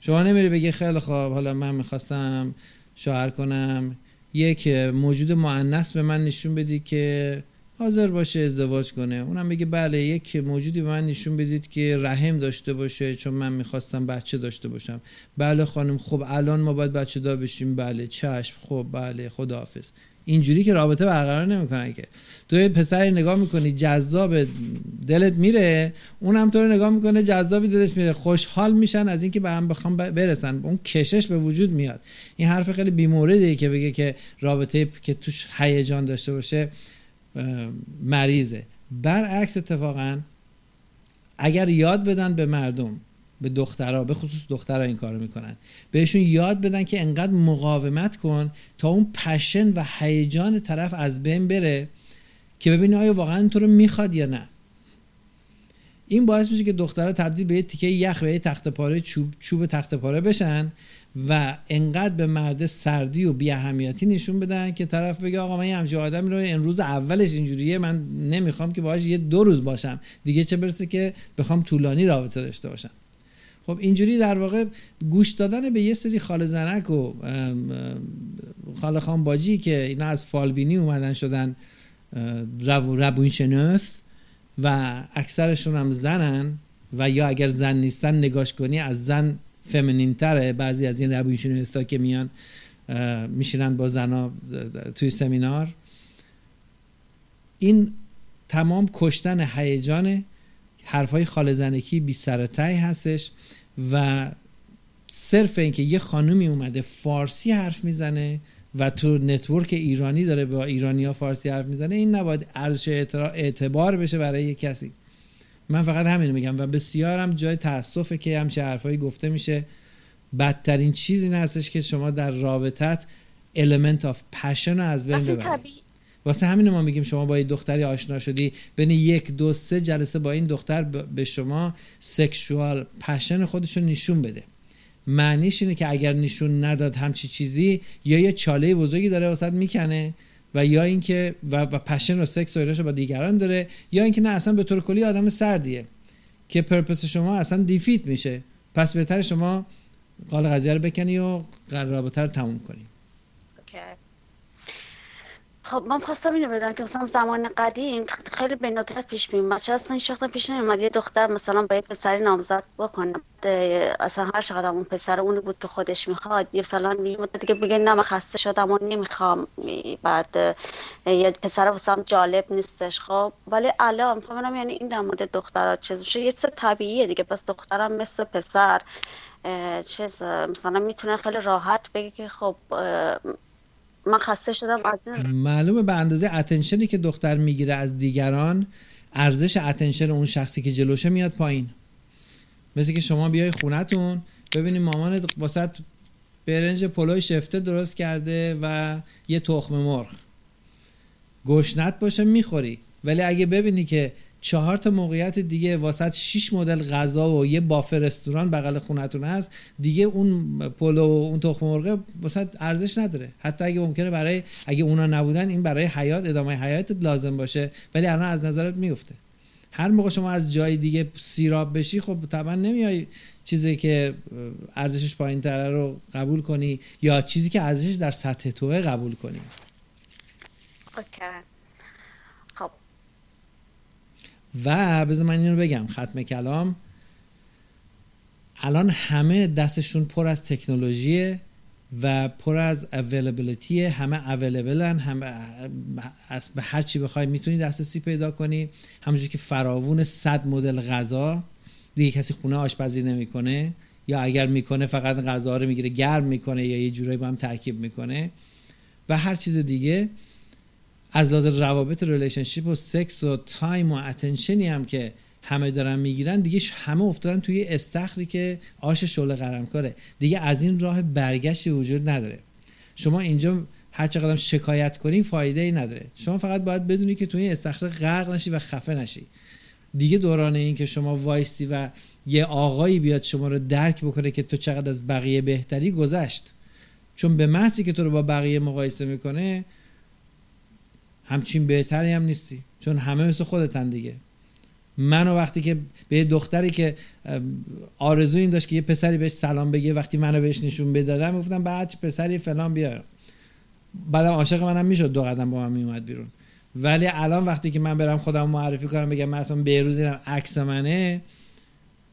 شما نمیری بگی خیلی خوب حالا من می‌خواستم شوهر کنم. یک موجود معنس به من نشون بدی که حاضر باشه ازدواج کنه. اونم بگه بله یک موجودی به من نشون بدید که رحم داشته باشه چون من می‌خواستم بچه داشته باشم. بله خانم خب الان ما باید بچه دار بشیم. بله چشم خب بله خداحافظ. اینجوری که رابطه برقرار نمی‌کنن که. تو یه پسری نگاه می‌کنی جذاب دلت میره اونم تو رو نگاه می‌کنه جذابی دلش میره. خوشحال میشن از اینکه به هم بخوام برسن. اون کشش به وجود میاد. این حرف خیلی بیموردیه که بگه که رابطه که توش هیجان داشته باشه مریضه. برعکس اتفاقا اگر یاد بدن به مردم به دخترها به خصوص دخترها این کارو می‌کنن. بهشون یاد بدن که انقدر مقاومت کن تا اون پشن و هیجان طرف از بین بره که ببینی آیا واقعا تو رو می‌خواد یا نه. این باعث میشه که دخترها تبدیل به یه تیکه یخ به یه تخت پاره چوب چوب تخت پاره بشن و انقدر به مرد سردی و بی اهمیتی نشون بدن که طرف بگه آقا من یه همچین آدمی رو این روز اولش اینجوریه من نمی‌خوام که باهاش یه دو روز باشم. دیگه چه برسه که بخوام طولانی رابطه داشته باشم. خب اینجوری در واقع گوش دادن به یه سری خاله زنک و ام، ام، خاله خان باجی که اینا از فالبینی اومدن شدن رو روانشناس و اکثرشون هم زنن و یا اگر زن نیستن نگاش کنی از زن فمینین تره بعضی از این روانشناسا که میان میشینن با زنا توی سمینار. این تمام کشتن هیجان حرفای خاله زنکی بی سر و ته هستش و صرف اینکه یه خانومی اومده فارسی حرف می‌زنه و تو نتورک ایرانی داره با ایرانی ها فارسی حرف می‌زنه این نباید ارزش اعتبار بشه برای یه کسی. من فقط همین میگم و بسیارم جای تاسفه که همچه حرفایی گفته میشه. بدترین چیزی این هستش که شما در رابطت element of passion رو از بین ببرید. واسه همین ما میگیم شما با یه دختری آشنا شدی بین یک دو سه جلسه با این دختر به شما sexual passion خودش رو نشون بده. معنیش اینه که اگر نشون نداد همچی چیزی یا یه چاله بزرگی داره واست می‌کنه. و یا اینکه و, و passion و سکس و با دیگران داره یا اینکه نه اصلا به طور کلی آدم سردیه که purpose شما اصلا defeat میشه پس بهتر شما قال قضیه رو بکنی و رابطه رو تموم کنی. خب من خواستم اینو بدم که مثلا زمان قدیم خیلی به ندرت پیش میومد چرا اصلا هیچ وقت پیش نمیومد یه دختر مثلا با یه پسری نامزد بکنه ده- اصلا هر چقدر اون پسر اونی بود که خودش می‌خواد یه مثلا مدت دیگه بگه نه من خسته شدم و نمی‌خوام. بعد یه پسر واسم جالب نیستش. خب ولی الان می‌خوام یعنی این در مورد دخترها چیز میشه. یه چیز طبیعیه دیگه. پس دخترم مثل پسر چیز مثلا می‌تونه خیلی راحت بگه که خب من خسته شدم از این معلومه به اندازه attention ی که دختر می‌گیره از دیگران ارزش attention اون شخصی که جلوشه میاد پایین. مثل که شما بیای خونتون ببینی مامانت واست برنج پلوی شفته درست کرده و یه تخم مرغ. گشنت باشه می‌خوری. ولی اگه ببینی که چهار تا موقعیت دیگه واست شش مدل غذا و یه بافه رستوران بغل خونتون هست دیگه اون پلو و اون تخم مرغ واسط ارزش نداره. حتی اگه ممکنه برای اگه اونا نبودن این برای حیات ادامه حیاتت لازم باشه. ولی الان از نظرت میفته. هر موقع شما از جای دیگه سیراب بشی خب طبعا نمیای چیزی که ارزشش پایین تره رو قبول کنی یا چیزی که ارزشش در سطح توه قبول کنی. اوکی خب و بذار من اینو بگم ختم کلام. الان همه دستشون پر از تکنولوژیه و پر از availability همه available ن همه از به هر چی بخوای می‌تونی دسترسی پیدا کنی. همونجوری که فراوون صد مدل غذا دیگه کسی خونه آشپزی نمی‌کنه. یا اگر می‌کنه فقط غذا رو می‌گیره گرم می‌کنه یا یه جورایی با هم ترکیب می‌کنه. و هر چیز دیگه. از لحاظ روابط relationship و سکس و time و attention ی هم که همه دارن می‌گیرن دیگه همه افتادن توی استخری که آش شعله قرمکاره. دیگه از این راه برگشتی وجود نداره. شما اینجا هر چقدر شکایت کنی فایده ای نداره. شما فقط باید بدونی که توی این استخر غرق نشی و خفه نشی. دیگه دوران این که شما وایستی و یه آقایی بیاد شما رو درک بکنه که تو چقدر از بقیه بهتری گذشت. چون به محضی که تو رو با بقیه مقایسه می‌کنه همچین بهتری هم نیستی. چون همه مثل خودتن دیگه. منو وقتی که به یه دختری که آرزو این داشت که یه پسری بهش سلام بگه وقتی منو بهش نشون بدادم گفتم بعد پسری فلان بیار. بعدم عاشق منم می‌شد دو قدم با من میومد بیرون. ولی الان وقتی که من برم خودم معرفی کنم بگم من اصلا اینم عکس منه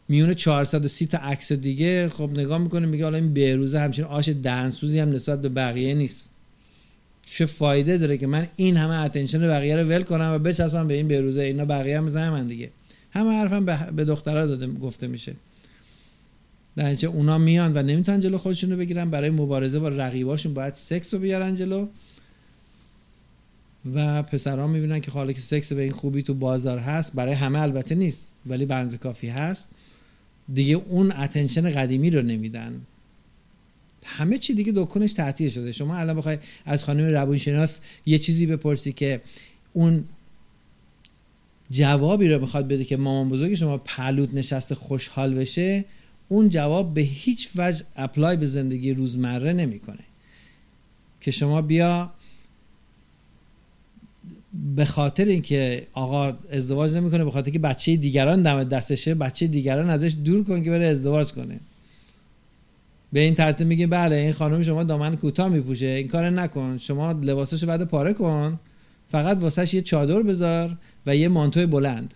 میونه 430 تا عکس دیگه خب نگاه می‌کنه میگه حالا این بهروزه همچین آش دهنسوزی هم نسبت به بقیه نیست. چه فایده داره که من این همه attention بقیه رو ول کنم و بچسبم به این بهروزه اینا بقیه هم مثل من دیگه. همه حرفم به, دخترها داده گفته میشه. در اونا میان و نمی‌تونن جلو خودشون رو بگیرن. برای مبارزه با رقیباشون باید سکس رو بیارن جلو. و پسرها می‌بینن که حالا که سکس به این خوبی تو بازار هست برای همه البته نیست ولی بنز کافی هست. دیگه اون attention قدیمی رو نمیدن. همه چی دیگه دکونش تعطیل شده. شما الان بخوای از خانم روانشناس یه چیزی بپرسی که اون جوابی رو بخواد بده که مامان بزرگ شما پلوت نشسته خوشحال بشه اون جواب به هیچ وجه اپلای به زندگی روزمره نمی‌کنه. که شما بیا به خاطر اینکه آقا ازدواج نمی‌کنه به خاطر که بچه دیگران دم دستشه بچه دیگران ازش دور کن که بره ازدواج کنه. به این ترتیب میگه بله این خانم شما دامن کوتاه میپوشه. این کار نکن. شما لباساشو بعد پاره کن. فقط واسهش یه چادر بذار و یه مانتوی بلند.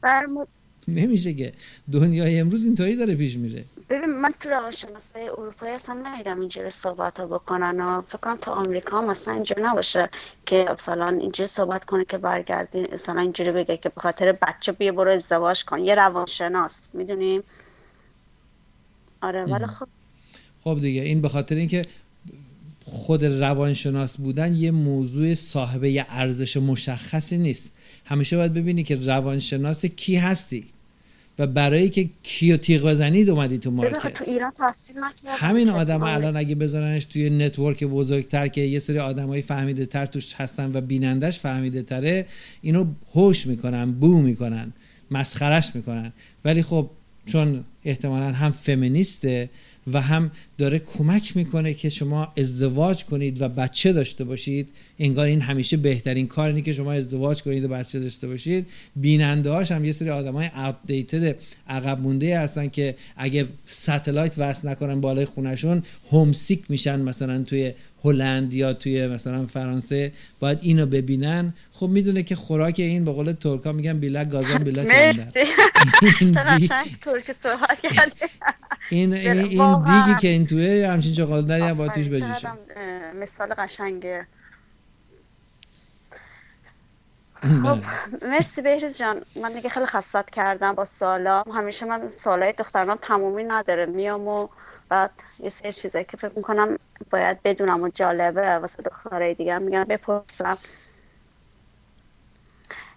بر م- نمیشه که. دنیای امروز اینطوری داره پیش میره. ببین من تو روانشناسی اروپایی اصلا ندیدم اینجوری صحبت ها بکنن و فکر کنم تو آمریکا هم اصلا اینجوری نباشه که مثلا اینجوری صحبت کنه که برگردی مثلا اینجوری بگه که به خاطر بچه بیا برو ازدواج کن. یه روانشناس می‌دونیم آره ولی خب. خب دیگه این به خاطر اینکه خود روانشناس بودن یه موضوع صاحب یه ارزش مشخصی نیست. همیشه باید ببینی که روانشناس کی هستی و برای که کیو تیغ بزنید اومدی تو خب market. تو ایران همین آدم. الان اگه بذارنش توی network بزرگتر که یه سری آدمای فهمیده تر توش هستن و بینندش فهمیده تره اینو هوش می‌کنن بو می‌کنن مسخرش می‌کنن. ولی خب چون احتمالا هم فمینیسته و هم داره کمک می‌کنه که شما ازدواج کنید و بچه داشته باشید. انگار این همیشه بهترین کار اینه که شما ازدواج کنید و بچه داشته باشید. بیننده هاش هم یه سری آدم های outdated عقب مونده هستن که اگه ستلایت وصل نکنن بالای خونشون هومسیک میشن مثلا توی هلند یا توی مثلا فرانسه باید اینو ببینن. خب می‌دونه که خوراک این به قول ترکا میگن بیلک گازان بیلک این این. دیگی که این توه همچین چقدری هم باید توش بجوشه. مثال قشنگه. بله. مرسی بهروز جان. من دیگه خیلی خستت کردم با سالام همیشه من سالای دختران تمومی نداره. میام و بعد یه سری چیزایی که فکر می‌کنم باید بدونم و جالبه واسه دخترای دیگه هم میگم بپرسم.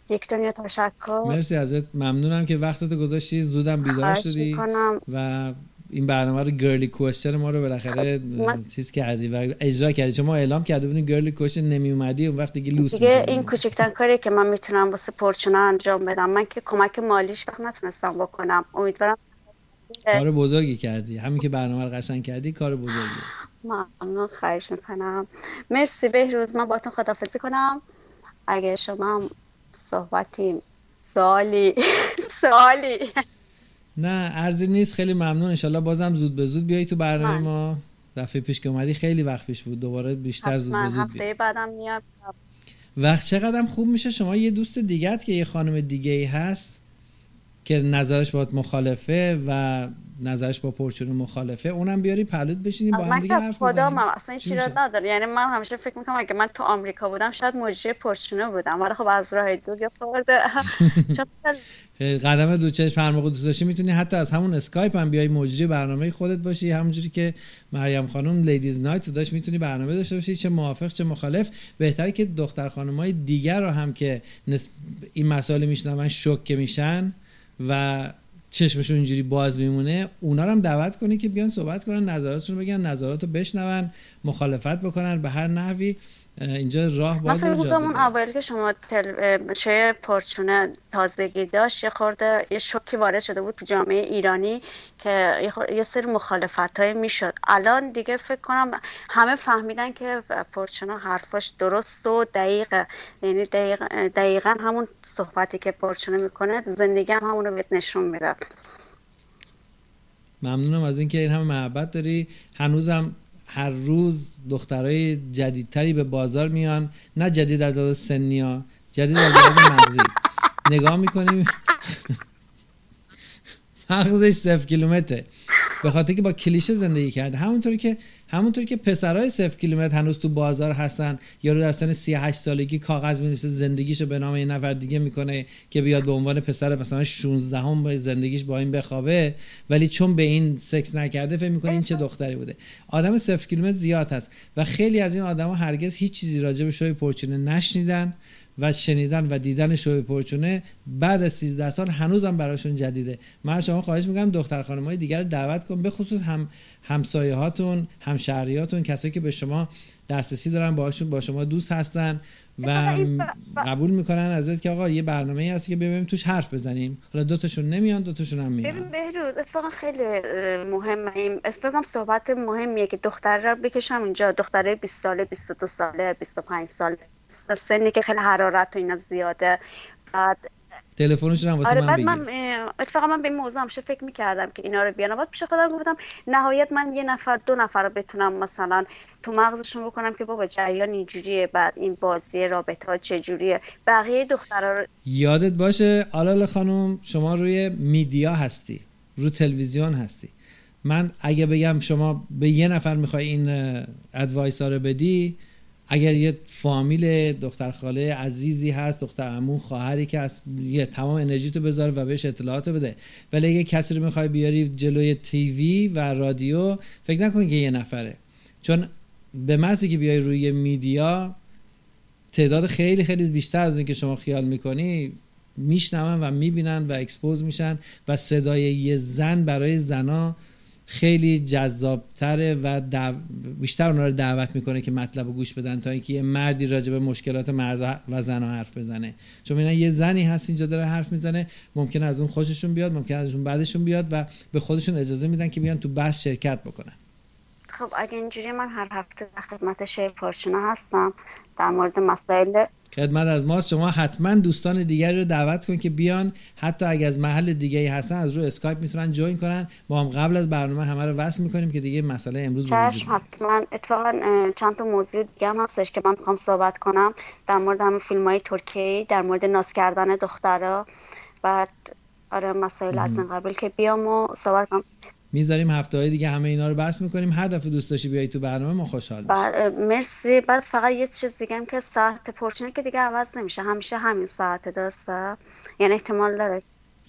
یک دنیا تشکر. مرسی ازت. ممنونم که وقتتو گذاشتی. زودم بیدار شدی. می‌کنم. و این برنامه رو گرلی کوشن ما رو بالاخره من- چیز کردی و اجرا کردی. چون ما اعلام کرده بودیم گرلی کوشن نمی اومدی اون وقت دیگه لوس دیگه. این کوچکترین کاری که من می‌تونم واسه پرچونه انجام بدم. من که کمک مالیش وقت نتونستم بکنم. امیدوارم کار بزرگی کردی. همین که برنامه رو قشنگ کردی کار بزرگی ممنون خواهش می‌کنم. مرسی بهروز. من باتون خدافزی کنم. اگه شما صحبتی سوالی سوالی. نه ارزی نیست. خیلی ممنون. انشالله بازم زود به زود بیای تو برنامه. ما. دفعه پیش که اومدی خیلی وقت پیش بود. دوباره بیشتر زود به زود بیای هفته بعدم میاد. وقت چقدرم خوب میشه. شما یه دوست دیگت که یه خانم دیگه ای هست. که نظرش با مخالفه و نظرش با پرچونه مخالفه اونم بیاری پلوت بشینیم با هم من دیگه حرف بزنیم. اصلا چی چیز میشه؟ نداره یعنی من همیشه فکر می‌کنم اگه من تو آمریکا بودم شاید مجری پرچونه بودم. ولی خب از راه دور خورده. قدم دو چشم هر موقع دوست داشتی می‌تونی حتی از همون اسکایپ هم بیای مجری برنامه خودت باشی. همونجوری که مریم خانم Ladies Night داشت می‌تونی برنامه داشته باشی. چه موافق چه مخالف. بهتره که دختر خانم های دیگر رو هم که این مسائل میشنون شوکه میشن و چشمشون اینجوری باز میمونه اونا رو هم دعوت کنی که بیان صحبت کنن نظراتشون بگن نظرات رو بشنون مخالفت بکنن به هر نحوی. اینجا راه باز جاده اوایل که شما تل... چه پرچونه تازگی داشت یه خورده یه شوکی وارد شده بود تو جامعه ایرانی که یه, خور... یه سری مخالفت های می‌شد. الان دیگه فکر کنم همه فهمیدن که پرچونه حرفاش درست و دقیقه یعنی دقیق... دقیقا همون صحبتی که پرچونه می‌کنه زندگی هم همون رو بهت نشون میده ممنونم از اینکه این همه محبت داری. هنوزم هر روز دخترای جدیدتری به بازار میان نه جدید از لحاظ سنی ها جدید از لحاظ مغزی. نگاه می‌کنیم. مغزش صفر کیلومتره. به خاطر که با کلیشه زندگی کرده. همونطوری که همونطوری که پسرای صفر کیلومتر هنوز تو بازار هستن یارو در سن 38 سالگی کاغذ می‌نویسه زندگیشو به نام یه نفر دیگه می‌کنه که بیاد به عنوان پسر مثلا 16 هم زندگیش با این بخوابه. ولی چون به این سکس نکرده فکر می‌کنه این چه دختری بوده. آدم صفر کیلومتر زیاد هست و خیلی از این آدما هرگز هیچ چیزی راجع به شوی پرچونه نشنیدن. و شنیدن و دیدن شوی پرچونه بعد از 13 سال هنوزم براشون جدیده. من شما خواهش می‌کنم دختر خانم های دیگر رو دعوت کن به خصوص هم همسایه هاتون همشهریاتون کسایی که به شما دسترسی دارن باهاشون با شما دوست هستن و قبول می‌کنن ازت که آقا یه برنامه ای هست که ببینیم توش حرف بزنیم. حالا دوتاشون نمیان دوتاشون هم ببین میان بهروز اتفاقا خیلی مهمه. این اتفاقا صحبت مهمیه که دختر رو بکشم اونجا دختره 20 ساله 22 ساله 25 ساله. سنی که خیلی حرارت و اینا زیاده. بعد تلفنشون هم واسه آره من من اتفاقا من به این موضوع همیشه فکر می‌کردم که اینا رو بیارم بعد پیش خودم گفتم نهایت من یه نفر دو نفر رو بتونم مثلا تو مغزشون بکنم که بابا جریان اینجوریه بعد این بازی رابطه ها چجوریه بقیه دخترها رو یادت باشه آلال خانم شما روی میدیا هستی رو تلویزیون هستی. من اگه بگم شما به یه نفر می‌خوای این ادوایس ها رو بدی اگر یه فامیل دختر خاله عزیزی هست دختر عمو خواهری که هست یه تمام انرژی تو بذار و بهش اطلاعات بده. ولی اگه کسی رو می‌خوای بیاری جلوی تیوی و رادیو فکر نکن که یه نفره. چون به محضی که بیای روی media تعداد خیلی خیلی بیشتر از اون که شما خیال می‌کنی میشنون و می‌بینن و expose میشن و صدای یه زن برای زنا خیلی جذابتره و دو... بیشتر اونا رو دعوت می‌کنه که مطلب رو گوش بدن تا اینکه یه مردی راجع به مشکلات مرد و زنها حرف بزنه. چون اینا یه زنی هست اینجا داره حرف می‌زنه ممکن از اون خوششون بیاد ممکن ازشون بعدشون بیاد و به خودشون اجازه میدن که بیان تو بحث شرکت بکنن. خب اگه اینجوری من هر هفته در خدمت شیر پارچونا هستم در مورد مسائل خدمت از ماست شما حتما دوستان دیگری رو دعوت کن که بیان. حتی اگه از محل دیگه هستن از رو اسکایپ می‌تونن جوین کنن. ما هم قبل از برنامه همه رو وصل می‌کنیم که دیگه مسئله امروز چشم. حتما. اتفاقا چند تا موضوع دیگه هم هستش که من می‌خوام صحبت کنم. در مورد همین فیلم های ترکیه در مورد ناز کردن دخترها بعد آره مسائل از این قبل که بیام و صحبت کنم. می‌ذاریم هفته های دیگه همه اینا رو بحث می‌کنیم. هر دفعه دوست داشتی بیای تو برنامه ما خوشحال اه، مرسی. بعد فقط یه چیز دیگه که ساعت پرچینه که دیگه عوض نمیشه. همیشه همین ساعت درسته؟ یعنی احتمال داره.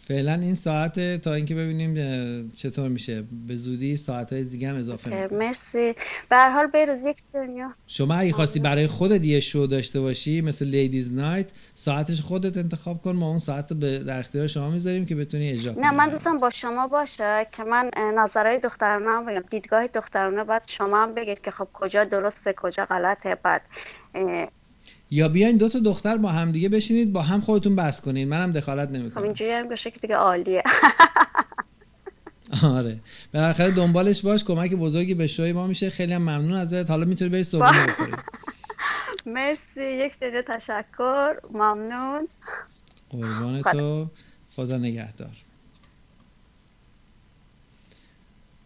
فعلا این ساعت تا اینکه ببینیم چطور میشه. به زودی ساعت های دیگه هم اضافه که می‌کنیم. مرسی. به هر حال بیروز یک دنیا؟ شما اگه خواستی برای خودت یه شو داشته باشی مثل لیدیز نایت ساعتش خودت انتخاب کن ما اون ساعت رو به در اختیار شما می‌ذاریم که بتونی اجرا کنی. نه من دوستم با شما باشه که من نظرهای دخترانه هم بگم. دیدگاه دخترانه بعد شما هم بگید که خب کجا درسته کجا غلطه. بعد یا بیاین دو تا دختر با هم دیگه بشینید با هم خودتون بحث کنین. منم دخالت خب نمی‌کنم اینجوری هم باشه که دیگه عالیه. آره. بالاخره دنبالش باش کمک بزرگی به شوی ما میشه. خیلی هم ممنون ازت. حالا می‌تونی بری صبحونه بخوری. مرسی. یک دنیا تشکر. ممنون. قربان. تو. خدا نگهدار.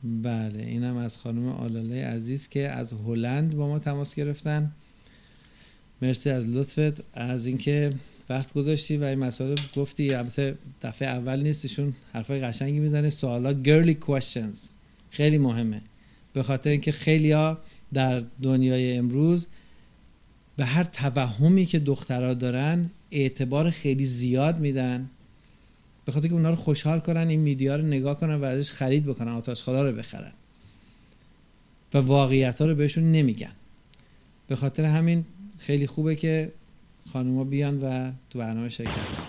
بله اینم از خانم آلاله عزیز که از هلند با ما تماس گرفتن. مرسی از لطفت از اینکه وقت گذاشتی و این مسائل رو گفتی. البته دفعه اول نیست ایشون حرفای قشنگی می‌زنه. سوالا girly questions خیلی مهمه. به خاطر اینکه خیلیا در دنیای امروز به هر توهمی که دخترها دارن اعتبار خیلی زیاد میدن. به خاطر که اونا رو خوشحال کنن این میدیا رو نگاه کنن و ازش خرید بکنن آتاش خدا رو بخرن. و واقعیت ها رو بهشون نمیگن. به خاطر همین خیلی خوبه که خانوما بیان و تو برنامه شرکت کنن.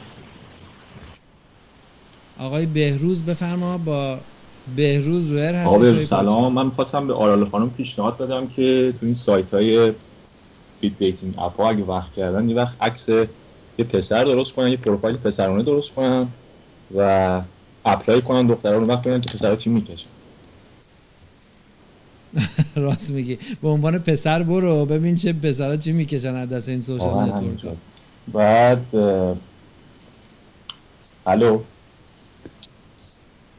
آقای بهروز بفرما با بهروز آقا شوی سلام. من می‌خواستم به آلاله خانم پیشنهاد بدم که تو این سایت های فید dating app ها اگه وقت کردن یه وقت عکس یه پسر درست کنن یه پروفایل پسرانه درست کنن و apply کنن دخترها رو وقت ببینن که پسرها چی می‌کشن. راست میگی. به عنوان پسر برو ببین چه پسرها چی می‌کشن از دست این social network. بعد الو.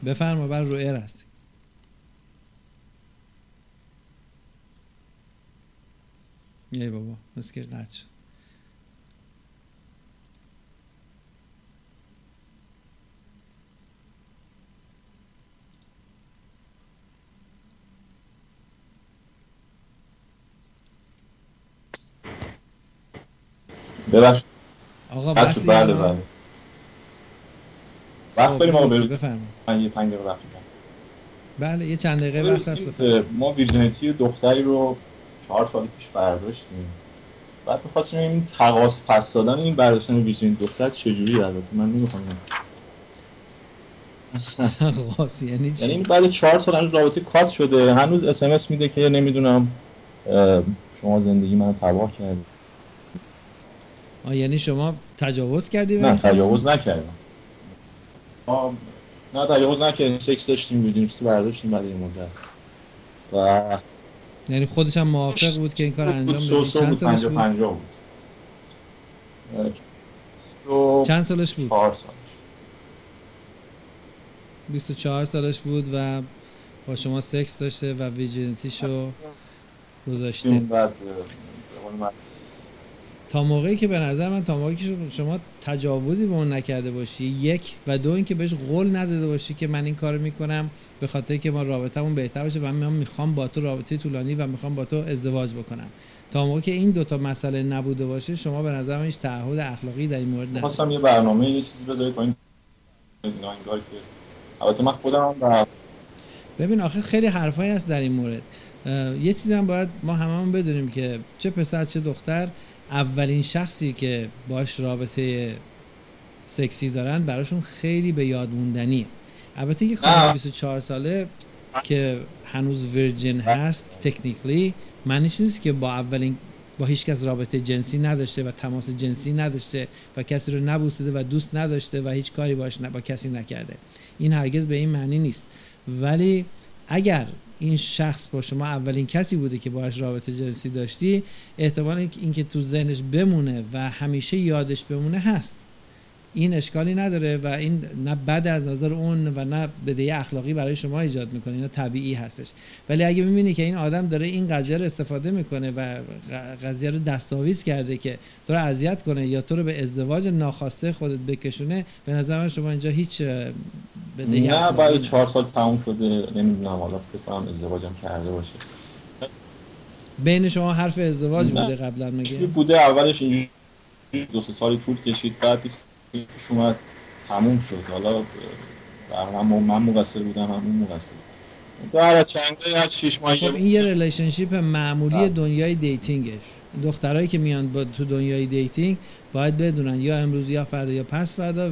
بفرما بر رو ایر هستی. ای بابا که قطع شد. ببخش آقا وصلی بله؟ بله وقت خب، داریم آقا بریم بفرما من یه پنج دقیقه وقت. بله یه چند دقیقه وقت هست بفرما ما ویرجینیتی دختری رو چهار سال پیش برداشتیم. بعد می‌خواستیم این تقاس پس دادن این برداشتن ویرجینیتی دختر چجوری البته من نمی‌خوام قاسی یعنی یعنی چی؟ این بعد چهار سال هنوز رابطه کات شده. هنوز اس میده که نمی‌دونم شما زندگی منو تباه کردی آه، یعنی شما تجاوز کردی نه؟ تجاوز نکردم. ما نه تجاوز نکردیم. سکس داشتیم ویدیوستی برداشتیم بعد این مدت. و یعنی خودش هم موافق بود که این کار انجام بده. چند سالش بود؟ پنجاه بود. و چند سالش بود؟ چهار سال. 24 سالش بود و با شما سکس داشته و ویژنتیشو گذاشته این بعد اه، به قول من- تا موقعی که به نظر من تا موقعی که شما تجاوزی به اون نکرده باشی یک و دو اینکه بهش قول نداده باشی که من این کارو می‌کنم به خاطر که ما رابطمون بهتر باشه و من می‌خوام با تو رابطه طولانی و می‌خوام با تو ازدواج بکنم. تا موقعی که این دوتا مسئله نبوده باشه شما به نظر من هیچ تعهد اخلاقی در این مورد نداری خواستم یه برنامه یه چیزی بذارید با این انگار که البته من خودم و ببین آخه خیلی حرفایی هست در این مورد. یه چیزی هم باید ما هممون بدونیم که چه پسر چه دختر اولین شخصی که باش رابطه سکسی دارن براشون خیلی به یاد موندنیه. البته که خانم نه. 24 ساله که هنوز ویرجن هست تکنیکلی معنیش نیست که با اولین با هیچ کس رابطه جنسی نداشته و تماس جنسی نداشته و کسی رو نبوسیده و دوست نداشته و هیچ کاری باش با کسی نکرده. این هرگز به این معنی نیست. ولی اگر این شخص با شما اولین کسی بوده که باش رابطه جنسی داشتی احتمال اینکه تو ذهنش بمونه و همیشه یادش بمونه هست. این اشکالی نداره و این نه بد از نظر اون و نه بدهی اخلاقی برای شما ایجاد می‌کنه اینا طبیعی هستش ولی اگه می‌بینی که این آدم داره این قضیه رو استفاده می‌کنه و قضیه رو دستاویز کرده که تو رو اذیت کنه یا تو رو به ازدواج ناخواسته خودت بکشونه به نظر من شما اینجا هیچ بدهی نه بعد. چهار سال تموم شده نمی‌دونم حالا فکر کنم ازدواجم کرده باشه بین شما حرف ازدواج. بوده قبلا مگه بوده اولش اینجوری دو سه سالی طول کشید بعد پیش اومد تموم شد. حالا در هم من مقصر بودم هم اون مقصر از چند از شیش ماهی خب این یه relationship معمولی بله. دنیای dating ش. دخترایی که میان با تو دنیای dating باید بدونن یا امروز یا فردا یا پس فردا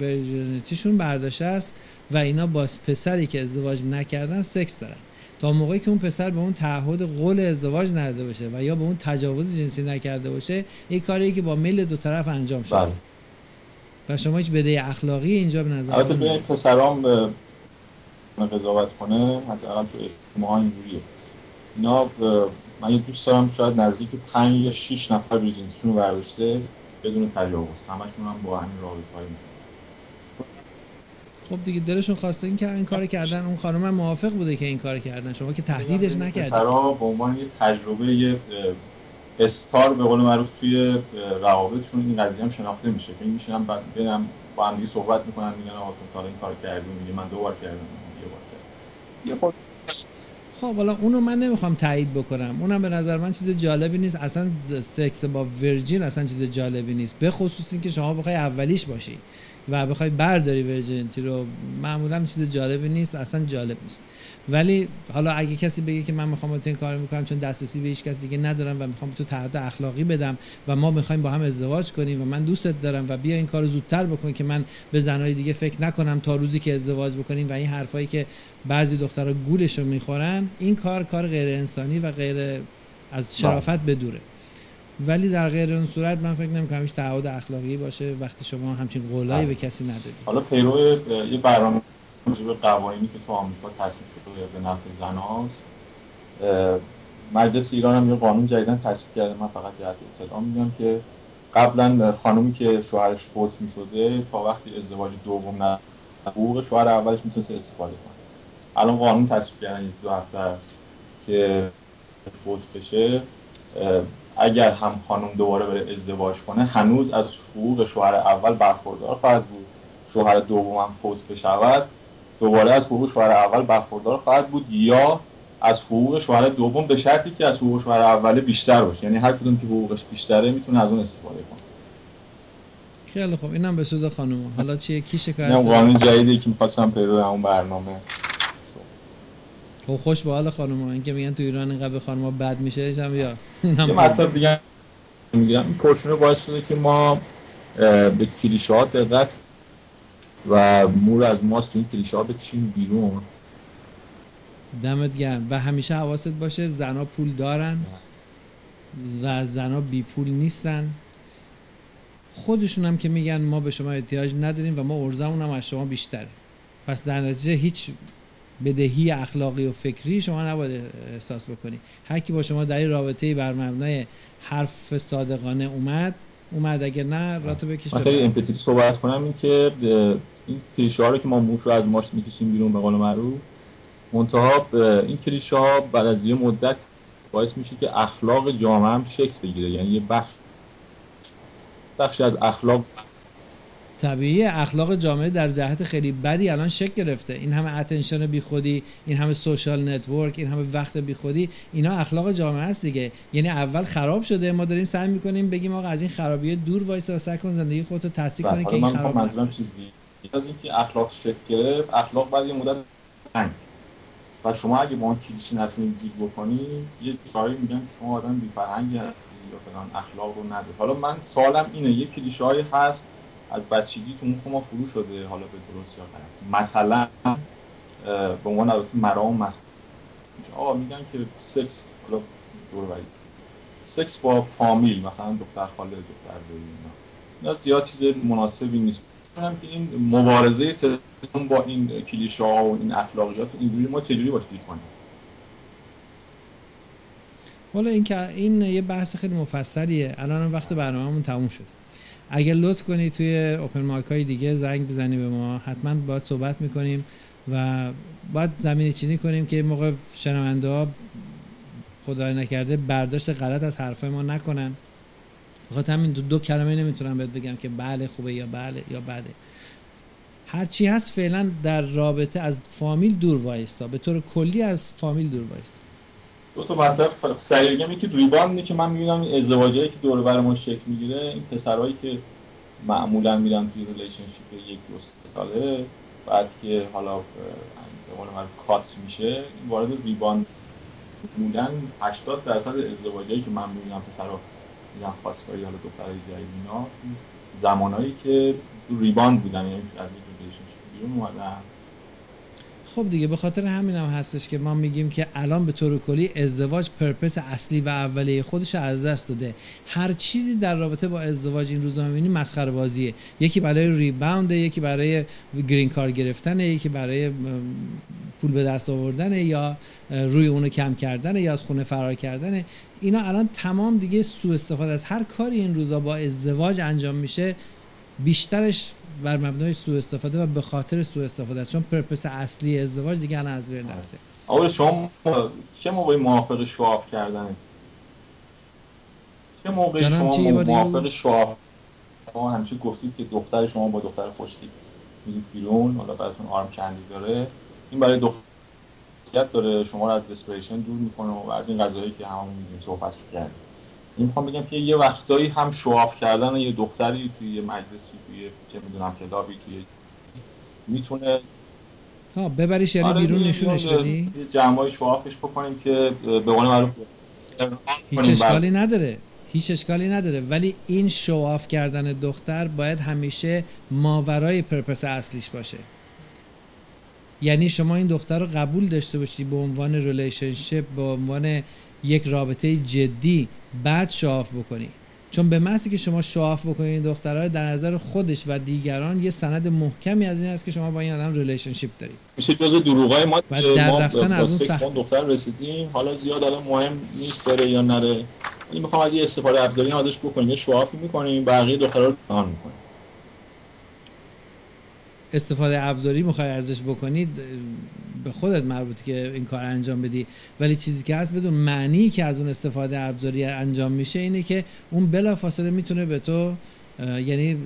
virginity شون برداشته است و اینا با پسری که ازدواج نکردن سکس دارن. تا موقعی که اون پسر به اون تعهد قول ازدواج نداده باشه و یا به اون تجاوز جنسی نکرده باشه این کاریه که با میل دو طرف انجام شده. بله. و شما هیچ بدهی اخلاقی اینجا به نظر البته به. پسرام قضاوت کنه حداقل تو ما اینجوریه. اینا من یه دوست دارم شاید نزدیک پنج یا شیش نفر ریزینشون رو برداشته بدون تجاوز. همشون هم با همین رابطه های خب دیگه دلشون خواسته این که این کار کردن. اون خانم هم موافق بوده که این کار کردن. شما که تهدیدش نکردید. به عنوان یه تجربه یه استار به قول معروف توی روابطشون این قضیه هم شناخته میشه. که میشینم بعد ببینم با هم دیگه صحبت می‌کنن میگن آقا تو این کار کردی میگه من دو بار کردم یه بار کردم. یه خود خب حالا اونو من نمی‌خوام تایید بکنم. اونم به نظر من چیز جالبی نیست. اصلا سکس با ورجین اصلا چیز جالبی نیست. به خصوص اینکه شما بخوای اولیش باشی و بخوای برداری ورجینیتی رو معمولا چیز جالبی نیست اصلا جالب نیست. ولی حالا اگه کسی بگه که من می‌خوام با تو این کار می‌کنم چون دسترسی به هیچ کس دیگه ندارم و می‌خوام تو تعهد اخلاقی بدم و ما می‌خوایم با هم ازدواج کنیم و من دوستت دارم و بیا این کارو زودتر بکن که من به زنهای دیگه فکر نکنم تا روزی که ازدواج بکنیم و این حرفایی که بعضی دخترها گولش رو می‌خورن این کار کار غیر انسانی و غیر از شرافت بدوره. ولی در غیر اون صورت من فکر نمی‌کنم هیچ تعهد اخلاقی باشه وقتی شما همچین قولایی به کسی ندادید حالا پیرو یه برنامه به قوانینی که تو آمریکا تصویب شده به نفع زن هاست. مجلس ایران هم یه قانون جدیدن تصویب کرده. من فقط جهت اطلاع میگم که قبلا خانومی که شوهرش فوت می‌شده تا وقتی ازدواج دوم نه حقوق شوهر اولش می‌تونست استفاده کنه. الان قانون تصویب کردن دو هفته که فوت بشه. اگر هم خانم دوباره بره ازدواج کنه هنوز از حقوق شوهر اول برخوردار خواهد بود. شوهر هم فوت بشود. دوباره از حقوق شوهر اول برخوردار خواهد بود یا از حقوق شوهر دوم به شرطی که از حقوق شوهر اول بیشتر باشه. یعنی هر کدوم که حقوقش بیشتره می‌تونه از اون استفاده کنه. خیلی خب اینم به سود خانم. حالا چیه؟ کی شکایت داره؟ قانون جدیدی که می‌خواستم پیرو همون برنامه. خب خوش به حال خانم. این که میگن تو ایران اینقدر به خانم بد میشه هم یا اینم مطلب دیگه میگم. این پرشونه باعث شده که ما به کلیشه ها دقت و مور از ماست تو این کلیشه ها بکشیم بیرون. دمت گرم. و همیشه حواست باشه زنا پول دارن و زنا بی پول نیستن. خودشون هم که میگن ما به شما احتیاج نداریم و ما ارزمون هم از شما بیشتره. پس در نتیجه هیچ بدهی اخلاقی و فکری شما نباید احساس بکنی. هر کی با شما در این رابطه بر مبنای حرف صادقانه اومد اومد. اگر نه راتو بکش خیلی. امپتیتی صحبت کنم این که این کلیشه ها رو که ما موش رو از ماش می‌کشیم بیرون به قول معروف منتها این کلیشه ها بعد از یه مدت باعث میشه که اخلاق جامعه هم شکل بگیره یعنی یه بخش بخشی از اخلاق. طبیعی اخلاق جامعه در جهت خیلی بدی الان شکل گرفته. این همه attention بی خودی این همه social network این همه وقت بی خودی اینا اخلاق جامعه است دیگه. یعنی اول خراب شده ما داریم سعی می‌کنیم بگیم آقا از این خرابی دور وایسا و سعی کن زندگی خودت رو تصدیق کنی که این خراب چیز از اینکه اخلاق شکل گرفت اخلاق بعد یه مدت تنگ. و شما اگه با اون کلیشه نتونید دیل بکنی یه کاری میگن که شما آدم بی هستی یا فلان اخلاق رو نداری حالا من سوالم اینه یه کلیشه هایی هست از بچگی تو مخ ما فرو شده حالا به درست یا غلط. مثلا به عنوان البته مرام مست آقا میگن که سکس حالا دور سکس با فامیل مثلا دختر خاله دختر اینا. اینا زیاد چیز مناسبی نیست. کنم که این مبارزه تلویزیون با این کلیشه ها و این اخلاقیات اینجوری ما چجوری باش دید کنیم؟ والا این که این یه بحث خیلی مفصلیه. الان هم وقت برنامه‌مون تموم شد. اگر لطف کنی توی اوپن مایک های دیگه زنگ بزنی به ما. حتما باید صحبت می‌کنیم و باید زمینه چینی کنیم که این موقع شنونده ها خدای نکرده برداشت غلط از حرفای ما نکنن. بخاطر همین دو, دو کلمه نمی‌تونم بهت بگم که بله خوبه یا بله یا بده. هرچی هست فعلا در رابطه از فامیل دور وایستا. به طور کلی از فامیل دور وایستا. دو تا مطلب سریع بگم. یکی rebound ی که من می‌بینم این ازدواجایی که دور بر ما شکل می‌گیره این پسرهایی که معمولا میرن توی relationship یک دو ساله بعد که حالا به قول cut میشه وارد rebound معمولا 80 درصد ازدواجایی که من می‌بینم پسرها میگن خواستگاری حالا دخترای جدید اینا زمانایی که rebound بودن یعنی از relationship بیرون اومدن. خب دیگه به خاطر همین هم هستش که ما میگیم که الان به طور کلی ازدواج purpose اصلی و اولیه خودش از دست داده. هر چیزی در رابطه با ازدواج این روزا می‌بینی مسخره بازیه. یکی برای rebound یکی برای green card گرفتن یکی برای پول به دست آوردن یا روی اونو کم کردن یا از خونه فرار کردن. اینا الان تمام دیگه سوء استفاده از هر کاری این روزا با ازدواج انجام میشه بیشترش بر مبنای سوء استفاده و به خاطر سوء استفاده است. چون پرپس اصلی ازدواج دیگه الان از بین رفته. آقا شما چه موقعی موافق شواف کردنه چه موقعی شما موافق. شواف شما همیشه گفتید که دختر شما با دختر خوشتیپ میرید بیرون حالا براتون آرم کندی داره. این برای دختریت داره شما رو از دسپریشن دور می‌کنه و از این قضایی که همون می‌دونیم صحبت کردیم این می‌خوام بگم که یه وقتایی هم شواف کردن یه دختری توی یه مجلسی توی چه می‌دونم کلابی توی می‌تونه ها ببریش یعنی آره بیرون نشونش بدی؟ یه جمعای شوافش بکنیم که به قول معروف هیچ اشکالی نداره. هیچ اشکالی نداره. ولی این شواف کردن دختر باید همیشه ماورای purpose اصلیش باشه. یعنی شما این دختر رو قبول داشته باشی به عنوان relationship به عنوان یک رابطه جدی. بعد show off بکنی. چون به محضی که شما show off بکنی این دختر رو در نظر خودش و دیگران یه سند محکمی از این است که شما با این آدم relationship دارید. میشه جز دروغای ما و در رفتن از اون سخته. دختر رسیدیم حالا زیاد الان مهم نیست بره یا نره. این می‌خوام از یه استفاده ابزاری ازش بکنیم. یه show off ی می‌کنیم بقیه دخترها رو on می‌کنیم. استفاده ابزاری می‌خوای ازش بکنید به خودت مربوطه که این کار انجام بدی. ولی چیزی که هست بدون معنی که از اون استفاده ابزاری انجام میشه اینه که اون بلافاصله می‌تونه به تو یعنی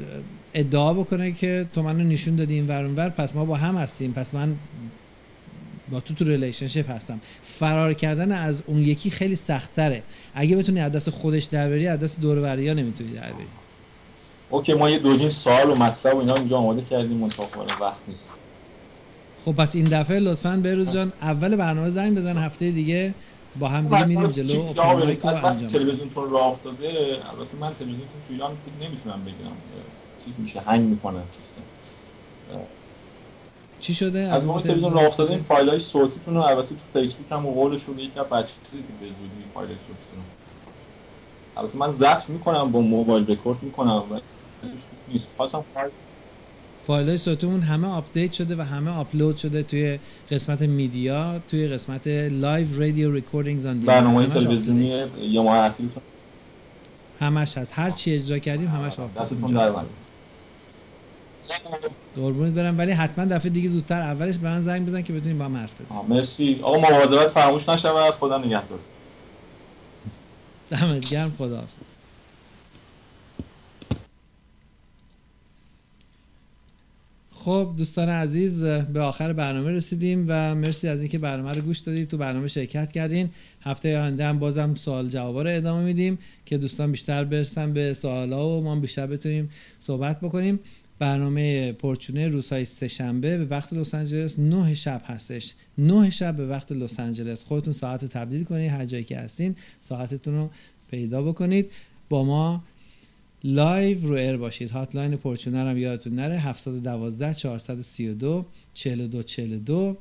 ادعا بکنه که تو منو نشون دادی این ور ور پس ما با هم هستیم. پس من با تو تو relationship هستم. فرار کردن از اون یکی خیلی سختره اگه بتونی از دست خودش در بری از دست دور و بریا نمی‌تونی در بری. okay ما یه دوجین سوال و مطلب و اینا اینجا آماده کردیم. منتها خب وقت نیست. خب پس این دفعه لطفا بهروز جان اول برنامه زنگ بزن هفته دیگه با هم دیگه میریم جلو open mic رو انجام بدیم. تلویزیونتون راه افتاده البته من تلویزیون تو ایران نمی‌تونم بگیرم. چیز میشه hang می‌کنه سیستم. چی شده؟ از موقع تلویزیون راه افتاده این فایل های صوتیتون رو البته تو فیسبوک هم و قولشون یکی از بچه چیزی که به زودی فایل صوتیتون. البته من ضبط می‌کنم با موبایل رکورد می‌کنم ولی نیست. خواستم فایل فایل های صوتمون همه update شده و همه آپلود شده توی قسمت media توی قسمت live radio recordings آن برنامه تلویزیونی یه ماه همش هست. هر چی اجرا کردیم همش شده. قربونت برم ولی حتما دفعه دیگه زودتر اولش به من زنگ بزن که بتونیم با هم حرف بزنیم. مرسی. آقا مواظبت فراموش نشود. خدا نگهدار. دمت گرم خدا خب دوستان عزیز به آخر برنامه رسیدیم و مرسی از اینکه برنامه رو گوش دادید. تو برنامه شرکت کردین. هفته آینده هم بازم سوال جوابا رو ادامه میدیم که دوستان بیشتر برسن به سوالا و ما بیشتر بتونیم صحبت بکنیم. برنامه پرچونه روزهای سه شنبه به وقت لس آنجلس 9 شب هستش. 9 شب به وقت لس آنجلس. خودتون ساعت تبدیل کنید هر جایی که هستین ساعتتون رو پیدا بکنید. با ما لایو رو ایر باشید. hotline پرچونه هم یادتون نره. 712 432 42 42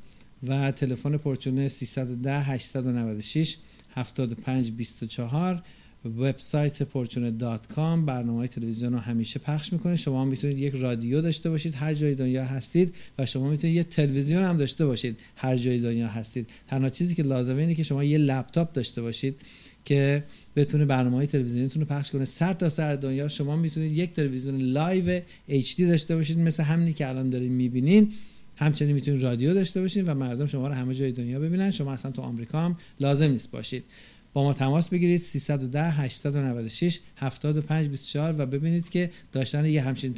و تلفن پرچونه 310 896 75 24 وبسایت پرچونه dot com برنامه تلویزیون رو همیشه پخش می‌کنه. شما می‌تونید یک رادیو داشته باشید. هر جای دنیا هستید و شما می‌تونید یه تلویزیون هم داشته باشید. هر جای دنیا هستید. تنها چیزی که لازمه اینه که شما یه لپتاپ داشته باشید. که بتونه برنامه های تلویزیونتون رو پخش کنه. سر تا سر دنیا شما می‌تونید یک تلویزیون live HD داشته باشید مثل همینی که الان دارین می‌بینین. همچنین می‌تونید رادیو داشته باشید و مردم شما رو همه جای دنیا ببینن. شما اصلا تو آمریکا هم لازم نیست باشید. با ما تماس بگیرید 310 896 75 24 و ببینید که داشتن یه همچین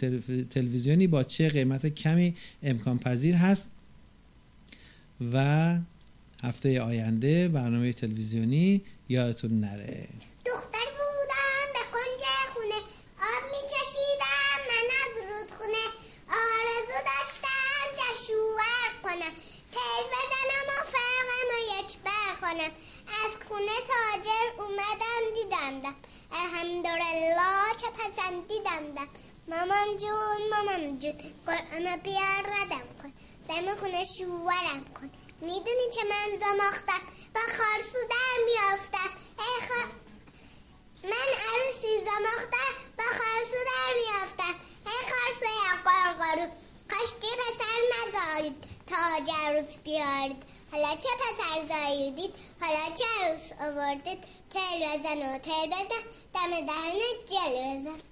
تلویزیونی با چه قیمت کمی امکان پذیر هست. و هفته آینده برنامه تلویزیونی یادتون نره. دختر بودم به کنج خونه آب میچشیدم من از رودخونه آرزو داشتم جشوور کنم. تل بزنم و فرقم و یک بر کنم. از خونه تاجر اومدم دیدم دم. الحمدلله که پسندیدم دم. مامان جون مامان جون قرآن بیار ردم کن. دم خونه شوورم کن. می‌دونی که من زماختم با خارسو در میافتم. خ... من عروسی زماختم با خارسو در میافتم. ای خارسو قارقارو کاشکی پسر نزایید تا عروس بیارید. حالا چه پسر زاییدید؟ حالا چه عروس آوردید؟ تل بزن و تل بزن دم دهن جل بزن.